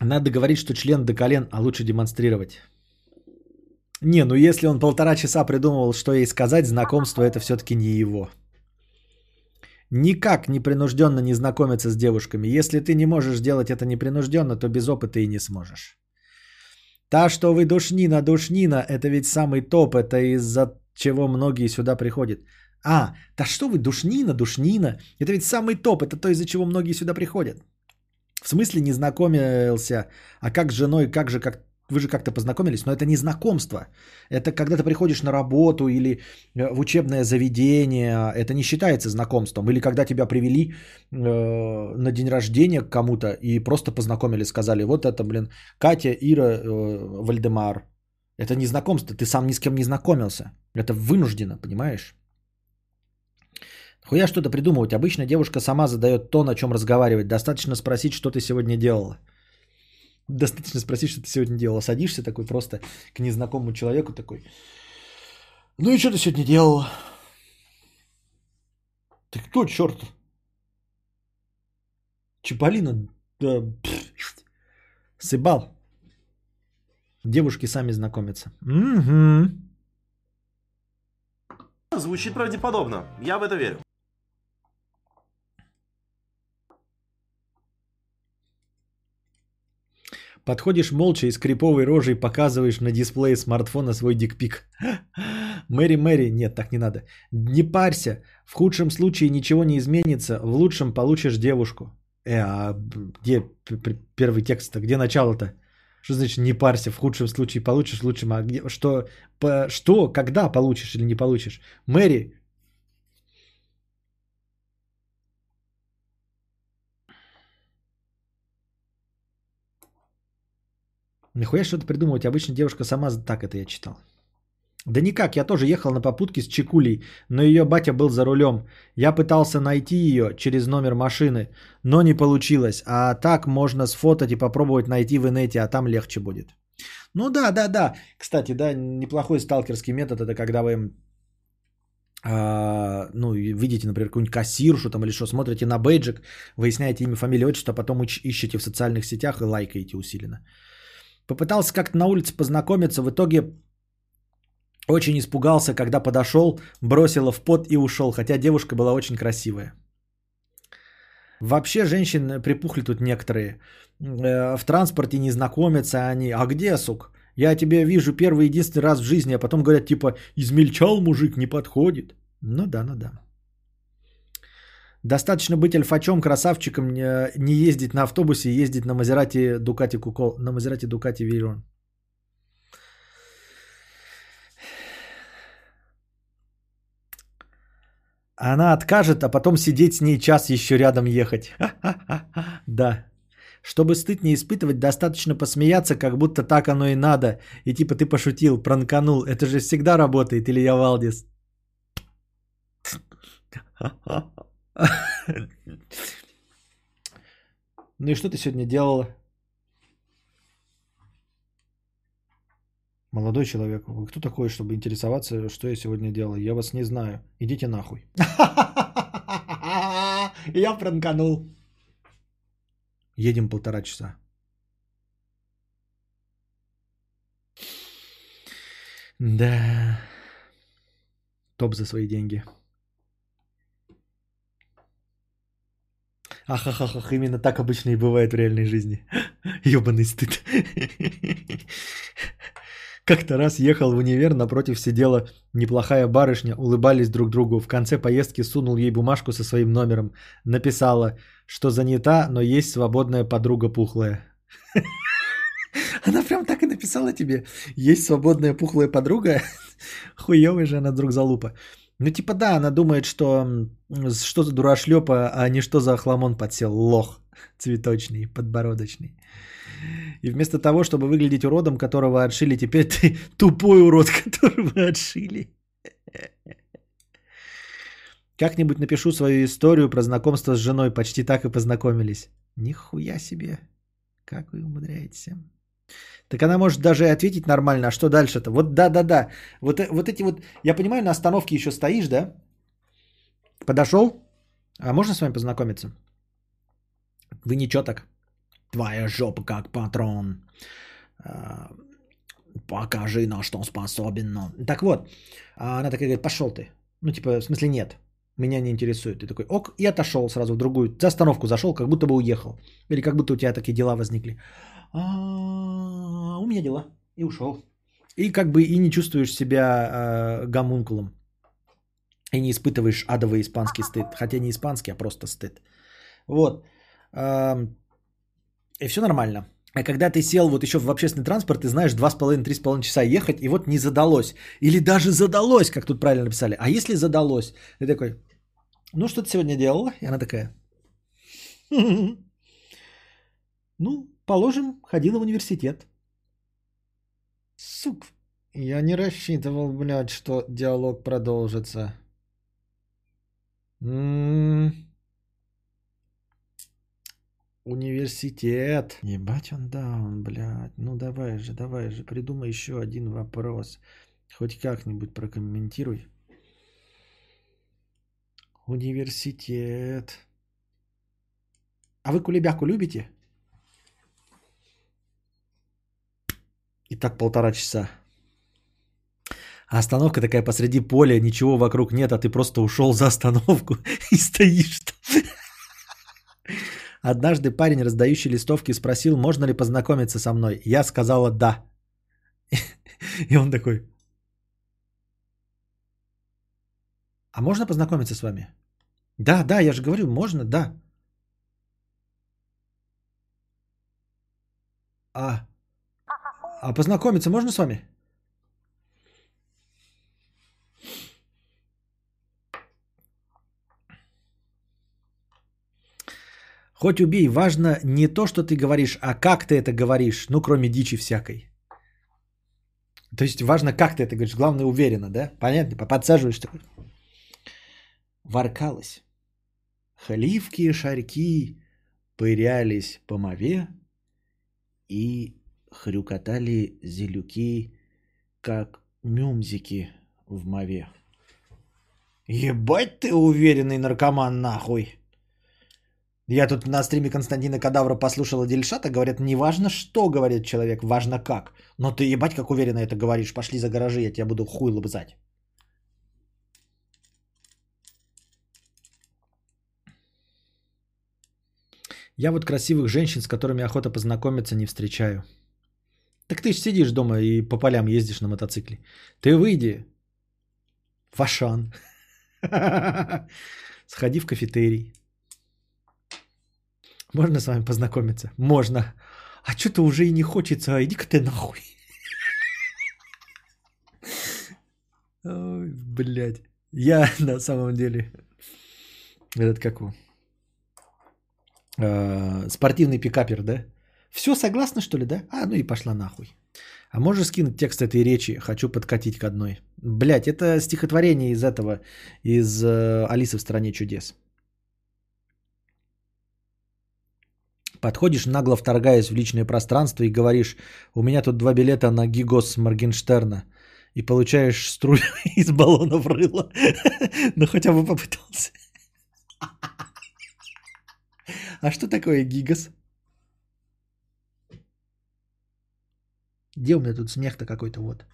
Надо говорить, что член до колен, а лучше демонстрировать. Не, ну если он полтора часа придумывал, что ей сказать, знакомство это все-таки не его. Никак непринужденно не знакомиться с девушками. Если ты не можешь делать это непринужденно, то без опыта и не сможешь. Та, что вы душнина, душнина, это ведь самый топ, это из-за чего многие сюда приходят. А, да что вы, душнина, душнина, это ведь самый топ, это то, из-за чего многие сюда приходят. В смысле не знакомился, а как с женой, как же, как вы же как-то познакомились, но это не знакомство. Это когда ты приходишь на работу или э, в учебное заведение, это не считается знакомством. Или когда тебя привели э, на день рождения к кому-то и просто познакомили, сказали, вот это, блин, Катя, Ира, э, Вальдемар. Это не знакомство, ты сам ни с кем не знакомился. Это вынуждено, понимаешь? Хуя что-то придумывать. Обычно девушка сама задает то, на чем разговаривать. Достаточно спросить, что ты сегодня делала. Достаточно спросить, что ты сегодня делала. Садишься такой просто к незнакомому человеку такой. Ну и что ты сегодня делала? Ты кто, черт? Чиполлино, да, сыбал. Девушки сами знакомятся. Угу. Звучит правдеподобно. Я в это верю. Подходишь молча и с криповой рожей показываешь на дисплее смартфона свой дикпик. Мэри, Мэри, нет, так не надо. Не парься, в худшем случае ничего не изменится, в лучшем получишь девушку. Э, а где первый текст-то, где начало-то? Что значит не парься, в худшем случае получишь, в лучшем, а где, что, по, что, когда получишь или не получишь? Мэри, Нихуя что-то придумывать. Обычно девушка сама так это я читал. Да никак, я тоже ехал на попутке с Чекулей, но ее батя был за рулем. Я пытался найти ее через номер машины, но не получилось. А так можно сфотать и попробовать найти в инете, а там легче будет. Ну да, да, да. Кстати, да, неплохой сталкерский метод, это когда вы а, ну, видите, например, какую-нибудь кассиршу там или что, смотрите на бейджик, выясняете имя, фамилию, отчество, а потом ищете в социальных сетях и лайкаете усиленно. Попытался как-то на улице познакомиться, в итоге очень испугался, когда подошел, бросила в пот и ушел, хотя девушка была очень красивая. Вообще женщин припухли тут некоторые. Э, в транспорте не знакомятся они. А где, сук? Я тебя вижу первый единственный раз в жизни, а потом говорят типа измельчал мужик, не подходит. Ну да, ну да. Достаточно быть альфачом, красавчиком, не ездить на автобусе, ездить на Мазерати Дукати Кукол, на Мазерати Дукати Вейрон. Она откажет, а потом сидеть с ней час еще рядом ехать. Да. Чтобы стыд не испытывать, достаточно посмеяться, как будто так оно и надо. И типа ты пошутил, пранканул. Это же всегда работает, или я Валдис? Ну и что ты сегодня делала? Молодой человек, вы кто такой, чтобы интересоваться, что я сегодня делал? Я вас не знаю. Идите нахуй. Я пранканул. Едем полтора часа. Да. Топ за свои деньги. Ахахах, именно так обычно и бывает в реальной жизни. Ёбаный стыд. Как-то раз ехал в универ, напротив сидела неплохая барышня, улыбались друг другу. В конце поездки сунул ей бумажку со своим номером. Написала, что занята, но есть свободная подруга пухлая. Она прям так и написала тебе. Есть свободная пухлая подруга. Хуёвая же она друг залупа. Ну типа да, она думает, что что за дурашлепа, а не что за хламон подсел. Лох цветочный, подбородочный. И вместо того, чтобы выглядеть уродом, которого отшили, теперь ты тупой урод, которого отшили. Как-нибудь напишу свою историю про знакомство с женой. Почти так и познакомились. Нихуя себе. Как вы умудряетесь. Так она может даже и ответить нормально. А что дальше-то? Вот да-да-да. Вот, э- вот эти вот... Я понимаю, на остановке еще стоишь, да? Подошел? А можно с вами познакомиться? Вы ничего так. Твоя жопа как патрон. А, Покажи, на что способен. но». Так вот, а она такая говорит, пошел ты. Ну, типа, в смысле, нет. Меня не интересует. Ты такой, ок, и отошел сразу в другую. За остановку зашел, как будто бы уехал. Или как будто у тебя такие дела возникли. «А, у меня дела. И ушел. И как бы и не чувствуешь себя э, гомункулом. И не испытываешь адовый испанский стыд. Хотя не испанский, а просто стыд. Вот. Ам, И все нормально. А когда ты сел вот еще в общественный транспорт, ты знаешь, 2,5-3,5 часа ехать, и вот не задалось. Или даже задалось, как тут правильно написали. А если задалось? Ты такой, ну что ты сегодня делала? И она такая, ну, положим, ходила в университет. Сук, я не рассчитывал, блядь, что диалог продолжится. М, Университет. Ебать он даун, блядь. Ну давай же, давай же, придумай еще один вопрос. Хоть как-нибудь прокомментируй. Университет. А вы кулебяку любите? И так полтора часа. А остановка такая посреди поля, ничего вокруг нет, а ты просто ушел за остановку и стоишь там. Однажды парень, раздающий листовки, спросил, можно ли познакомиться со мной. Я сказала да. И он такой, а можно познакомиться с вами? Да, да, я же говорю, можно, да. А, а познакомиться можно с вами? Хоть убей, важно не то, что ты говоришь, а как ты это говоришь, ну, кроме дичи всякой. То есть важно, как ты это говоришь, главное, уверенно, да? Понятно? Подсаживаешь такой. Воркалась. Хливкие шарьки пырялись по мове и хрюкотали зелюки, как мюмзики в мове. Ебать ты уверенный наркоман нахуй. Я тут на стриме Константина Кадавра послушала Дельшата, говорят, не важно, что говорит человек, важно как. Но ты ебать, как уверенно это говоришь, пошли за гаражи, я тебя буду хуй лобзать. Я вот красивых женщин, с которыми охота познакомиться, не встречаю. Так ты сидишь дома и по полям ездишь на мотоцикле. Ты выйди в. Сходи в кафетерий. Можно с вами познакомиться? Можно. А что-то уже и не хочется. а Иди-ка ты нахуй. Ой, блядь. Я на самом деле этот как его? Э, спортивный пикапер, да? Все согласна, что ли, да? А, ну и пошла нахуй. А можешь скинуть текст этой речи? Хочу подкатить к одной. Блять, это стихотворение из этого, из э, Алисы в стране чудес. Подходишь, нагло вторгаясь в личное пространство и говоришь, у меня тут два билета на Гигос Моргенштерна. И получаешь струю из баллона в рыло. Ну хотя бы попытался. А что такое Гигас? Где у меня тут смех-то какой-то вот?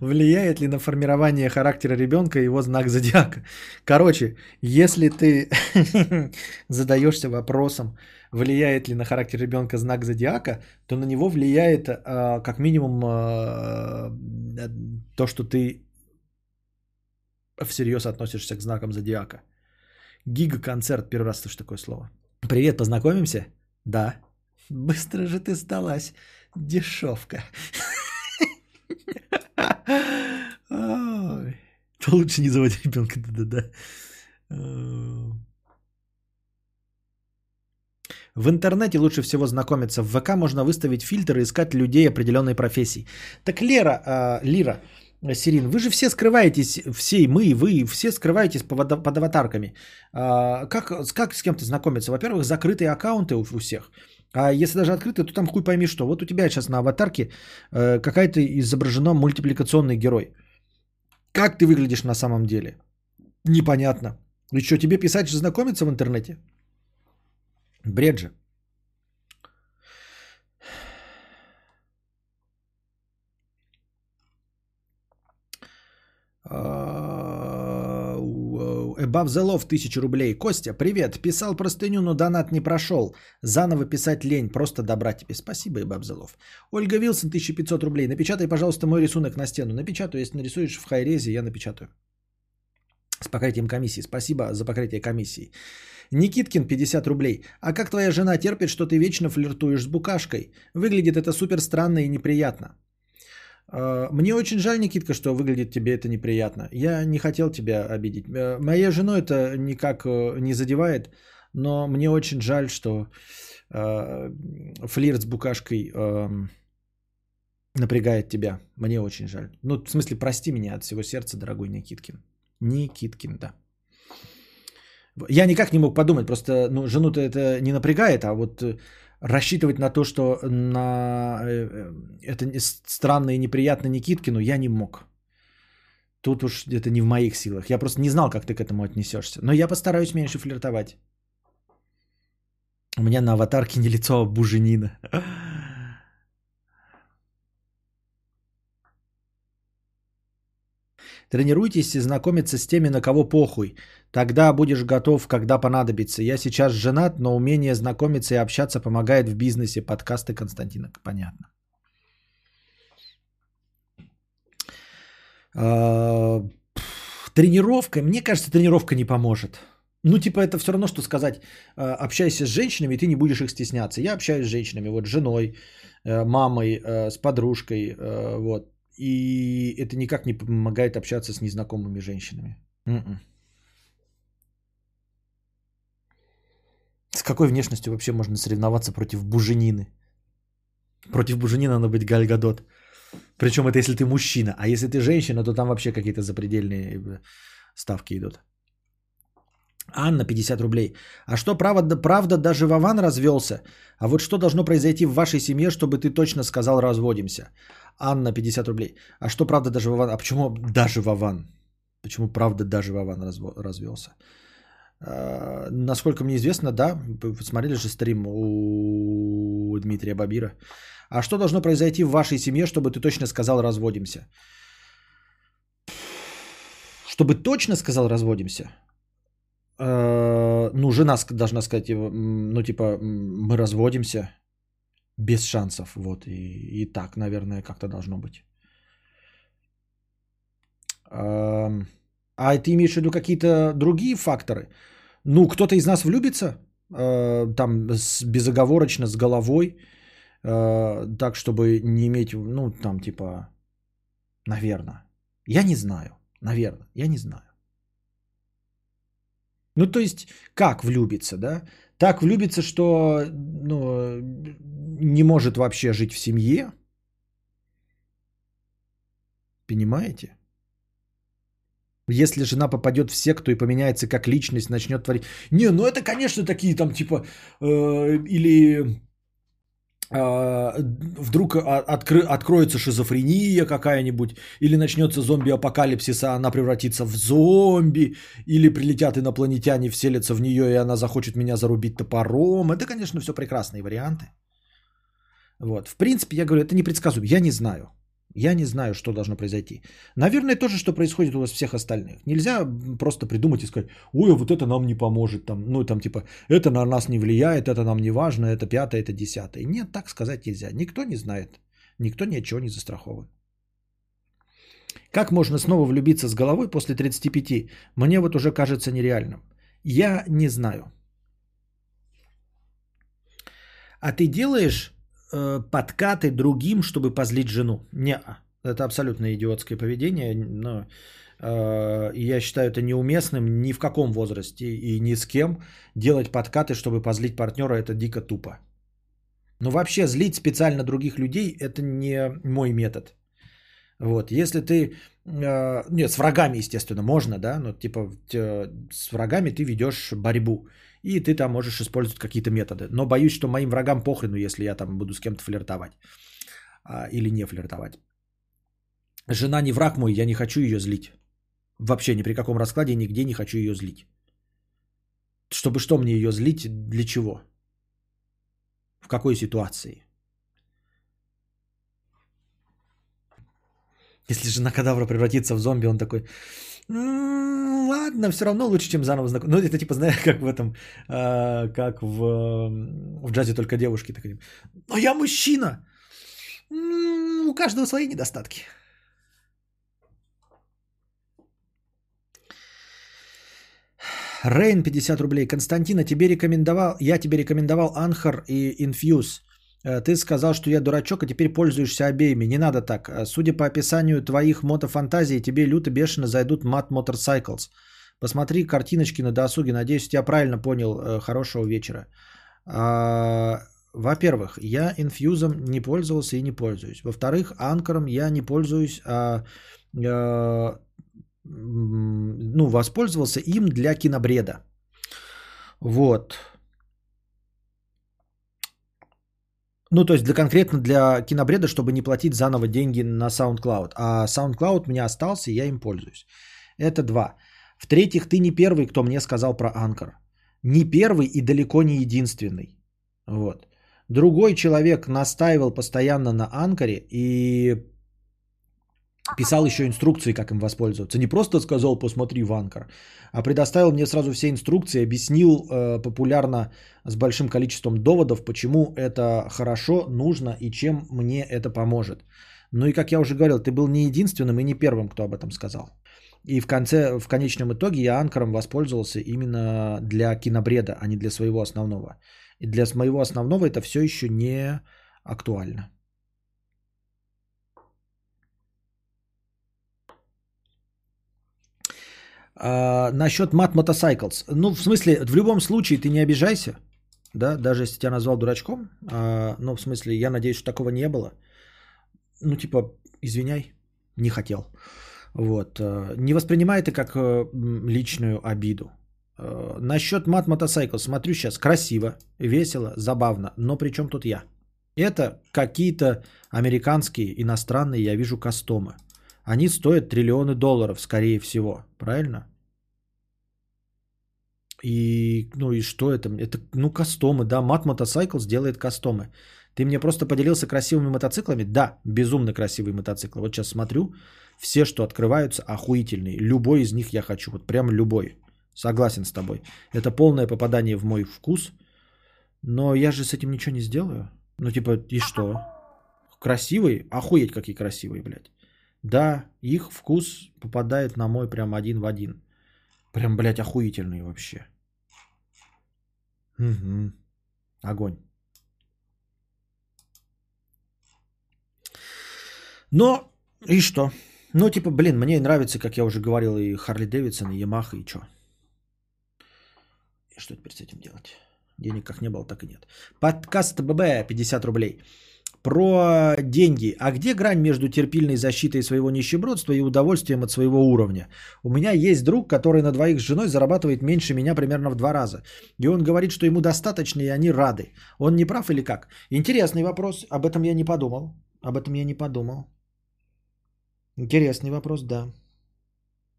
Влияет ли на формирование характера ребенка его знак зодиака? Короче, если ты задаешься вопросом, влияет ли на характер ребенка знак зодиака, то на него влияет э, как минимум э, то, что ты всерьез относишься к знакам зодиака. Гига-концерт, первый раз слышу такое слово. Привет, познакомимся? Да. Быстро же ты сдалась, дешевка. То лучше не заводить ребенка, да-да-да. В интернете лучше всего знакомиться. В ВК можно выставить фильтр и искать людей определенной профессии. Так Лера, э, Лира, Сирин, вы же все скрываетесь, все мы, вы, все скрываетесь под, под аватарками. Э, как, как с кем-то знакомиться? Во-первых, закрытые аккаунты у, у всех. А если даже открыто, то там хуй пойми что. Вот у тебя сейчас на аватарке э, какая-то изображена мультипликационный герой. Как ты выглядишь на самом деле? Непонятно. И что, тебе писать, что знакомиться в интернете? Бред же. Above the Love 1000 рублей. Костя, привет. Писал простыню, но донат не прошел. Заново писать лень. Просто добра тебе. Спасибо, Above the Love. Ольга Вилсон, 1500 рублей. Напечатай, пожалуйста, мой рисунок на стену. Напечатаю. Если нарисуешь в хайрезе, я напечатаю. С покрытием комиссии. Спасибо за покрытие комиссии. Никиткин, 50 рублей. А как твоя жена терпит, что ты вечно флиртуешь с букашкой? Выглядит это супер странно и неприятно. А, мне очень жаль, Никитка, что выглядит тебе это неприятно. Я не хотел тебя обидеть. Э, моя жена это никак э, не задевает, но мне очень жаль, что э, флирт с букашкой э, напрягает тебя. Мне очень жаль. Ну, в смысле, прости меня от всего сердца, дорогой Никиткин. Никиткин, да. Я никак не мог подумать, просто ну, жену-то это не напрягает, а вот рассчитывать на то, что на э, э, это странно и неприятно Никиткину, я не мог. Тут уж это не в моих силах. Я просто не знал, как ты к этому отнесешься. Но я постараюсь меньше флиртовать. У меня на аватарке не лицо, а буженина. Тренируйтесь и знакомиться с теми, на кого похуй. Тогда будешь готов, когда понадобится. Я сейчас женат, но умение знакомиться и общаться помогает в бизнесе. Подкасты Константина. Понятно. А, тренировка. Мне кажется, тренировка не поможет. Ну, типа, это все равно, что сказать, а, общайся с женщинами, и ты не будешь их стесняться. Я общаюсь с женщинами, вот, с женой, э, мамой, э, с подружкой, э, вот. И это никак не помогает общаться с незнакомыми женщинами. М-м. С какой внешностью вообще можно соревноваться против буженины? Против буженины надо быть гальгадот. Причем это если ты мужчина. А если ты женщина, то там вообще какие-то запредельные э, ставки идут. Анна, 50 рублей. А что, правда, правда даже Вован развелся? А вот что должно произойти в вашей семье, чтобы ты точно сказал «разводимся»? Анна, 50 рублей. А что, правда, даже Вован? А почему даже Вован? Почему, правда, даже Вован развелся? А, насколько мне известно, да, смотрели же стрим у Дмитрия Бабира. А что должно произойти в вашей семье, чтобы ты точно сказал «разводимся»? Чтобы точно сказал «разводимся»? Э, ну, жена должна сказать, ну, типа, мы разводимся без шансов, вот, и, и так, наверное, как-то должно быть. А ты имеешь в виду какие-то другие факторы? Ну, кто-то из нас влюбится, э, там, безоговорочно, с головой, э, так, чтобы не иметь, ну, там, типа, наверное. Я не знаю, наверное, я не знаю. Ну, то есть, как влюбиться, да? Так влюбиться, что ну, не может вообще жить в семье. Понимаете? Если жена попадет в секту и поменяется как личность, начнет творить... Не, ну это, конечно, такие там типа... Э, или вдруг откры, откроется шизофрения какая-нибудь, или начнется зомби-апокалипсис, а она превратится в зомби, или прилетят инопланетяне, вселятся в нее, и она захочет меня зарубить топором. Это, конечно, все прекрасные варианты. Вот. В принципе, я говорю, это непредсказуемо. Я не знаю. Я не знаю, что должно произойти. Наверное, то же, что происходит у вас всех остальных. Нельзя просто придумать и сказать, ой, вот это нам не поможет. Там, ну, там типа, это на нас не влияет, это нам не важно, это пятое, это десятое. Нет, так сказать нельзя. Никто не знает. Никто ни от чего не застрахован. Как можно снова влюбиться с головой после 35? Мне вот уже кажется нереальным. Я не знаю. А ты делаешь э, подкаты другим, чтобы позлить жену? Не, это абсолютно идиотское поведение, но э, я считаю это неуместным ни в каком возрасте и ни с кем делать подкаты, чтобы позлить партнера, это дико тупо. Но вообще злить специально других людей это не мой метод. Вот, если ты, э, нет, с врагами, естественно, можно, да, но типа э, с врагами ты ведешь борьбу, и ты там можешь использовать какие-то методы. Но боюсь, что моим врагам похрену, если я там буду с кем-то флиртовать а, или не флиртовать. Жена не враг мой, я не хочу ее злить. Вообще ни при каком раскладе нигде не хочу ее злить. Чтобы что мне ее злить, для чего? В какой ситуации? Если жена кадавра превратится в зомби, он такой, «М, ладно, все равно лучше, чем заново знакомиться. Ну, это типа, знаешь, как в этом, а, как в, в джазе только девушки. такие. Но я мужчина. У каждого свои недостатки. Рейн 50 рублей. Константина, тебе рекомендовал, я тебе рекомендовал Анхар и Infuse. Э, Ты сказал, что я дурачок, а теперь пользуешься обеими. Не надо так. Э, Судя по описанию твоих мотофантазий, тебе люто бешено зайдут мат Motorcycles. Посмотри картиночки на досуге. Надеюсь, я правильно понял. Э, Хорошего вечера. А, Во-первых, я инфьюзом не пользовался и не пользуюсь. Во-вторых, анкором я не пользуюсь, а м, ну, воспользовался им для кинобреда. Вот. Ну, то есть для конкретно для кинобреда, чтобы не платить заново деньги на SoundCloud. А SoundCloud у меня остался, и я им пользуюсь. Это два. В-третьих, ты не первый, кто мне сказал про Анкор. Не первый и далеко не единственный. Вот. Другой человек настаивал постоянно на Анкоре и писал еще инструкции, как им воспользоваться. Не просто сказал, посмотри в Анкор, а предоставил мне сразу все инструкции, объяснил э, популярно с большим количеством доводов, почему это хорошо, нужно и чем мне это поможет. Ну и как я уже говорил, ты был не единственным и не первым, кто об этом сказал. И в конце, в конечном итоге я анкором воспользовался именно для кинобреда, а не для своего основного. И для моего основного это все еще не актуально. А, насчет Mat Motorcycles. Ну, в смысле, в любом случае ты не обижайся, да, даже если тебя назвал дурачком. А, ну, в смысле, я надеюсь, что такого не было. Ну, типа, извиняй, не хотел. Вот. а, Не воспринимай это как э, личную обиду. А, Насчет Mat Motorcycles. Смотрю сейчас. Красиво, весело, забавно. Но при чем тут я? Это какие-то американские, иностранные, я вижу, кастомы. Они стоят триллионы долларов, скорее всего. Правильно? И, ну и что это? Это, ну, кастомы, да. Мат Motorcycles делает кастомы. Ты мне просто поделился красивыми мотоциклами? Да, безумно красивые мотоциклы. Вот сейчас смотрю, все, что открываются, охуительные. Любой из них я хочу, вот прям любой. Согласен с тобой. Это полное попадание в мой вкус. Но я же с этим ничего не сделаю. Ну, типа, и что? Красивые? Охуеть, какие красивые, блядь. Да, их вкус попадает на мой прям один в один. Прям, блядь, охуительный вообще. Угу. Огонь. Но, и что? Ну, типа, блин, мне нравится, как я уже говорил, и Харли Дэвидсон, и Ямаха, и что? И что теперь с этим делать? Денег как не было, так и нет. Подкаст ББ 50 рублей. Про деньги. А где грань между терпильной защитой своего нищебродства и удовольствием от своего уровня? У меня есть друг, который на двоих с женой зарабатывает меньше меня примерно в два раза. И он говорит, что ему достаточно, и они рады. Он не прав или как? Интересный вопрос. Об этом я не подумал. Об этом я не подумал. Интересный вопрос, да.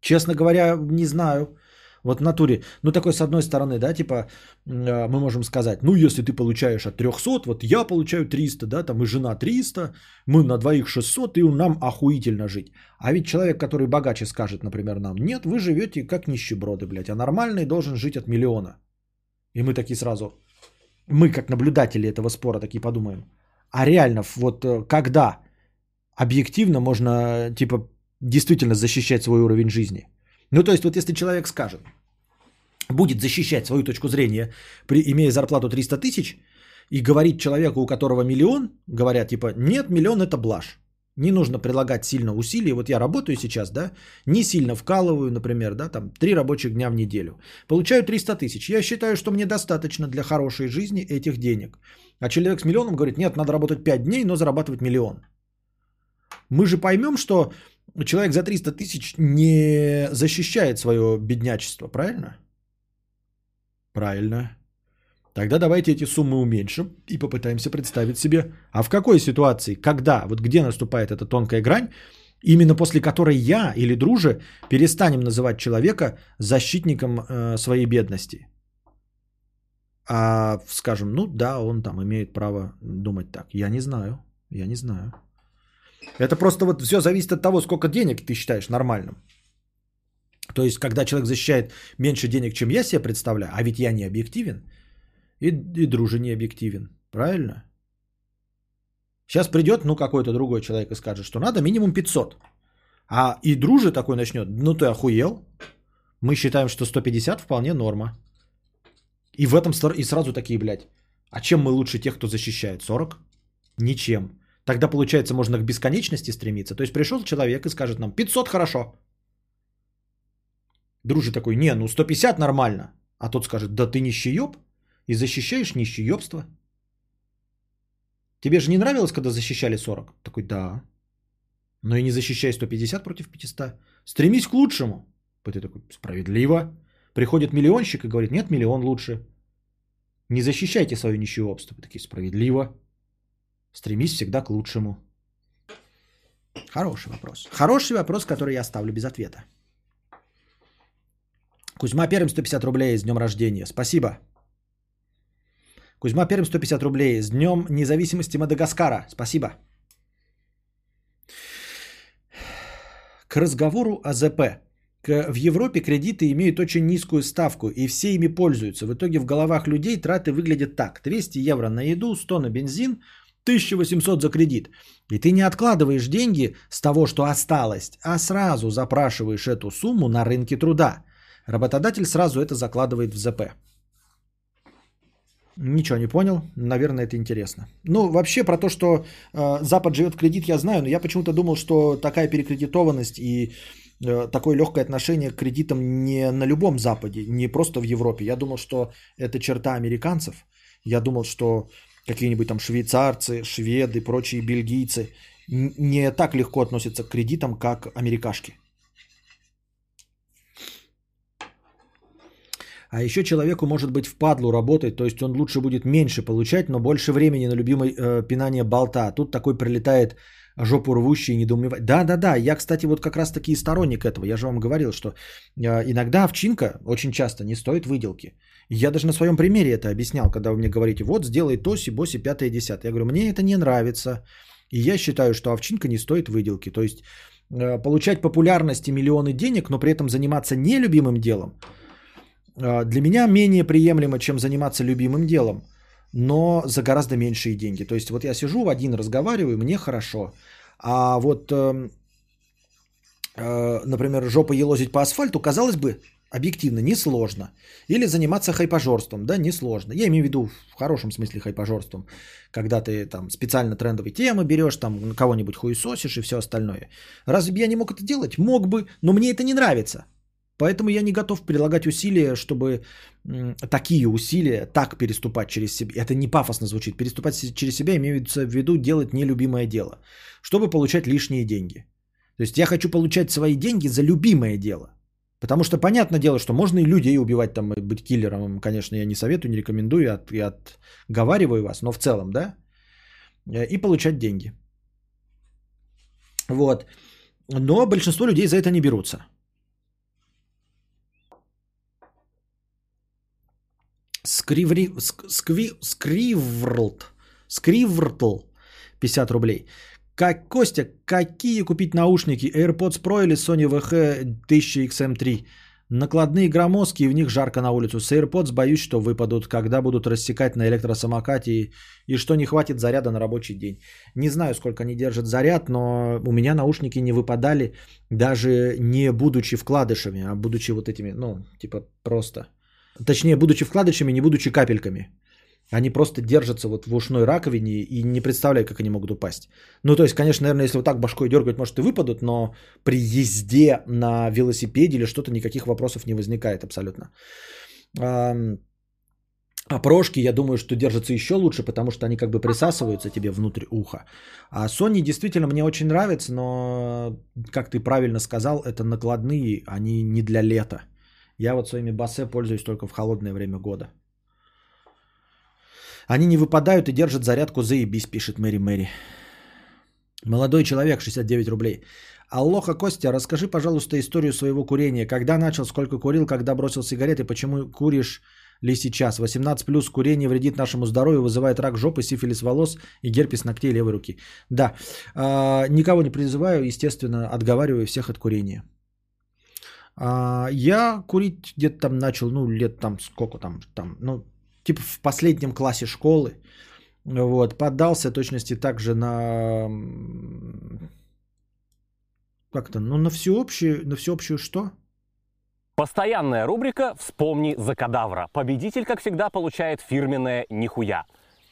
Честно говоря, не знаю. Вот в натуре, ну такой с одной стороны, да, типа э, мы можем сказать, ну если ты получаешь от 300, вот я получаю 300, да, там и жена 300, мы на двоих 600, и нам охуительно жить. А ведь человек, который богаче скажет, например, нам, нет, вы живете как нищеброды, блядь, а нормальный должен жить от миллиона. И мы такие сразу, мы как наблюдатели этого спора такие подумаем, а реально вот э, когда объективно можно, типа, действительно защищать свой уровень жизни – ну, то есть, вот если человек скажет, будет защищать свою точку зрения, при, имея зарплату 300 тысяч, и говорит человеку, у которого миллион, говорят, типа, нет, миллион это блажь. Не нужно прилагать сильно усилий. Вот я работаю сейчас, да, не сильно вкалываю, например, да, там, три рабочих дня в неделю. Получаю 300 тысяч. Я считаю, что мне достаточно для хорошей жизни этих денег. А человек с миллионом говорит, нет, надо работать 5 дней, но зарабатывать миллион. Мы же поймем, что человек за 300 тысяч не защищает свое беднячество, правильно? Правильно. Тогда давайте эти суммы уменьшим и попытаемся представить себе, а в какой ситуации, когда, вот где наступает эта тонкая грань, именно после которой я или друже перестанем называть человека защитником э, своей бедности. А скажем, ну да, он там имеет право думать так. Я не знаю, я не знаю. Это просто вот все зависит от того, сколько денег ты считаешь нормальным. То есть, когда человек защищает меньше денег, чем я себе представляю, а ведь я не объективен, и, и друже не объективен. Правильно? Сейчас придет, ну, какой-то другой человек и скажет, что надо минимум 500. А и друже такой начнет, ну, ты охуел. Мы считаем, что 150 вполне норма. И в этом и сразу такие, блядь, а чем мы лучше тех, кто защищает? 40? Ничем. Тогда, получается, можно к бесконечности стремиться. То есть пришел человек и скажет нам 500 хорошо. Дружи такой, не, ну 150 нормально. А тот скажет, да ты нищеёб и защищаешь нищеёбство. Тебе же не нравилось, когда защищали 40? Такой, да. Но и не защищай 150 против 500. Стремись к лучшему. Ты такой, справедливо. Приходит миллионщик и говорит, нет, миллион лучше. Не защищайте свое нищеёбство. Вы такие, справедливо. Стремись всегда к лучшему. Хороший вопрос. Хороший вопрос, который я оставлю без ответа. Кузьма Перм 150 рублей с днем рождения. Спасибо. Кузьма Перм 150 рублей с днем независимости Мадагаскара. Спасибо. К разговору о ЗП. В Европе кредиты имеют очень низкую ставку, и все ими пользуются. В итоге в головах людей траты выглядят так. 200 евро на еду, 100 на бензин, 1800 за кредит. И ты не откладываешь деньги с того, что осталось, а сразу запрашиваешь эту сумму на рынке труда. Работодатель сразу это закладывает в ЗП. Ничего не понял. Наверное, это интересно. Ну, вообще про то, что э, Запад живет в кредит, я знаю, но я почему-то думал, что такая перекредитованность и э, такое легкое отношение к кредитам не на любом Западе, не просто в Европе. Я думал, что это черта американцев. Я думал, что какие-нибудь там швейцарцы, шведы, прочие бельгийцы не так легко относятся к кредитам, как америкашки. А еще человеку может быть впадлу работать, то есть он лучше будет меньше получать, но больше времени на любимое э, пинание болта. А тут такой прилетает жопу рвущий и недоумевает. Да-да-да, я, кстати, вот как раз таки и сторонник этого. Я же вам говорил, что э, иногда овчинка очень часто не стоит выделки. Я даже на своем примере это объяснял, когда вы мне говорите, вот сделай то, си, боси, пятое, десятое. Я говорю, мне это не нравится. И я считаю, что овчинка не стоит выделки. То есть э, получать популярность и миллионы денег, но при этом заниматься нелюбимым делом, э, для меня менее приемлемо, чем заниматься любимым делом, но за гораздо меньшие деньги. То есть вот я сижу в один, разговариваю, мне хорошо. А вот, эм, э, например, жопа елозить по асфальту, казалось бы, объективно несложно. Или заниматься хайпажорством, да, несложно. Я имею в виду в хорошем смысле хайпажорством, когда ты там специально трендовые темы берешь, там кого-нибудь хуесосишь и все остальное. Разве бы я не мог это делать? Мог бы, но мне это не нравится. Поэтому я не готов прилагать усилия, чтобы такие усилия так переступать через себя. Это не пафосно звучит. Переступать через себя имеется в виду делать нелюбимое дело, чтобы получать лишние деньги. То есть я хочу получать свои деньги за любимое дело. Потому что понятное дело, что можно и людей убивать, там, быть киллером, конечно, я не советую, не рекомендую, от, и отговариваю вас, но в целом, да, и получать деньги. Вот. Но большинство людей за это не берутся. Скриври... ск- Скви... Скриврлт. Скривртл. 50 рублей. Как, Костя, какие купить наушники? AirPods Pro или Sony VH 1000 XM3? Накладные громоздкие, в них жарко на улицу. С AirPods боюсь, что выпадут, когда будут рассекать на электросамокате и, и что не хватит заряда на рабочий день. Не знаю, сколько они держат заряд, но у меня наушники не выпадали, даже не будучи вкладышами, а будучи вот этими, ну, типа просто. Точнее, будучи вкладышами, не будучи капельками. Они просто держатся вот в ушной раковине и не представляю, как они могут упасть. Ну, то есть, конечно, наверное, если вот так башкой дергать, может и выпадут, но при езде на велосипеде или что-то никаких вопросов не возникает абсолютно. А прошки, я думаю, что держатся еще лучше, потому что они как бы присасываются тебе внутрь уха. А Sony действительно мне очень нравится, но, как ты правильно сказал, это накладные, они не для лета. Я вот своими басе пользуюсь только в холодное время года. Они не выпадают и держат зарядку заебись, пишет Мэри Мэри. Молодой человек, 69 рублей. Аллоха, Костя, расскажи, пожалуйста, историю своего курения. Когда начал, сколько курил, когда бросил сигареты, почему куришь ли сейчас? 18 плюс курение вредит нашему здоровью, вызывает рак жопы, сифилис волос и герпес ногтей левой руки. Да, а, никого не призываю, естественно, отговариваю всех от курения. А, я курить где-то там начал, ну, лет там сколько там, там, ну, типа в последнем классе школы. Вот, поддался точности также на как-то, ну, на всеобщую, на всеобщую что? Постоянная рубрика «Вспомни за кадавра». Победитель, как всегда, получает фирменное «Нихуя».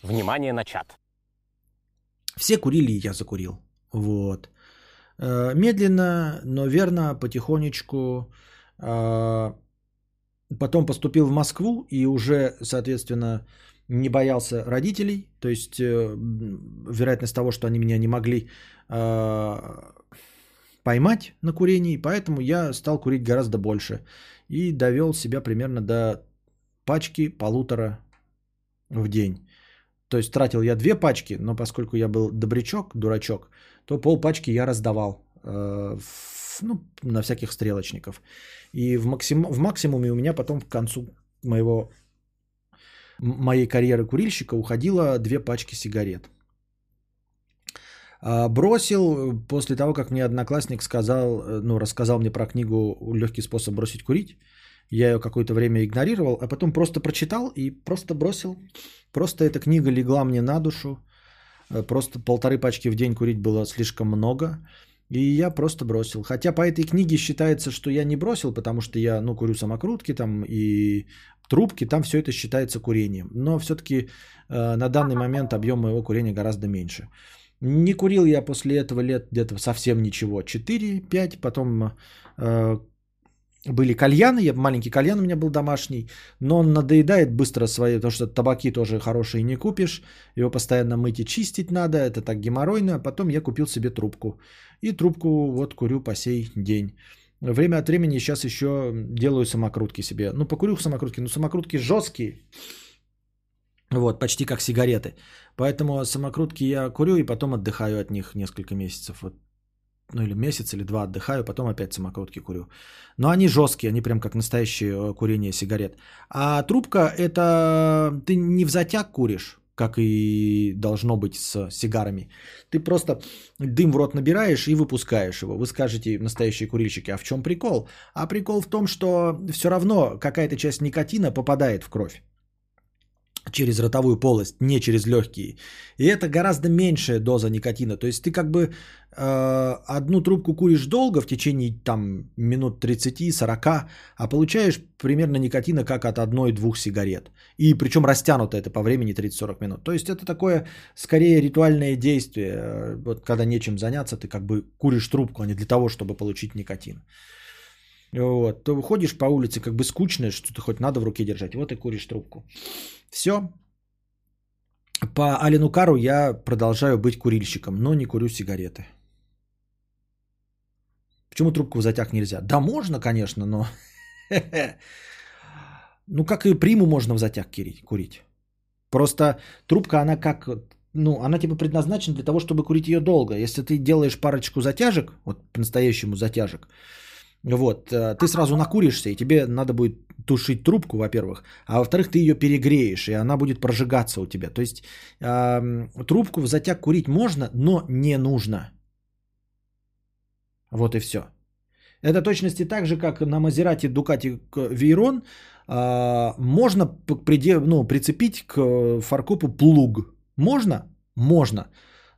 Внимание на чат. Все курили, и я закурил. Вот. Э, Медленно, но верно, потихонечку. Потом поступил в Москву и уже, соответственно, не боялся родителей. То есть э, вероятность того, что они меня не могли э, поймать на курении. Поэтому я стал курить гораздо больше. И довел себя примерно до пачки полутора в день. То есть тратил я две пачки, но поскольку я был добрячок, дурачок, то пол пачки я раздавал э, в- ну, на всяких стрелочников. И в, максим, в максимуме у меня потом к концу моего, моей карьеры курильщика уходило две пачки сигарет. А, Бросил после того, как мне одноклассник сказал, э, ну, рассказал мне про книгу «Легкий способ бросить курить». Я ее какое-то время игнорировал, а потом просто прочитал и просто бросил. Просто эта книга легла мне на душу. Э, Просто полторы пачки в день курить было слишком много. И я просто бросил. Хотя по этой книге считается, что я не бросил, потому что я, ну, курю самокрутки там и трубки, там все это считается курением. Но все-таки э, на данный момент объем моего курения гораздо меньше. Не курил я после этого лет где-то совсем ничего. 4-5, потом э, были кальяны, я, маленький кальян у меня был домашний, но он надоедает быстро свои, потому что табаки тоже хорошие не купишь, его постоянно мыть и чистить надо, это так геморройно, а потом я купил себе трубку. И трубку вот курю по сей день. Время от времени сейчас еще делаю самокрутки себе. Ну, покурю самокрутки, но самокрутки жесткие. Вот, почти как сигареты. Поэтому самокрутки я курю и потом отдыхаю от них несколько месяцев. Вот ну или месяц или два отдыхаю, потом опять самокрутки курю. Но они жесткие, они прям как настоящее э, курение сигарет. А трубка это ты не в затяг куришь, как и должно быть с сигарами. Ты просто дым в рот набираешь и выпускаешь его. Вы скажете, настоящие курильщики, а в чем прикол? А прикол в том, что все равно какая-то часть никотина попадает в кровь через ротовую полость, не через легкие. И это гораздо меньшая доза никотина. То есть ты как бы э, одну трубку куришь долго, в течение там минут 30-40, а получаешь примерно никотина как от одной-двух сигарет. И причем растянуто это по времени 30-40 минут. То есть это такое скорее ритуальное действие. Э, Вот когда нечем заняться, ты как бы куришь трубку, а не для того, чтобы получить никотин. Вот. То выходишь по улице, как бы скучно, что-то хоть надо в руке держать. Вот и куришь трубку. Все. По Алину Кару я продолжаю быть курильщиком, но не курю сигареты. Почему трубку в затяг нельзя? Да можно, конечно, но... Ну, как и приму можно в затяг курить. Просто трубка, она как... Ну, она типа предназначена для того, чтобы курить ее долго. Если ты делаешь парочку затяжек, вот по-настоящему затяжек, вот, э, ты сразу накуришься, и тебе надо будет тушить трубку, во-первых, а во-вторых, ты ее перегреешь, и она будет прожигаться у тебя. То есть э, трубку в затяг курить можно, но не нужно. Вот и все. Это точности так же, как на Мазерате Дукати Вейрон э, можно приде, ну, прицепить к фаркопу плуг. Можно? Можно.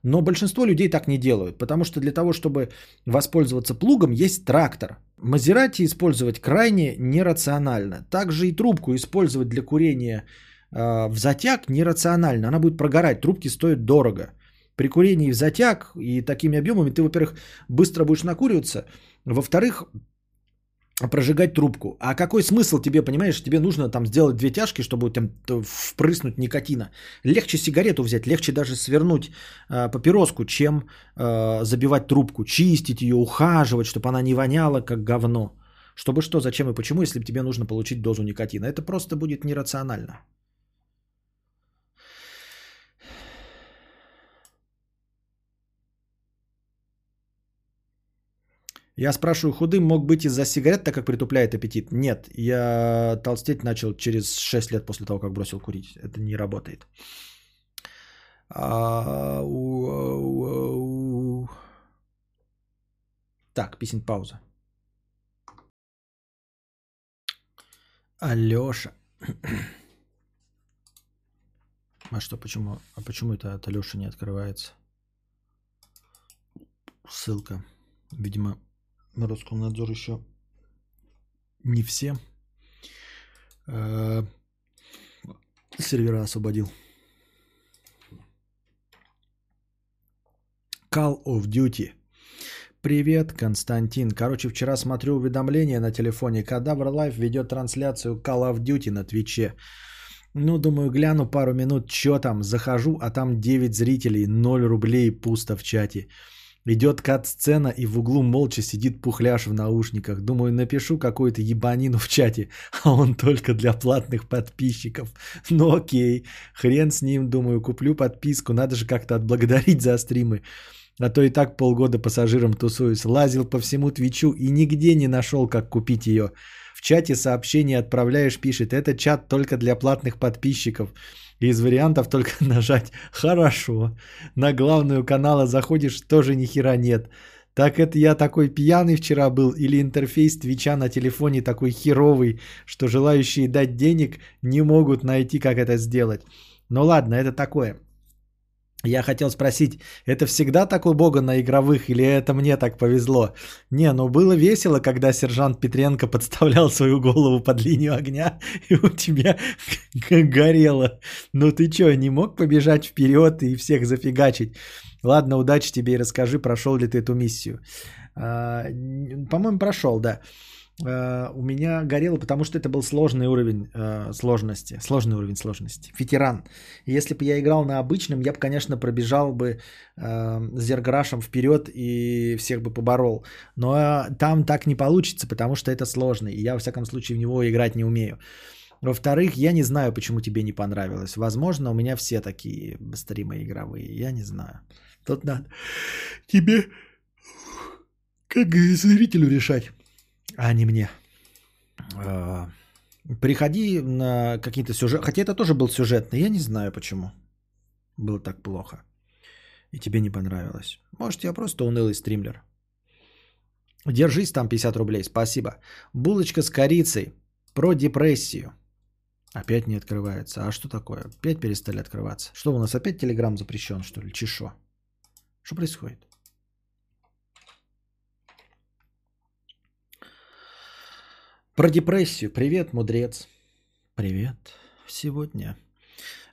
Но большинство людей так не делают, потому что для того, чтобы воспользоваться плугом, есть трактор. Мазерати использовать крайне нерационально. Также и трубку использовать для курения э, в затяг нерационально. Она будет прогорать, трубки стоят дорого. При курении в затяг и такими объемами ты, во-первых, быстро будешь накуриваться, во-вторых, прожигать трубку. А какой смысл тебе, понимаешь, тебе нужно там сделать две тяжки, чтобы там впрыснуть никотина. Легче сигарету взять, легче даже свернуть э, папироску, чем э, забивать трубку, чистить ее, ухаживать, чтобы она не воняла как говно. Чтобы что, зачем и почему, если тебе нужно получить дозу никотина. Это просто будет нерационально. Я спрашиваю, худым мог быть из-за сигарет, так как притупляет аппетит? Нет, я толстеть начал через 6 лет после того, как бросил курить. Это не работает. А. Так, песен пауза. Алёша. А что, почему, а почему это от Алёши не открывается? Ссылка. Видимо, на Роскомнадзор еще не все э, сервера освободил. Call of Duty. Привет, Константин. Короче, вчера смотрю уведомления на телефоне. Кадавр Live ведет трансляцию Call of Duty на Твиче. Ну, думаю, гляну пару минут, что там. Захожу, а там 9 зрителей, 0 рублей, пусто в чате. Идет кат-сцена, и в углу молча сидит пухляш в наушниках. Думаю, напишу какую-то ебанину в чате, а он только для платных подписчиков. Ну окей, хрен с ним, думаю, куплю подписку, надо же как-то отблагодарить за стримы. А то и так полгода пассажиром тусуюсь. Лазил по всему Твичу и нигде не нашел, как купить ее. В чате сообщение отправляешь, пишет, это чат только для платных подписчиков. Из вариантов только нажать «Хорошо». На главную канала заходишь, тоже ни хера нет. Так это я такой пьяный вчера был или интерфейс Твича на телефоне такой херовый, что желающие дать денег не могут найти, как это сделать. Ну ладно, это такое. Я хотел спросить, это всегда так Бога на игровых или это мне так повезло? Не, ну было весело, когда сержант Петренко подставлял свою голову под линию огня и у тебя горело. Ну ты что, не мог побежать вперед и всех зафигачить? Ладно, удачи тебе и расскажи, прошел ли ты эту миссию. А, по-моему, прошел, да. Э, у меня горело, потому что это был сложный уровень э, сложности. Сложный уровень сложности. Ветеран. Если бы я играл на обычном, я бы, конечно, пробежал бы э, Зергарашем вперед и всех бы поборол. Но там так не получится, потому что это сложно. И я, во всяком случае, в него играть не умею. Во-вторых, я не знаю, почему тебе не понравилось. Возможно, у меня все такие стримы игровые. Я не знаю. Тут надо тебе, как зрителю, решать а не мне. А, приходи на какие-то сюжеты. Хотя это тоже был сюжетный. Я не знаю почему. Было так плохо. И тебе не понравилось. Может, я просто унылый стримлер. Держись там 50 рублей. Спасибо. Булочка с корицей. Про депрессию. Опять не открывается. А что такое? Опять перестали открываться. Что у нас опять телеграм запрещен, что ли? Чешо. Что происходит? Про депрессию. Привет, мудрец. Привет. Сегодня.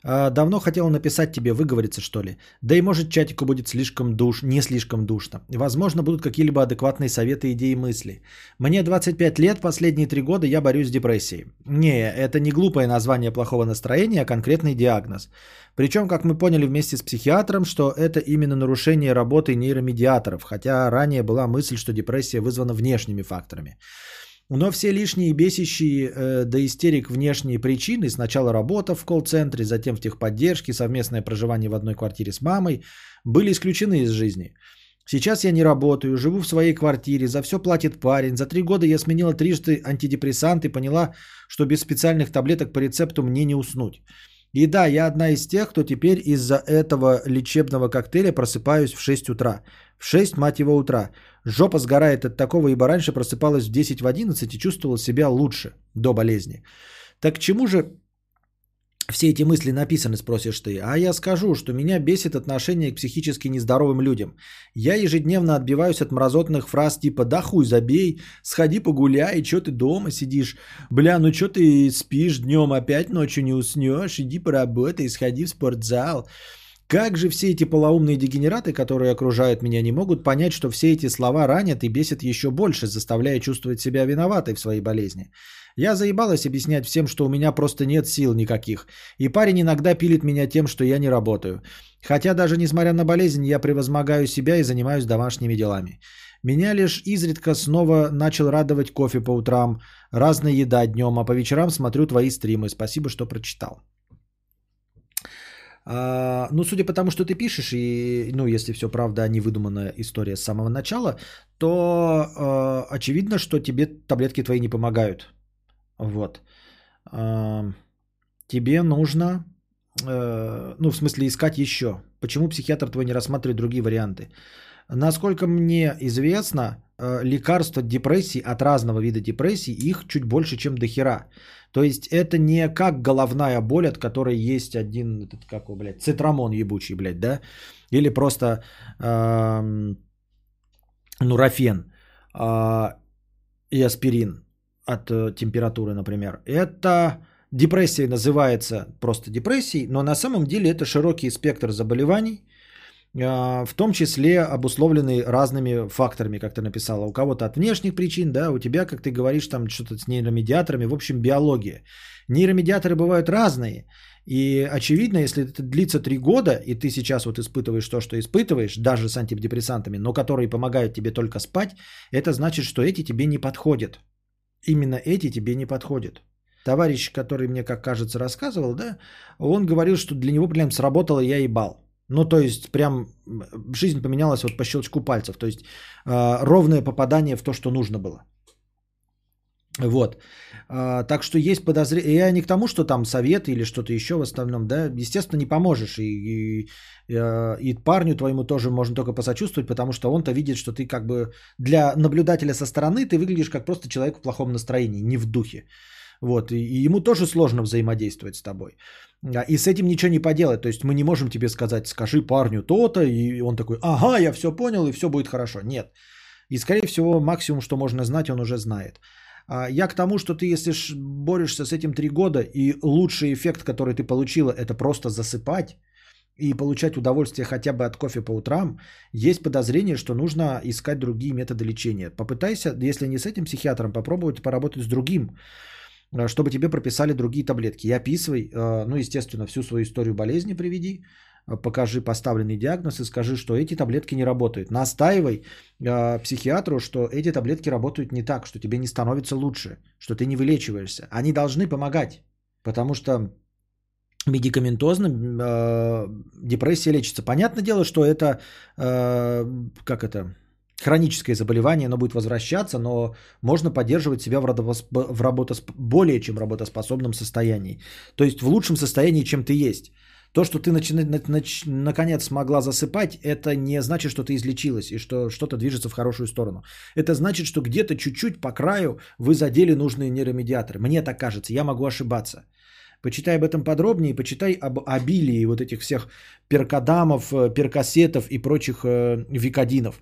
А, давно хотел написать тебе, выговориться что ли. Да и может чатику будет слишком душ, не слишком душно. Возможно, будут какие-либо адекватные советы, идеи, мысли. Мне 25 лет, последние три года я борюсь с депрессией. Не, это не глупое название плохого настроения, а конкретный диагноз. Причем, как мы поняли вместе с психиатром, что это именно нарушение работы нейромедиаторов, хотя ранее была мысль, что депрессия вызвана внешними факторами. Но все лишние бесящие э, до истерик внешние причины, сначала работа в колл-центре, затем в техподдержке, совместное проживание в одной квартире с мамой, были исключены из жизни. Сейчас я не работаю, живу в своей квартире, за все платит парень. За три года я сменила трижды антидепрессант и поняла, что без специальных таблеток по рецепту мне не уснуть. И да, я одна из тех, кто теперь из-за этого лечебного коктейля просыпаюсь в 6 утра. В 6, мать его, утра. Жопа сгорает от такого, ибо раньше просыпалась в 10 в 11 и чувствовала себя лучше до болезни. Так к чему же все эти мысли написаны, спросишь ты. А я скажу, что меня бесит отношение к психически нездоровым людям. Я ежедневно отбиваюсь от мразотных фраз типа «да хуй забей», «сходи погуляй», «чё ты дома сидишь», «бля, ну чё ты спишь днем, опять ночью не уснешь, иди поработай, сходи в спортзал». Как же все эти полоумные дегенераты, которые окружают меня, не могут понять, что все эти слова ранят и бесят еще больше, заставляя чувствовать себя виноватой в своей болезни? Я заебалась объяснять всем, что у меня просто нет сил никаких. И парень иногда пилит меня тем, что я не работаю. Хотя даже несмотря на болезнь, я превозмогаю себя и занимаюсь домашними делами. Меня лишь изредка снова начал радовать кофе по утрам, разная еда днем, а по вечерам смотрю твои стримы. Спасибо, что прочитал. А, ну, судя по тому, что ты пишешь, и, ну, если все правда, а не выдуманная история с самого начала, то э, очевидно, что тебе таблетки твои не помогают. Вот. Э, тебе нужно, э, ну, в смысле, искать еще. Почему психиатр твой не рассматривает другие варианты? Насколько мне известно, э, лекарства от депрессии, от разного вида депрессии, их чуть больше, чем до хера. То есть это не как головная боль, от которой есть один, этот, как его, блядь, цитрамон ебучий, блядь, да? Или просто э, нурофен э, и аспирин от э, температуры, например. Это депрессия называется просто депрессией, но на самом деле это широкий спектр заболеваний – в том числе обусловлены разными факторами, как ты написала. У кого-то от внешних причин, да, у тебя, как ты говоришь, там что-то с нейромедиаторами, в общем, биология. Нейромедиаторы бывают разные. И очевидно, если это длится три года, и ты сейчас вот испытываешь то, что испытываешь, даже с антидепрессантами, но которые помогают тебе только спать, это значит, что эти тебе не подходят. Именно эти тебе не подходят. Товарищ, который мне, как кажется, рассказывал, да, он говорил, что для него прям сработало «я ебал». Ну, то есть, прям жизнь поменялась вот по щелчку пальцев. То есть, э, ровное попадание в то, что нужно было. Вот. Э, так что есть подозрение. Я не к тому, что там совет или что-то еще в остальном, да, естественно, не поможешь. И, и, э, и парню твоему тоже можно только посочувствовать, потому что он-то видит, что ты как бы для наблюдателя со стороны ты выглядишь как просто человек в плохом настроении, не в духе. Вот, и, ему тоже сложно взаимодействовать с тобой. И с этим ничего не поделать. То есть мы не можем тебе сказать, скажи парню то-то, и он такой, ага, я все понял, и все будет хорошо. Нет. И скорее всего, максимум, что можно знать, он уже знает. А я к тому, что ты, если борешься с этим три года, и лучший эффект, который ты получила, это просто засыпать и получать удовольствие хотя бы от кофе по утрам, есть подозрение, что нужно искать другие методы лечения. Попытайся, если не с этим психиатром, попробовать поработать с другим чтобы тебе прописали другие таблетки. И описывай, э, ну, естественно, всю свою историю болезни приведи, э, покажи поставленный диагноз и скажи, что эти таблетки не работают. Настаивай э, психиатру, что эти таблетки работают не так, что тебе не становится лучше, что ты не вылечиваешься. Они должны помогать, потому что медикаментозно э, депрессия лечится. Понятное дело, что это, э, как это, хроническое заболевание, оно будет возвращаться, но можно поддерживать себя в, работосп... в работосп... более чем работоспособном состоянии. То есть в лучшем состоянии, чем ты есть. То, что ты начи... нач... наконец смогла засыпать, это не значит, что ты излечилась и что что-то движется в хорошую сторону. Это значит, что где-то чуть-чуть по краю вы задели нужные нейромедиаторы. Мне так кажется, я могу ошибаться. Почитай об этом подробнее, почитай об обилии вот этих всех перкадамов, э, перкассетов и прочих э, викодинов.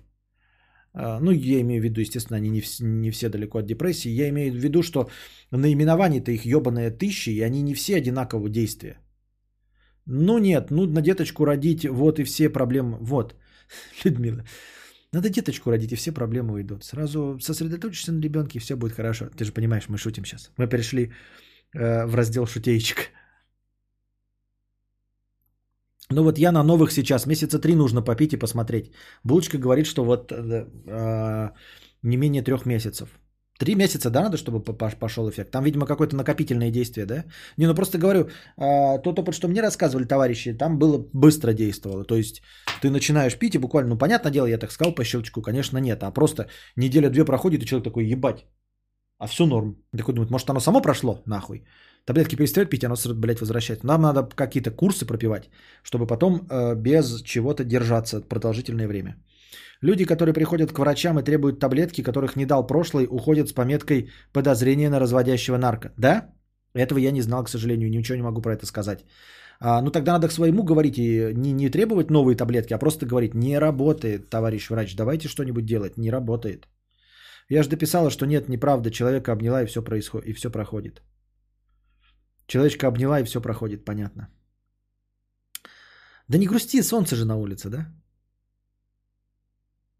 А, ну, я имею в виду, естественно, они не, вс- не все далеко от депрессии. Я имею в виду, что наименование-то их ебаные тысячи, и они не все одинакового действия. Ну нет, ну на деточку родить, вот и все проблемы. Вот, Людмила, надо деточку родить, и все проблемы уйдут. Сразу сосредоточишься на ребенке, и все будет хорошо. Ты же понимаешь, мы шутим сейчас. Мы перешли э, в раздел шутеечек. Ну вот я на новых сейчас, месяца три нужно попить и посмотреть. Булочка говорит, что вот э, э, не менее трех месяцев. Три месяца, да, надо, чтобы по- пош- пошел эффект? Там, видимо, какое-то накопительное действие, да? Не, ну просто говорю, а, тот опыт, что мне рассказывали товарищи, там было быстро действовало. То есть ты начинаешь пить и буквально, ну, понятное дело, я так сказал по щелчку, конечно, нет. А просто неделя-две проходит, и человек такой, ебать, а все норм. Такой думает, может, оно само прошло, нахуй. Таблетки перестает пить, оно, блядь, возвращается. Нам надо какие-то курсы пропивать, чтобы потом э, без чего-то держаться продолжительное время. Люди, которые приходят к врачам и требуют таблетки, которых не дал прошлый, уходят с пометкой подозрения на разводящего нарко. Да? Этого я не знал, к сожалению, ничего не могу про это сказать. А, ну тогда надо к своему говорить и не, не требовать новые таблетки, а просто говорить, не работает, товарищ врач, давайте что-нибудь делать, не работает. Я же дописала, что нет, неправда, человека обняла и все происходит, и все проходит. Человечка обняла и все проходит, понятно. Да не грусти, солнце же на улице, да?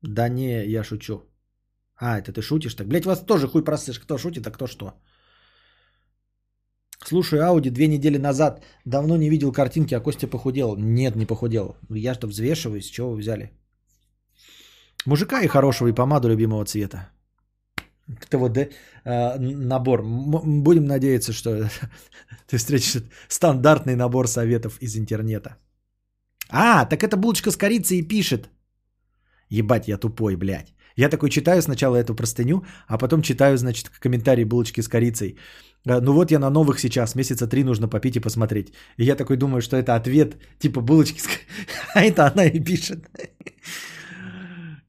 Да не, я шучу. А, это ты шутишь так? Блять, вас тоже хуй просышь, кто шутит, а кто что. Слушай, Ауди две недели назад давно не видел картинки, а Костя похудел. Нет, не похудел. Я что, взвешиваюсь, чего вы взяли? Мужика и хорошего, и помаду любимого цвета. Да, э, набор. Будем надеяться, что ты встретишь стандартный набор советов из интернета. А, так это булочка с корицей и пишет. Ебать, я тупой, блядь. Я такой читаю сначала эту простыню, а потом читаю, значит, комментарий булочки с корицей. Э, Ну вот я на новых сейчас, месяца три нужно попить и посмотреть. И я такой думаю, что это ответ, типа булочки с. А это она и пишет.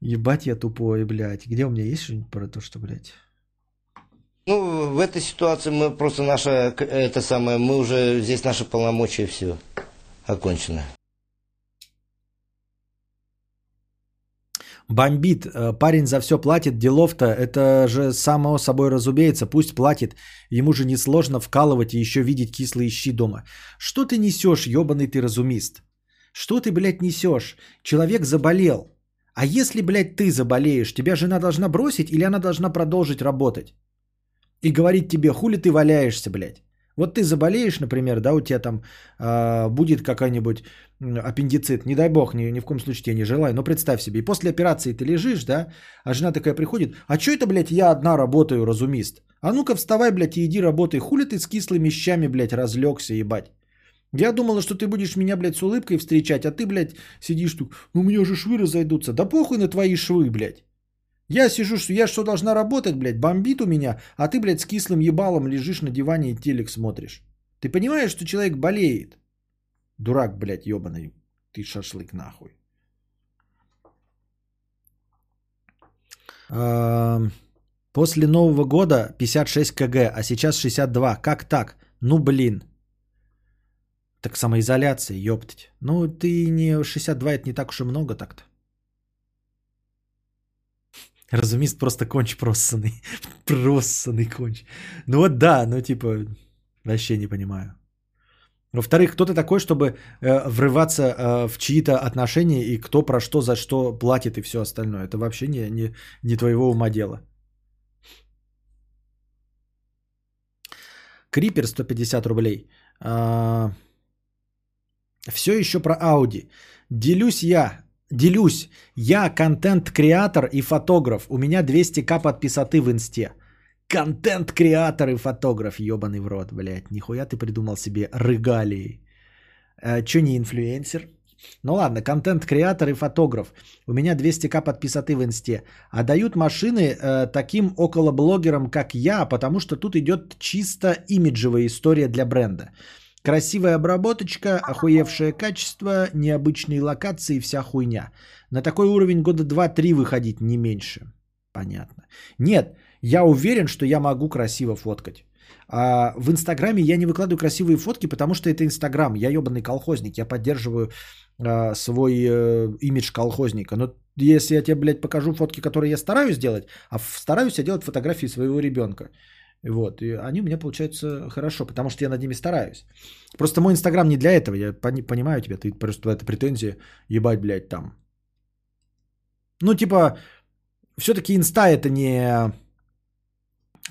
Ебать, я тупой, блядь. Где у меня есть что-нибудь про то, что, блядь? Ну, в этой ситуации мы просто наша, это самое, мы уже, здесь наши полномочия все окончено. Бомбит. Э, Парень за все платит. Делов-то это же само собой разумеется. Пусть платит. Ему же несложно вкалывать и еще видеть кислые щи дома. Что ты несешь, ебаный ты разумист? Что ты, блядь, несешь? Человек заболел. А если, блядь, ты заболеешь, тебя жена должна бросить или она должна продолжить работать? И говорить тебе, хули ты валяешься, блядь? Вот ты заболеешь, например, да, у тебя там а, будет какой-нибудь м, аппендицит, не дай бог, ни, ни в коем случае тебе не желаю, но представь себе, и после операции ты лежишь, да, а жена такая приходит, а что это, блядь, я одна работаю, разумист? А ну-ка вставай, блядь, и иди работай, хули ты с кислыми щами, блядь, разлегся, ебать? Я думала, что ты будешь меня, блядь, с улыбкой встречать, а ты, блядь, сидишь тут, ну у меня же швы разойдутся. Да похуй на твои швы, блядь. Я сижу, что я что должна работать, блядь, бомбит у меня, а ты, блядь, с кислым ебалом лежишь на диване и телек смотришь. Ты понимаешь, что человек болеет? Дурак, блядь, ебаный. Ты шашлык нахуй. После Нового года 56 кг, а сейчас 62. Как так? Ну блин. Так самоизоляция, ёптать. Ну ты не 62, это не так уж и много так-то. Разумеется, просто конч просанный. просанный конч. Ну вот да, ну типа, вообще не понимаю. Во-вторых, кто ты такой, чтобы э, врываться э, в чьи-то отношения и кто про что, за что платит и все остальное. Это вообще не, не, не твоего ума дело. Крипер 150 рублей. А, все еще про Audi. Делюсь я. Делюсь. Я контент-креатор и фотограф. У меня 200к подписоты в инсте. Контент-креатор и фотограф. Ебаный в рот, блядь. Нихуя ты придумал себе регалии. А, Че не инфлюенсер? Ну ладно, контент-креатор и фотограф. У меня 200к подписоты в инсте. А дают машины э, таким околоблогерам, как я, потому что тут идет чисто имиджевая история для бренда. Красивая обработочка, охуевшее качество, необычные локации, вся хуйня. На такой уровень года 2-3 выходить, не меньше. Понятно. Нет, я уверен, что я могу красиво фоткать. А в Инстаграме я не выкладываю красивые фотки, потому что это Инстаграм. Я ебаный колхозник. Я поддерживаю а, свой э, имидж колхозника. Но если я тебе, блядь, покажу фотки, которые я стараюсь делать, а стараюсь я делать фотографии своего ребенка. Вот, и они у меня получаются хорошо, потому что я над ними стараюсь. Просто мой Инстаграм не для этого, я пони- понимаю тебя, ты просто это претензия, ебать, блядь, там. Ну, типа, все-таки Инста это не,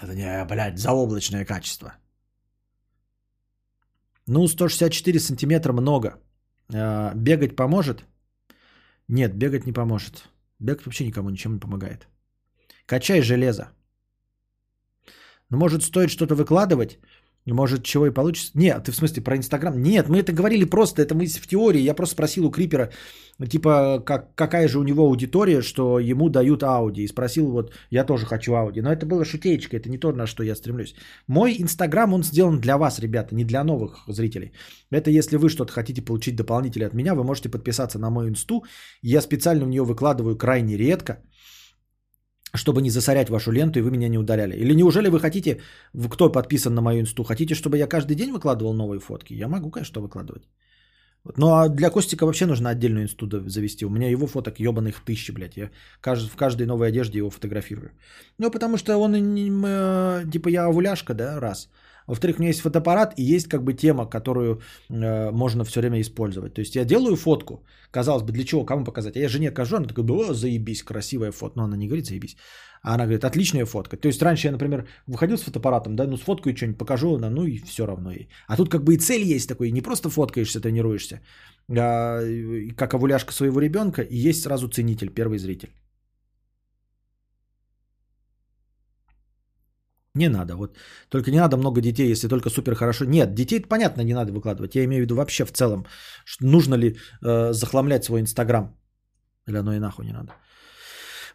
это не, блядь, заоблачное качество. Ну, 164 сантиметра много. А, Бегать поможет? Нет, бегать не поможет. Бегать вообще никому ничем не помогает. Качай железо. Ну, может, стоит что-то выкладывать? Может, чего и получится? Нет, ты в смысле про Инстаграм? Нет, мы это говорили просто, это мы в теории. Я просто спросил у Крипера, типа, как, какая же у него аудитория, что ему дают Ауди. И спросил, вот, я тоже хочу Ауди. Но это было шутеечка, это не то, на что я стремлюсь. Мой Инстаграм, он сделан для вас, ребята, не для новых зрителей. Это если вы что-то хотите получить дополнительно от меня, вы можете подписаться на мою инсту. Я специально в нее выкладываю крайне редко чтобы не засорять вашу ленту и вы меня не удаляли. Или неужели вы хотите, кто подписан на мою инсту, хотите, чтобы я каждый день выкладывал новые фотки? Я могу, конечно, выкладывать. Ну а для Костика вообще нужно отдельную инсту завести. У меня его фоток ебаных тысячи, блядь. Я в каждой новой одежде его фотографирую. Ну потому что он, э, типа я овуляшка, да, раз. Во-вторых, у меня есть фотоаппарат и есть как бы тема, которую э, можно все время использовать. То есть я делаю фотку, казалось бы, для чего, кому показать. А я жене кажу, она такая, о, заебись, красивая фото. Но она не говорит заебись. А она говорит, отличная фотка. То есть раньше я, например, выходил с фотоаппаратом, да, ну сфоткаю что-нибудь, покажу, она, ну и все равно ей. А тут как бы и цель есть такой, не просто фоткаешься, тренируешься, а, как овуляшка своего ребенка, и есть сразу ценитель, первый зритель. Не надо. Вот. Только не надо много детей, если только супер хорошо. Нет, детей понятно не надо выкладывать. Я имею в виду вообще в целом. Нужно ли э, захламлять свой Инстаграм? Или оно и нахуй не надо.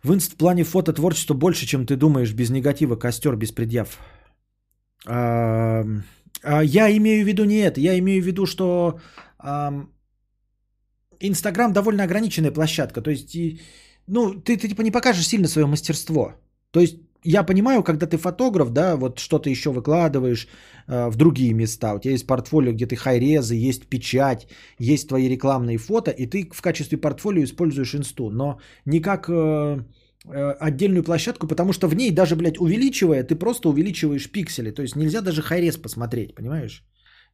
В инст в плане фото творчества больше, чем ты думаешь, без негатива, костер, без предъяв. А, а, я имею в виду не это. Я имею в виду, что Инстаграм довольно ограниченная площадка. То есть, и, ну, ты, ты типа не покажешь сильно свое мастерство. То есть я понимаю, когда ты фотограф, да, вот что-то еще выкладываешь э, в другие места, у тебя есть портфолио, где ты хайрезы, есть печать, есть твои рекламные фото, и ты в качестве портфолио используешь инсту, но не как э, э, отдельную площадку, потому что в ней даже, блядь, увеличивая, ты просто увеличиваешь пиксели, то есть нельзя даже хайрез посмотреть, понимаешь?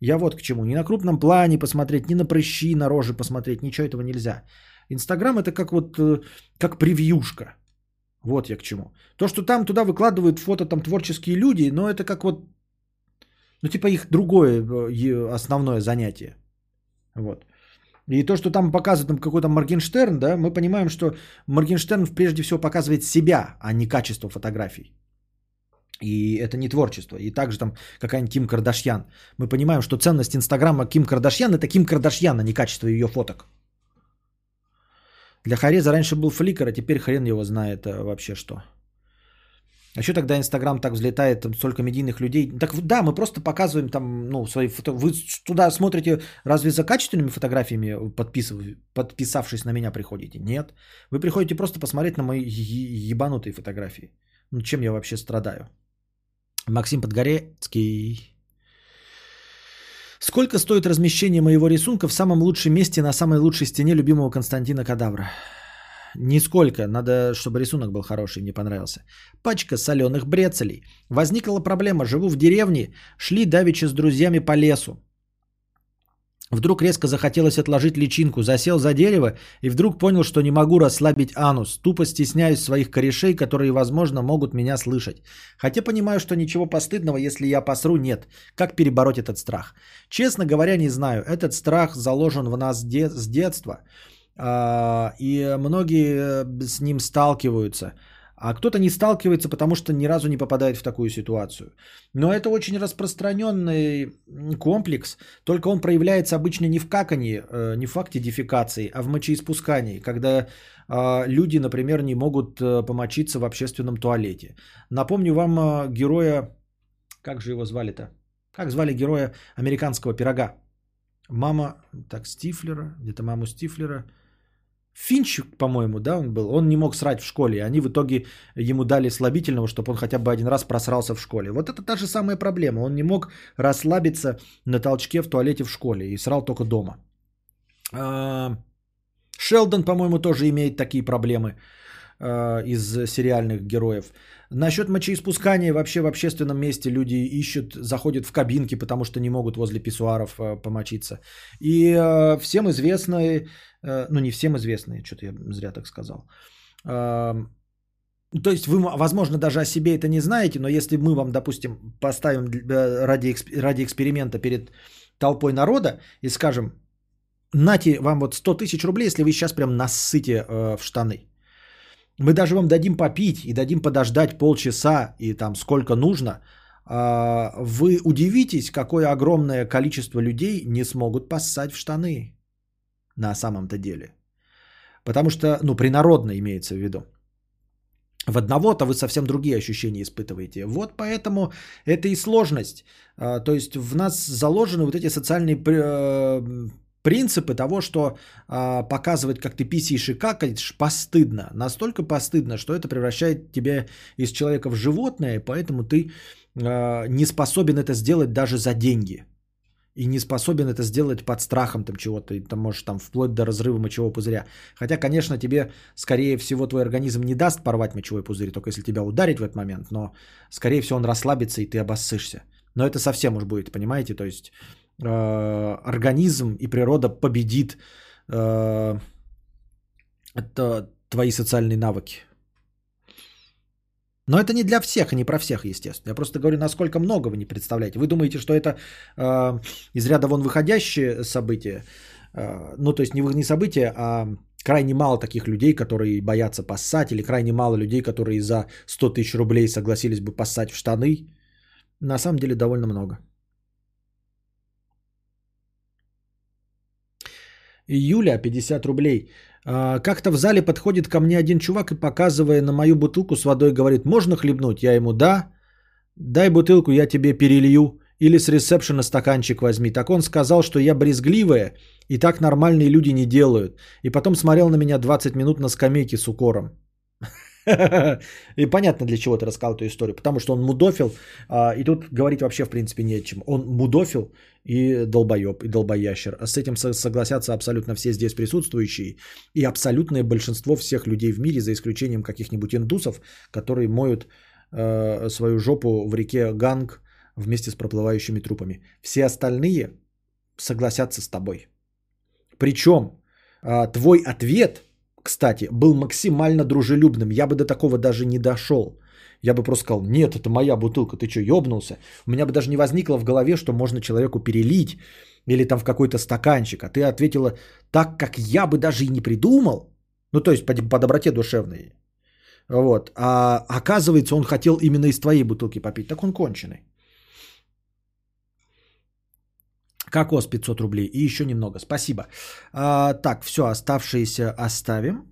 Я вот к чему, ни на крупном плане посмотреть, ни на прыщи, на рожи посмотреть, ничего этого нельзя. Инстаграм это как вот, э, как превьюшка, вот я к чему. То, что там туда выкладывают фото там творческие люди, но это как вот, ну типа их другое э, основное занятие. Вот. И то, что там показывают там какой-то Моргенштерн, да, мы понимаем, что Моргенштерн прежде всего показывает себя, а не качество фотографий. И это не творчество. И также там какая-нибудь Ким Кардашьян. Мы понимаем, что ценность Инстаграма Ким Кардашьян это Ким Кардашьян, а не качество ее фоток. Для Хареза раньше был фликер, а теперь хрен его знает а, вообще что. А что тогда Инстаграм так взлетает, там столько медийных людей? Так да, мы просто показываем там, ну, свои фото... Вы туда смотрите, разве за качественными фотографиями, подписыв... подписавшись на меня, приходите? Нет. Вы приходите просто посмотреть на мои ебанутые фотографии. Ну, чем я вообще страдаю? Максим Подгорецкий. Сколько стоит размещение моего рисунка в самом лучшем месте на самой лучшей стене любимого Константина Кадавра? Нисколько, надо, чтобы рисунок был хороший, мне понравился. Пачка соленых брецелей. Возникла проблема, живу в деревне, шли давеча с друзьями по лесу. Вдруг резко захотелось отложить личинку, засел за дерево и вдруг понял, что не могу расслабить анус. Тупо стесняюсь своих корешей, которые, возможно, могут меня слышать. Хотя понимаю, что ничего постыдного, если я посру, нет. Как перебороть этот страх? Честно говоря, не знаю. Этот страх заложен в нас де- с детства. А, и многие с ним сталкиваются. А кто-то не сталкивается, потому что ни разу не попадает в такую ситуацию. Но это очень распространенный комплекс, только он проявляется обычно не в какании, э, не в факте дефекации, а в мочеиспускании, когда а, люди, например, не могут э, помочиться в общественном туалете. Напомню вам э, героя, как же его звали-то? Как звали героя американского пирога? Мама, так, Стифлера, где-то маму Стифлера – Финч, по-моему, да, он был. Он не мог срать в школе. Они в итоге ему дали слабительного, чтобы он хотя бы один раз просрался в школе. Вот это та же самая проблема. Он не мог расслабиться на толчке в туалете в школе и срал только дома. А, Шелдон, по-моему, тоже имеет такие проблемы из сериальных героев. Насчет мочеиспускания вообще в общественном месте люди ищут, заходят в кабинки, потому что не могут возле писсуаров а, помочиться. И всем известно Э, ну не всем известные, что-то я зря так сказал. То есть вы, возможно, даже о себе это не знаете, но если мы вам, допустим, поставим э, ради, ради эксперимента перед толпой народа и скажем, нате вам вот 100 тысяч рублей, если вы сейчас прям насыте э, в штаны. Мы даже вам дадим попить и дадим подождать полчаса и там сколько нужно, а, вы удивитесь, какое огромное количество людей не смогут поссать в штаны на самом-то деле. Потому что, ну, принародно имеется в виду. В одного-то вы совсем другие ощущения испытываете. Вот поэтому это и сложность. А, то есть в нас заложены вот эти социальные э, принципы того, что а, показывать, как ты писаешь и какаешь, постыдно. Настолько постыдно, что это превращает тебя из человека в животное, поэтому ты а, не способен это сделать даже за деньги. И не способен это сделать под страхом там чего-то, и там можешь там вплоть до разрыва мочевого пузыря. Хотя, конечно, тебе, скорее всего, твой организм не даст порвать мочевой пузырь, только если тебя ударить в этот момент, но, скорее всего, он расслабится, и ты обоссышься. Но это совсем уж будет, понимаете? То есть Э, организм и природа победит э, это твои социальные навыки. Но это не для всех не про всех, естественно. Я просто говорю, насколько много вы не представляете. Вы думаете, что это э, из ряда вон выходящее событие. Э, ну, то есть не, не событие, а крайне мало таких людей, которые боятся поссать, или крайне мало людей, которые за 100 тысяч рублей согласились бы поссать в штаны. На самом деле довольно много. Юля, 50 рублей. А, как-то в зале подходит ко мне один чувак и показывая на мою бутылку с водой, говорит, можно хлебнуть? Я ему, да. Дай бутылку, я тебе перелью. Или с ресепшена стаканчик возьми. Так он сказал, что я брезгливая, и так нормальные люди не делают. И потом смотрел на меня 20 минут на скамейке с укором. И понятно, для чего ты рассказал эту историю. Потому что он мудофил, а, и тут говорить вообще в принципе не о чем. Он мудофил и долбоеб, и долбоящер. А с этим согласятся абсолютно все здесь присутствующие. И абсолютное большинство всех людей в мире, за исключением каких-нибудь индусов, которые моют э, свою жопу в реке Ганг вместе с проплывающими трупами. Все остальные согласятся с тобой. Причем э, твой ответ – кстати, был максимально дружелюбным. Я бы до такого даже не дошел. Я бы просто сказал, нет, это моя бутылка, ты что, ебнулся? У меня бы даже не возникло в голове, что можно человеку перелить или там в какой-то стаканчик. А ты ответила так, как я бы даже и не придумал. Ну, то есть по, по доброте душевной. Вот. А оказывается, он хотел именно из твоей бутылки попить. Так он конченый. Кокос 500 рублей и еще немного. Спасибо. А, так, все, оставшиеся оставим,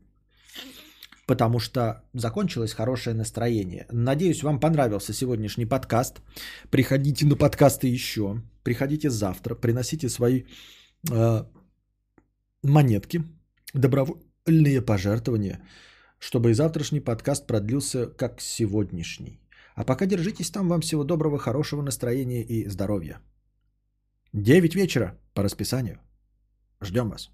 потому что закончилось хорошее настроение. Надеюсь, вам понравился сегодняшний подкаст. Приходите на подкасты еще. Приходите завтра, приносите свои э, монетки, добровольные пожертвования, чтобы и завтрашний подкаст продлился как сегодняшний. А пока держитесь там. Вам всего доброго, хорошего настроения и здоровья. 9 вечера по расписанию. Ждем вас.